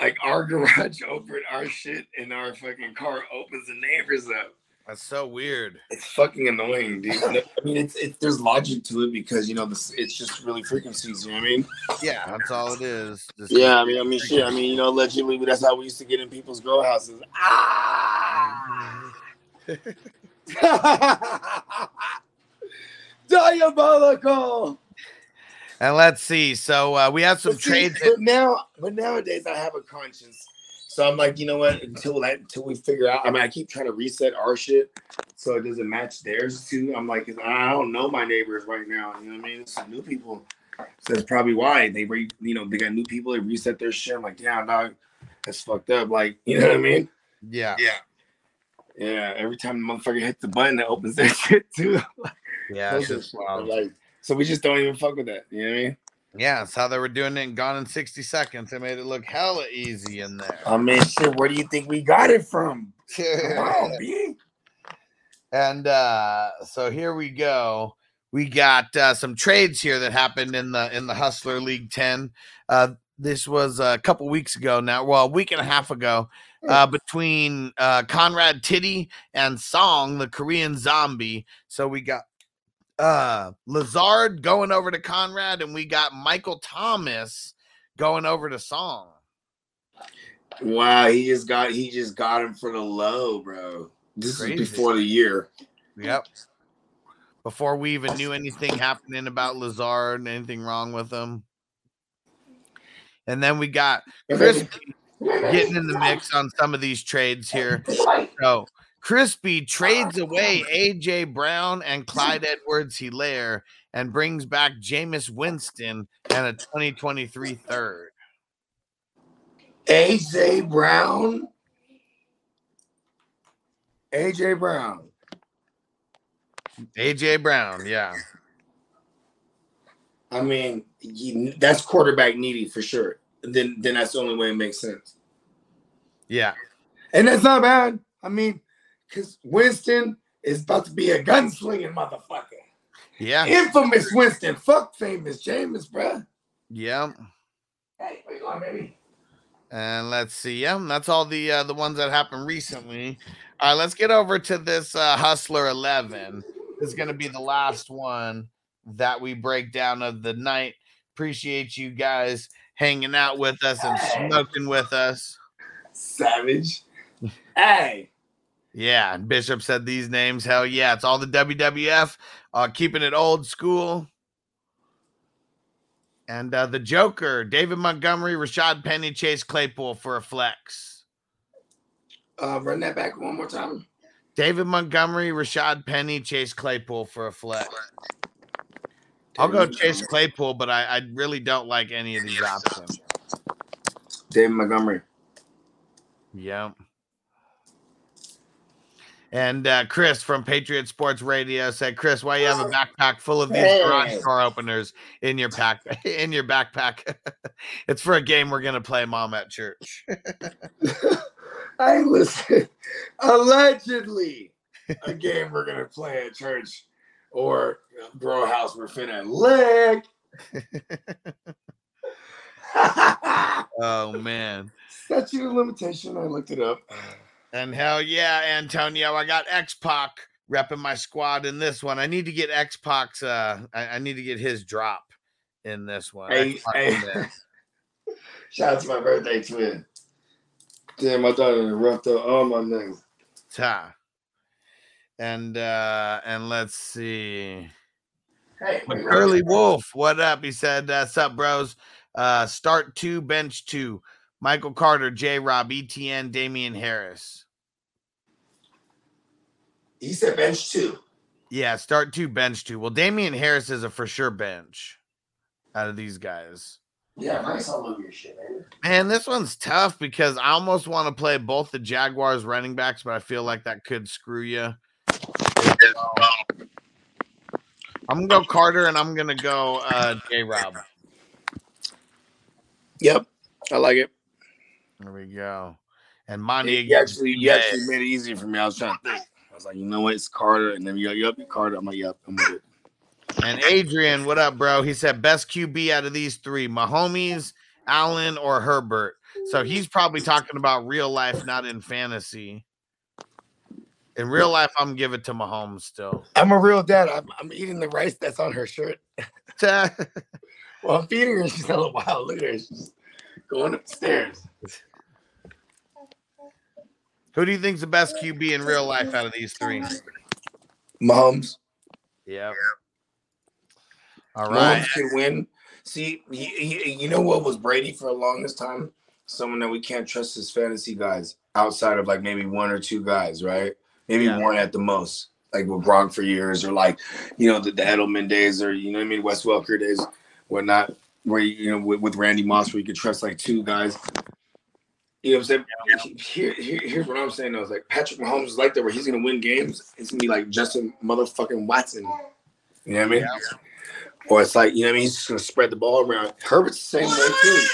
Like our garage opened our shit and our fucking car opens the neighbors up. That's so weird. It's fucking annoying, dude. I mean, it's it's there's logic to it because you know this. It's just really frequencies. You know what I mean? Yeah, that's all it is. Just Yeah, I mean, I mean, shit. I mean, you know, allegedly that's how we used to get in people's grow houses. Ah! Diabolical. And let's see. So uh, we have some But see, trades. but now, but nowadays I have a conscience, so I'm like, you know what? Until that, until we figure out. I mean, I keep trying to reset our shit so it doesn't match theirs too. I'm like, I don't know my neighbors right now. You know what I mean? Some new people. So that's probably why they re, you know, they got new people. They reset their shit. I'm like, damn, dog, that's fucked up. Like, you know what I mean? Yeah. Yeah. Yeah. Every time the motherfucker hits the button, that opens that shit too. Yeah, are just wild. Like, so we just don't even fuck with that. You know what I mean? Yeah, that's how they were doing it in Gone in 60 Seconds. They made it look hella easy in there. I mean, shit. Where do you think we got it from? Come on, B. And uh, so here we go. We got uh, some trades here that happened in the in the Hustler League 10. Uh, this was a couple weeks ago now, well, a week and a half ago, uh, between uh, Conrad Titty and Song, the Korean zombie. So we got uh Lazard going over to Conrad, and we got Michael Thomas going over to Song. Wow, he just got he just got him for the low, bro. This Crazy. is before the year. Yep. Before we even knew anything happening about Lazard and anything wrong with him. And then we got Crispy getting in the mix on some of these trades here. So Crispy trades away AJ Brown and Clyde Edwards Hilaire and brings back Jameis Winston and a 2023 third. AJ Brown. AJ Brown. AJ Brown, yeah. I mean, you, that's quarterback needy for sure. Then then that's the only way it makes sense. Yeah. And that's not bad. I mean, because Winston is about to be a gunslinging motherfucker. Yeah. Infamous Winston. Fuck famous James, bruh. Yeah. Hey, where you going, baby? And let's see. Yeah, that's all the uh, the ones that happened recently. All right, let's get over to this uh, Hustler 11. This is going to be the last one that we break down of the night. Appreciate you guys hanging out with us and smoking with us. Savage. Hey. Yeah, and Bishop said these names. Hell yeah, it's all the WWF, uh, keeping it old school. And uh, the Joker, David Montgomery, Rashaad Penny, Chase Claypool for a flex. Uh, run that back one more time. David Montgomery, Rashaad Penny, Chase Claypool for a flex. I'll go Chase Claypool, but I, I really don't like any of these options. David Montgomery. Yeah. And uh, Chris from Patriot Sports Radio said, "Chris, why you have a backpack full of these Hey. garage door openers in your pack in your backpack? it's for a game we're gonna play, Mom, at church." I listen. Allegedly, a game we're gonna play at church or bro house we're finna lick. oh man. Statute of limitation. I looked it up. And hell yeah, Antonio, I got X Pac repping my squad in this one. I need to get X Pac's. Uh, I, I need to get his drop in this one. Hey, hey. Shout out to my birthday twin. Damn, I thought it roughed up all my niggas. Ta. And uh and let's see. Hey, Early Wolf, what up? He said, uh, "Sup, bros? Uh, start two, bench two. Michael Carter, J. Rob, ETN, Damien Harris. He said bench two. Yeah, start two, bench two. Well, Damien Harris is a for sure bench out of these guys. Yeah, nice all over your shit, man. Man, this one's tough because I almost want to play both the Jaguars running backs, but I feel like that could screw you. I'm gonna go Carter and I'm gonna go uh J Rob. Yep, I like it. There we go. And Monty You actually, you actually made it easy for me. I was trying to think. I was like, you know what? It's Carter, and then you go, yep, Carter. I'm like, yep, I'm with it. And Adrian, what up, bro? He said best QB out of these three: Mahomes, Allen, or Herbert. So he's probably talking about real life, not in fantasy. In real life, I'm giving it to Mahomes still. I'm a real dad. I'm, I'm eating the rice that's on her shirt. well, I'm feeding her. She's a little wild. Look at her. She's going upstairs. Who do you think's the best QB in real life out of these three? Mahomes. Yeah. All right. Mahomes can win. See, he, he, you know what was Brady for the longest time? Someone that we can't trust as fantasy guys outside of like maybe one or two guys, right? Maybe Yeah. one at the most, like with Gronk for years, or like you know the, the Edelman days, or you know what I mean, Wes Welker days, whatnot. Where you know with, with Randy Moss, where you could trust like two guys. You know what I'm saying? Here, here, here's what I'm saying though. Is like Patrick Mahomes is like that, where he's gonna win games. It's gonna be like Justin motherfucking Watson. You know what I mean? Or it's like, you know what I mean? He's just gonna spread the ball around. Herbert's the same way too.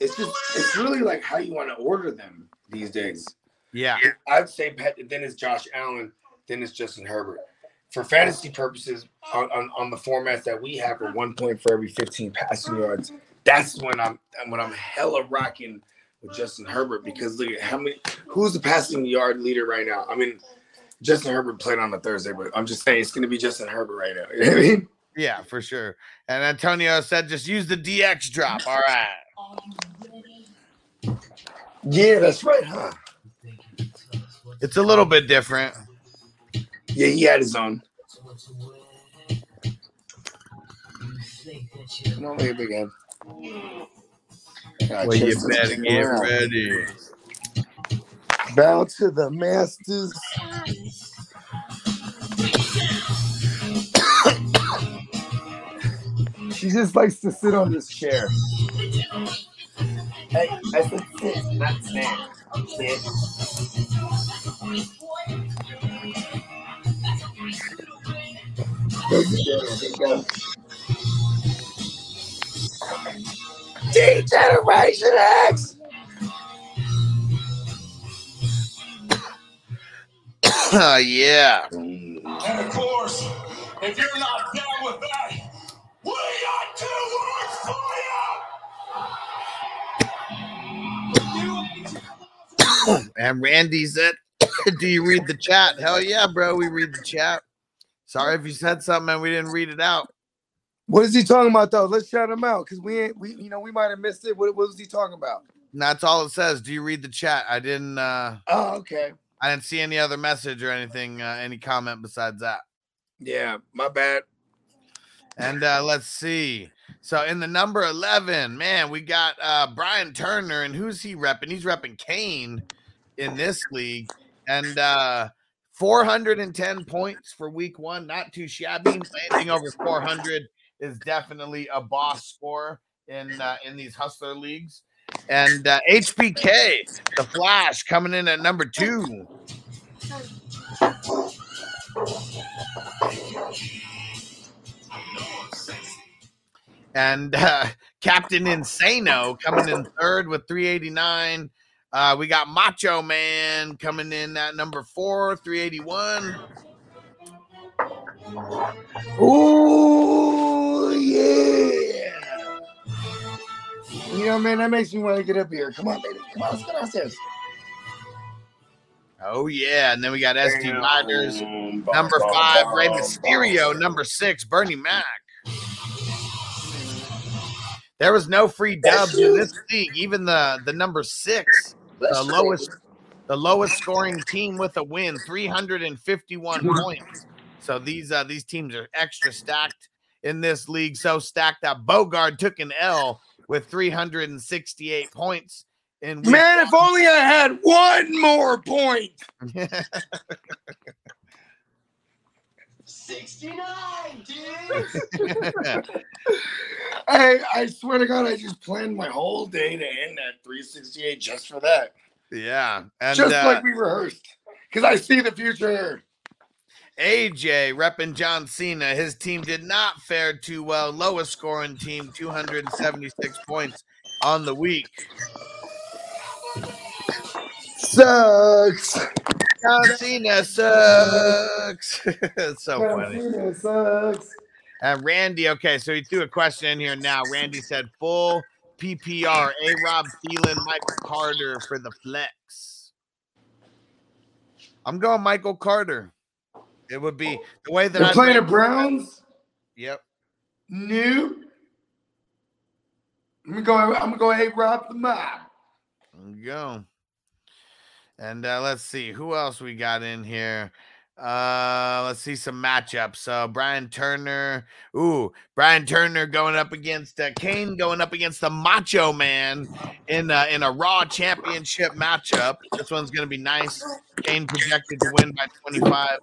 It's just it's really like how you want to order them these days. Yeah. I'd say Pat, then it's Josh Allen, then it's Justin Herbert. For fantasy purposes, on, on, on the formats that we have for one point for every 15 passing yards, that's when I'm when I'm hella rocking with Justin Herbert because look at how many who's the passing yard leader right now? I mean, Justin Herbert played on the Thursday, but I'm just saying it's gonna be Justin Herbert right now. You know what I mean? Yeah, for sure. And Antonio said just use the DX drop. All right. Yeah, that's right, huh? It's a little bit different. Yeah, he had his own. Come on, head. God, Well, you better get around. ready. Bow to the masters. she just likes to sit on this chair. Hey, I said sit, not stand. Sit. Go, go, go. D-Generation X! Oh, yeah. And of course, if you're not down with that, we got two words for you. And Randy's it. Do you read the chat? Hell yeah, bro. We read the chat. Sorry if you said something and we didn't read it out. What is he talking about though? Let's shout him out because we ain't we you know we might have missed it. What, what was he talking about? And that's all it says. Do you read the chat? I didn't uh Oh, okay. I didn't see any other message or anything, uh, any comment besides that. Yeah, my bad. And uh, let's see. So in the number 11, man, we got uh, Brian Turner. And who's he repping? He's repping Kane in this league. And uh, 410 points for week one. Not too shabby. Anything over 400 is definitely a boss score in uh, in these hustler leagues. And uh, HBK, the Flash, coming in at number two. And uh, Captain Insano coming in third with 389. Uh, we got Macho Man coming in at number four, 381. Ooh, yeah. You know, man, that makes me want to get up here. Come on, baby. Come on, let's go downstairs. Oh, yeah. And then we got SD Damn. Riders, Bum, number bum, five, bum, Rey bum. Mysterio, number six, Bernie Mac. There was no free dubs in this league. Even the the number six, the That's lowest, the lowest scoring team with a win, 351 points. So these uh these teams are extra stacked in this league. So stacked that Bogard took an L with 368 points. In week Man, if only I had one more point. 69, dude. I I swear to God, I just planned my whole day to end at 368 just for that. yeah, and just uh, like we rehearsed. Because I see the future. AJ repping John Cena. His team did not fare too well. Lowest scoring team, 276 points on the week. Sucks. John Cena sucks. it's so funny. sucks. And Randy, okay, so he threw a question in here now. Randy said full PPR, A Rob Thielen, Michael Carter for the flex. I'm going Michael Carter. It would be the way that They're I playing the Browns. Yep. New. I'm gonna go. I'm gonna go. Hey, Rob the mob. There you go. And uh, let's see who else we got in here. Uh, let's see some matchups. So Brian Turner, ooh, Brian Turner going up against uh, Kane, going up against the Macho Man in uh, in a Raw Championship matchup. This one's gonna be nice. Kane projected to win by 25.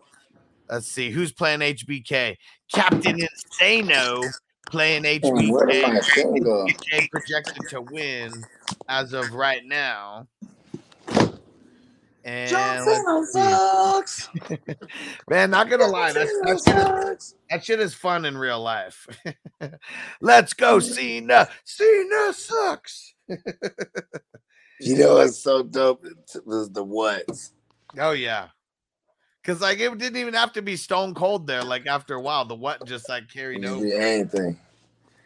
Let's see who's playing HBK. Captain Insano playing HBK. where did my thing go? HBK projected to win as of right now. And let's sucks. man, not gonna lie, that, that, shit is, that shit is fun in real life. Let's go, Cena. Cena sucks. You know what's so dope It was the what's. Oh yeah. Cause like it didn't even have to be stone cold there. Like after a while, the what just like carried over. anything.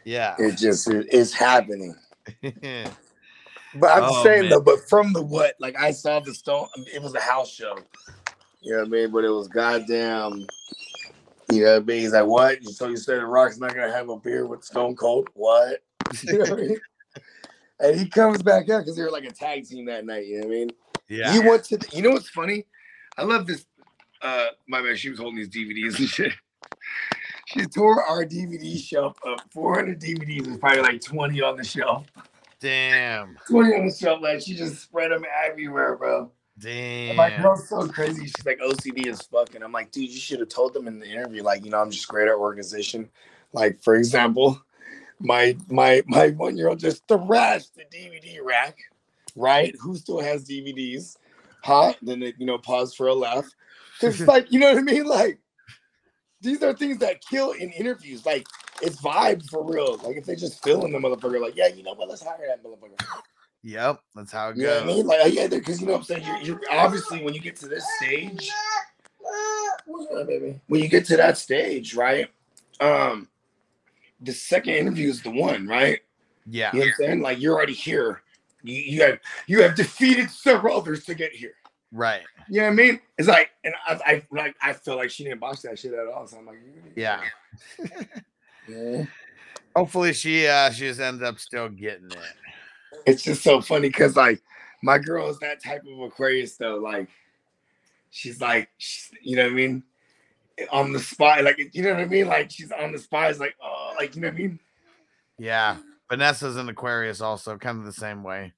Yeah. It just it, it's happening. But I'm Oh, saying man. though, but from the what, like I saw the stone. It was a house show. You know what I mean? But it was goddamn. You know what I mean? He's like, what? So you said the Rock's not gonna have a beer with Stone Cold? What? You know what I mean? And he comes back out because they were like a tag team that night. You know what I mean? Yeah. He went to. The, you know what's funny? I love this. Uh, my man, she was holding these DVDs and shit. She tore our DVD shelf up. 400 DVDs. There's probably like 20 on the shelf. Damn. 20 on the shelf. Like she just spread them everywhere, bro. And my Damn. girl's so crazy. She's like OCD as fuck. And I'm like, dude, you should have told them in the interview, like, you know, I'm just great at organization. Like, for example, my my my one year old just thrashed the DVD rack, right? Who still has DVDs? Huh? Then it, you know, pause for a laugh. It's like, you know what I mean? Like, these are things that kill in interviews. Like, it's vibe for real. Like, if they just fill in the motherfucker, like, yeah, you know what? Let's hire that motherfucker. Yep. That's how it You what I mean? Like, yeah, because you know what I'm saying. You're, you're obviously when you get to this stage, baby? When you get to that stage, right? Um, the second interview is the one, right? Yeah. You know what I'm saying? Like, you're already here. You, you have you have defeated several others to get here. Right. You know what I mean? It's like, and I, I like, I feel like she didn't box that shit at all. So I'm like, Yeah. yeah. Hopefully she uh she just ends up still getting it. it's just so funny because like my girl is that type of Aquarius though. Like she's like, she's, you know what I mean? On the spot, like you know what I mean? Like she's on the spot. It's like, oh, like you know what I mean? Yeah. Vanessa's an Aquarius also, kind of the same way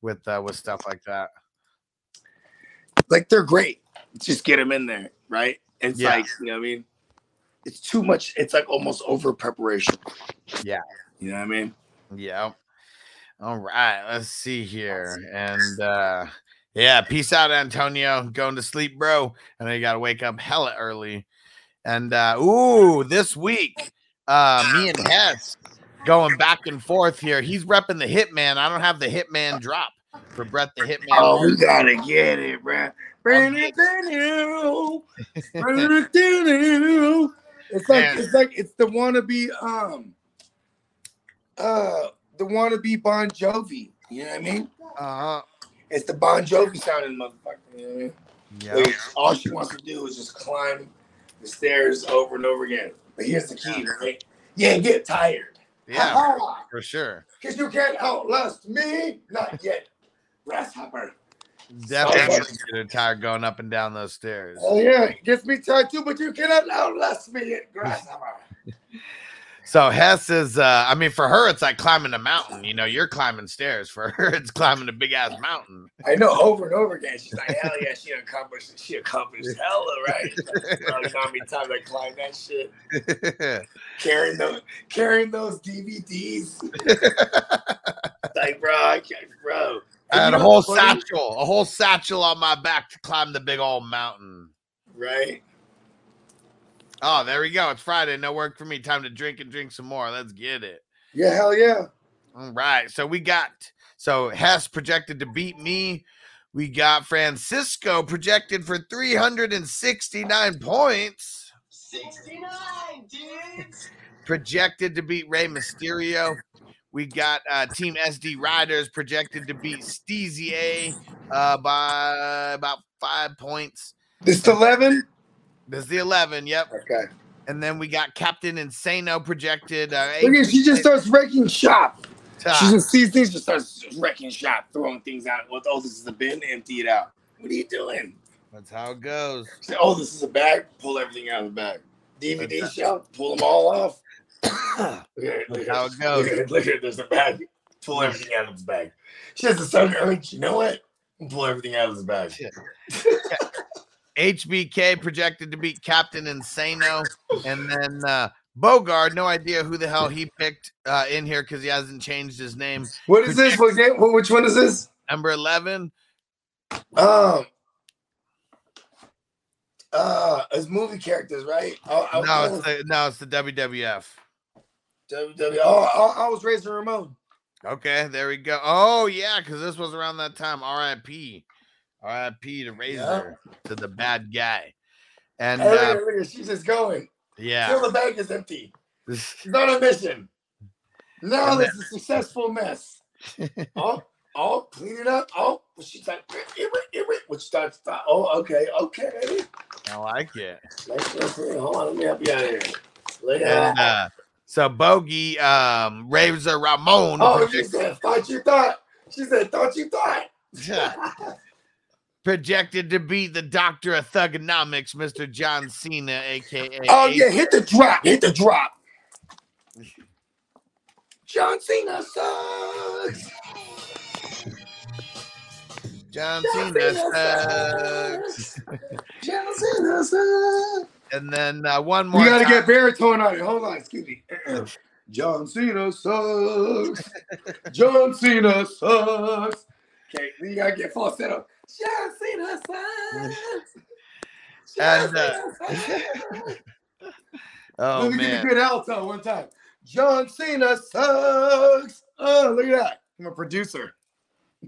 with uh with stuff like that. Like they're great. Just get them in there, right? It's Yeah. like you know what I mean? It's too much. It's like almost over preparation. Yeah. You know what I mean? Yeah. All right, let's see here. And uh Yeah, peace out, Antonio. Going to sleep, bro. And then you got to wake up hella early. And uh, ooh, this week, uh, me and Hess going back and forth here. He's repping the Hitman. I don't have the Hitman drop for Bret the Hitman. Oh, we gotta get it, bruh. It's like Man. it's like it's the wannabe um uh the wannabe Bon Jovi. You know what I mean? Uh-huh. It's the Bon Jovi sounding motherfucker. You know what I mean? Yeah. Like, all she wants to do is just climb the stairs over and over again. But here's the key, right? Yeah, get tired. Yeah, Ha-ha! for sure. Cause you can't outlast me. Not yet. Grasshopper. Definitely get tired going up and down those stairs. Oh yeah, it gets me tired too, but you cannot outlast me yet, grasshopper. So Hess is uh I mean for her it's like climbing a mountain. You know, you're climbing stairs. For her, it's climbing a big ass mountain. I know over and over again. She's like, hell yeah, she accomplished she accomplished hella right. How many times I climbed that shit? Carrying those carrying those DVDs. like, bro, I can't bro. I had a whole satchel, a whole satchel on my back to climb the big old mountain. Right? Oh, there we go. It's Friday. No work for me. Time to drink and drink some more. Let's get it. Yeah, hell yeah. All right. So we got so Hess projected to beat me. We got Francisco projected for 369 points. 69, dudes. projected to beat Rey Mysterio. We got uh, Team SD Riders projected to beat Steezy A uh, by about five points. This 11? Is the 11. Yep. Okay. And then we got Captain Insano projected. Uh, Look at she just starts wrecking shop. Top. She just sees things, just starts wrecking shop, throwing things out. Oh, this is a bin, empty it out. What are you doing? That's how it goes. Say, oh, this is a bag. Pull everything out of the bag. DVD That's shelf. Pull them all off. look look how it goes. Look at, this There's a bag. Pull everything out of the bag. She has a sudden urge. You know what? Pull everything out of the bag. HBK projected to beat Captain Insano. And then uh, Bogard, no idea who the hell he picked uh, in here because he hasn't changed his name. What is this? What game? Which one is this? Number 11. Um, uh, it's movie characters, right? Oh, I, I, No, it's the, no, it's the WWF. WWE. Oh, I, I was Razor Ramon. Okay, there we go. Oh, yeah, because this was around that time. RIP. RIP to Razor, to the bad guy. And Hey, look uh, look at- she's just going. yeah. Till the bag is empty. She's on a mission. Now this is a successful mess. oh, oh, clean it up. Oh, she's like, "Irrit, irrit," which starts. Start, oh, okay, okay. I like it. Let's, let's, hold on, let me help you out here. Look at that. so Bogey, um, Razor Ramon. Oh, she said, thought you thought. She said, thought you thought. projected to be the doctor of thuganomics, Mr. John Cena, aka. Oh yeah, hit the drop. Hit the drop. John Cena sucks. John John Cena Cena sucks. John Cena sucks. And then uh, one more. You gotta get baritone on it. Hold on, excuse me. John Cena sucks. John Cena sucks. Okay, then you gotta get falsetto. John Cena sucks. John And, uh, Cena sucks. Oh Let me get man. a good alto one time. John Cena sucks. Oh, look at that. I'm a producer.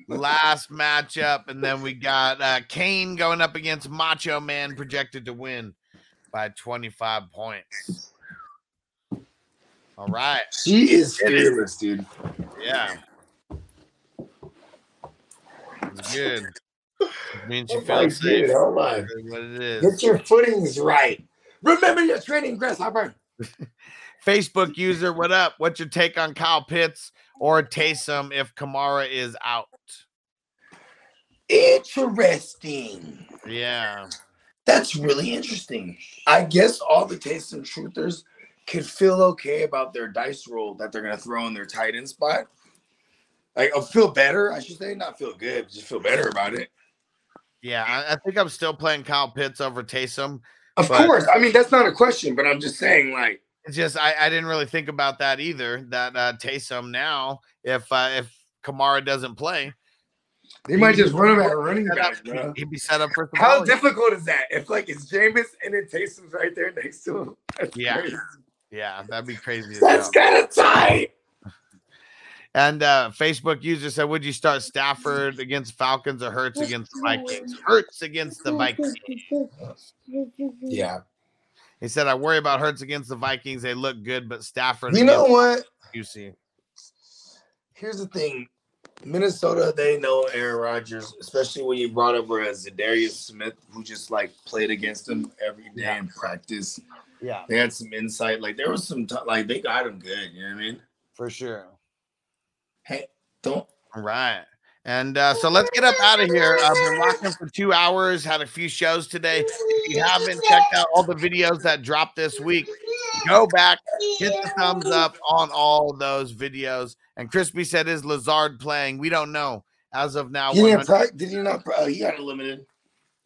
Last matchup, and then we got uh, Kane going up against Macho Man, projected to win by 25 points. All right. She is fearless, dude. Yeah. It's good. It means you Oh feel safe. Oh Hold on. What it is. Get your footings right. Remember your training, Grasshopper. Facebook user, what up? What's your take on Kyle Pitts or Taysom if Kamara is out? Interesting. Yeah. That's really interesting. I guess all the Taysom truthers could feel okay about their dice roll that they're gonna throw in their tight end spot. Like, I'll feel better. I should say, not feel good, just feel better about it. Yeah. I, I think I'm still playing Kyle Pitts over Taysom. Of but course. I mean, that's not a question, but I'm just saying, like, It's just I, I didn't really think about that either. That uh Taysom now, if uh, if Kamara doesn't play. They might just run him at running back, bro. He'd be set up for How difficult is that? If like it's Jameis and then Taysom's right there next to him. That's Yeah. crazy. Yeah, that'd be crazy. That's kind of tight. And uh, Facebook user said, "Would you start Stafford against Falcons or Hurts against the Vikings? Hurts against the Vikings." Yeah. He said, "I worry about Hurts against the Vikings. They look good, but Stafford." You know what? You see, Here's the thing. Minnesota, they know Aaron Rodgers, especially when you brought up whereas Za'Darius Smith, who just like played against him every day in practice. Yeah. They had some insight. Like there was some t- like they got him good. You know what I mean? for sure. Hey, don't. All right. And uh, so let's get up out of here. I've been rocking for two hours, had a few shows today. If you haven't checked out all the videos that dropped this week, go back, hit the thumbs up on all those videos. And Crispy said, Is Lazard playing? We don't know as of now. He didn't 100 pra- did he not? pra- Oh, he got it limited.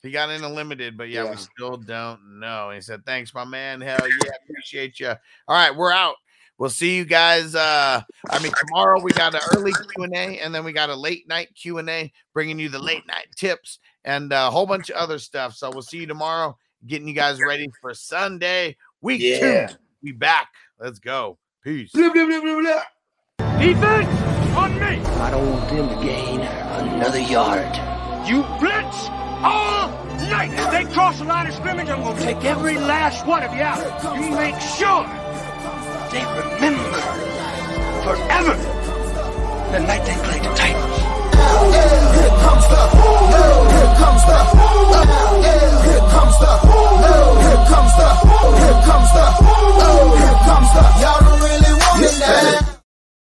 He got in a limited, but yeah, Yeah. we still don't know. He said, "Thanks, my man. Hell yeah, appreciate you." All right, we're out. We'll see you guys. Uh, I mean, tomorrow we got an early Q and A, and then we got a late night Q and A, bringing you the late night tips and a whole bunch of other stuff. So we'll see you tomorrow, getting you guys ready for Sunday week Yeah. two. We back. Let's go. Peace. Blah, blah, blah, blah, blah. Defense on me. I don't want them to gain another yard. You blitz all night. If they cross the line of scrimmage, I'm gonna take every last one of you out. You make sure they remember forever the night they played the Titans. Here comes the, boom. here comes the, boom. here comes the, boom. here comes the, boom. here comes the, here comes the, y'all don't really want it now.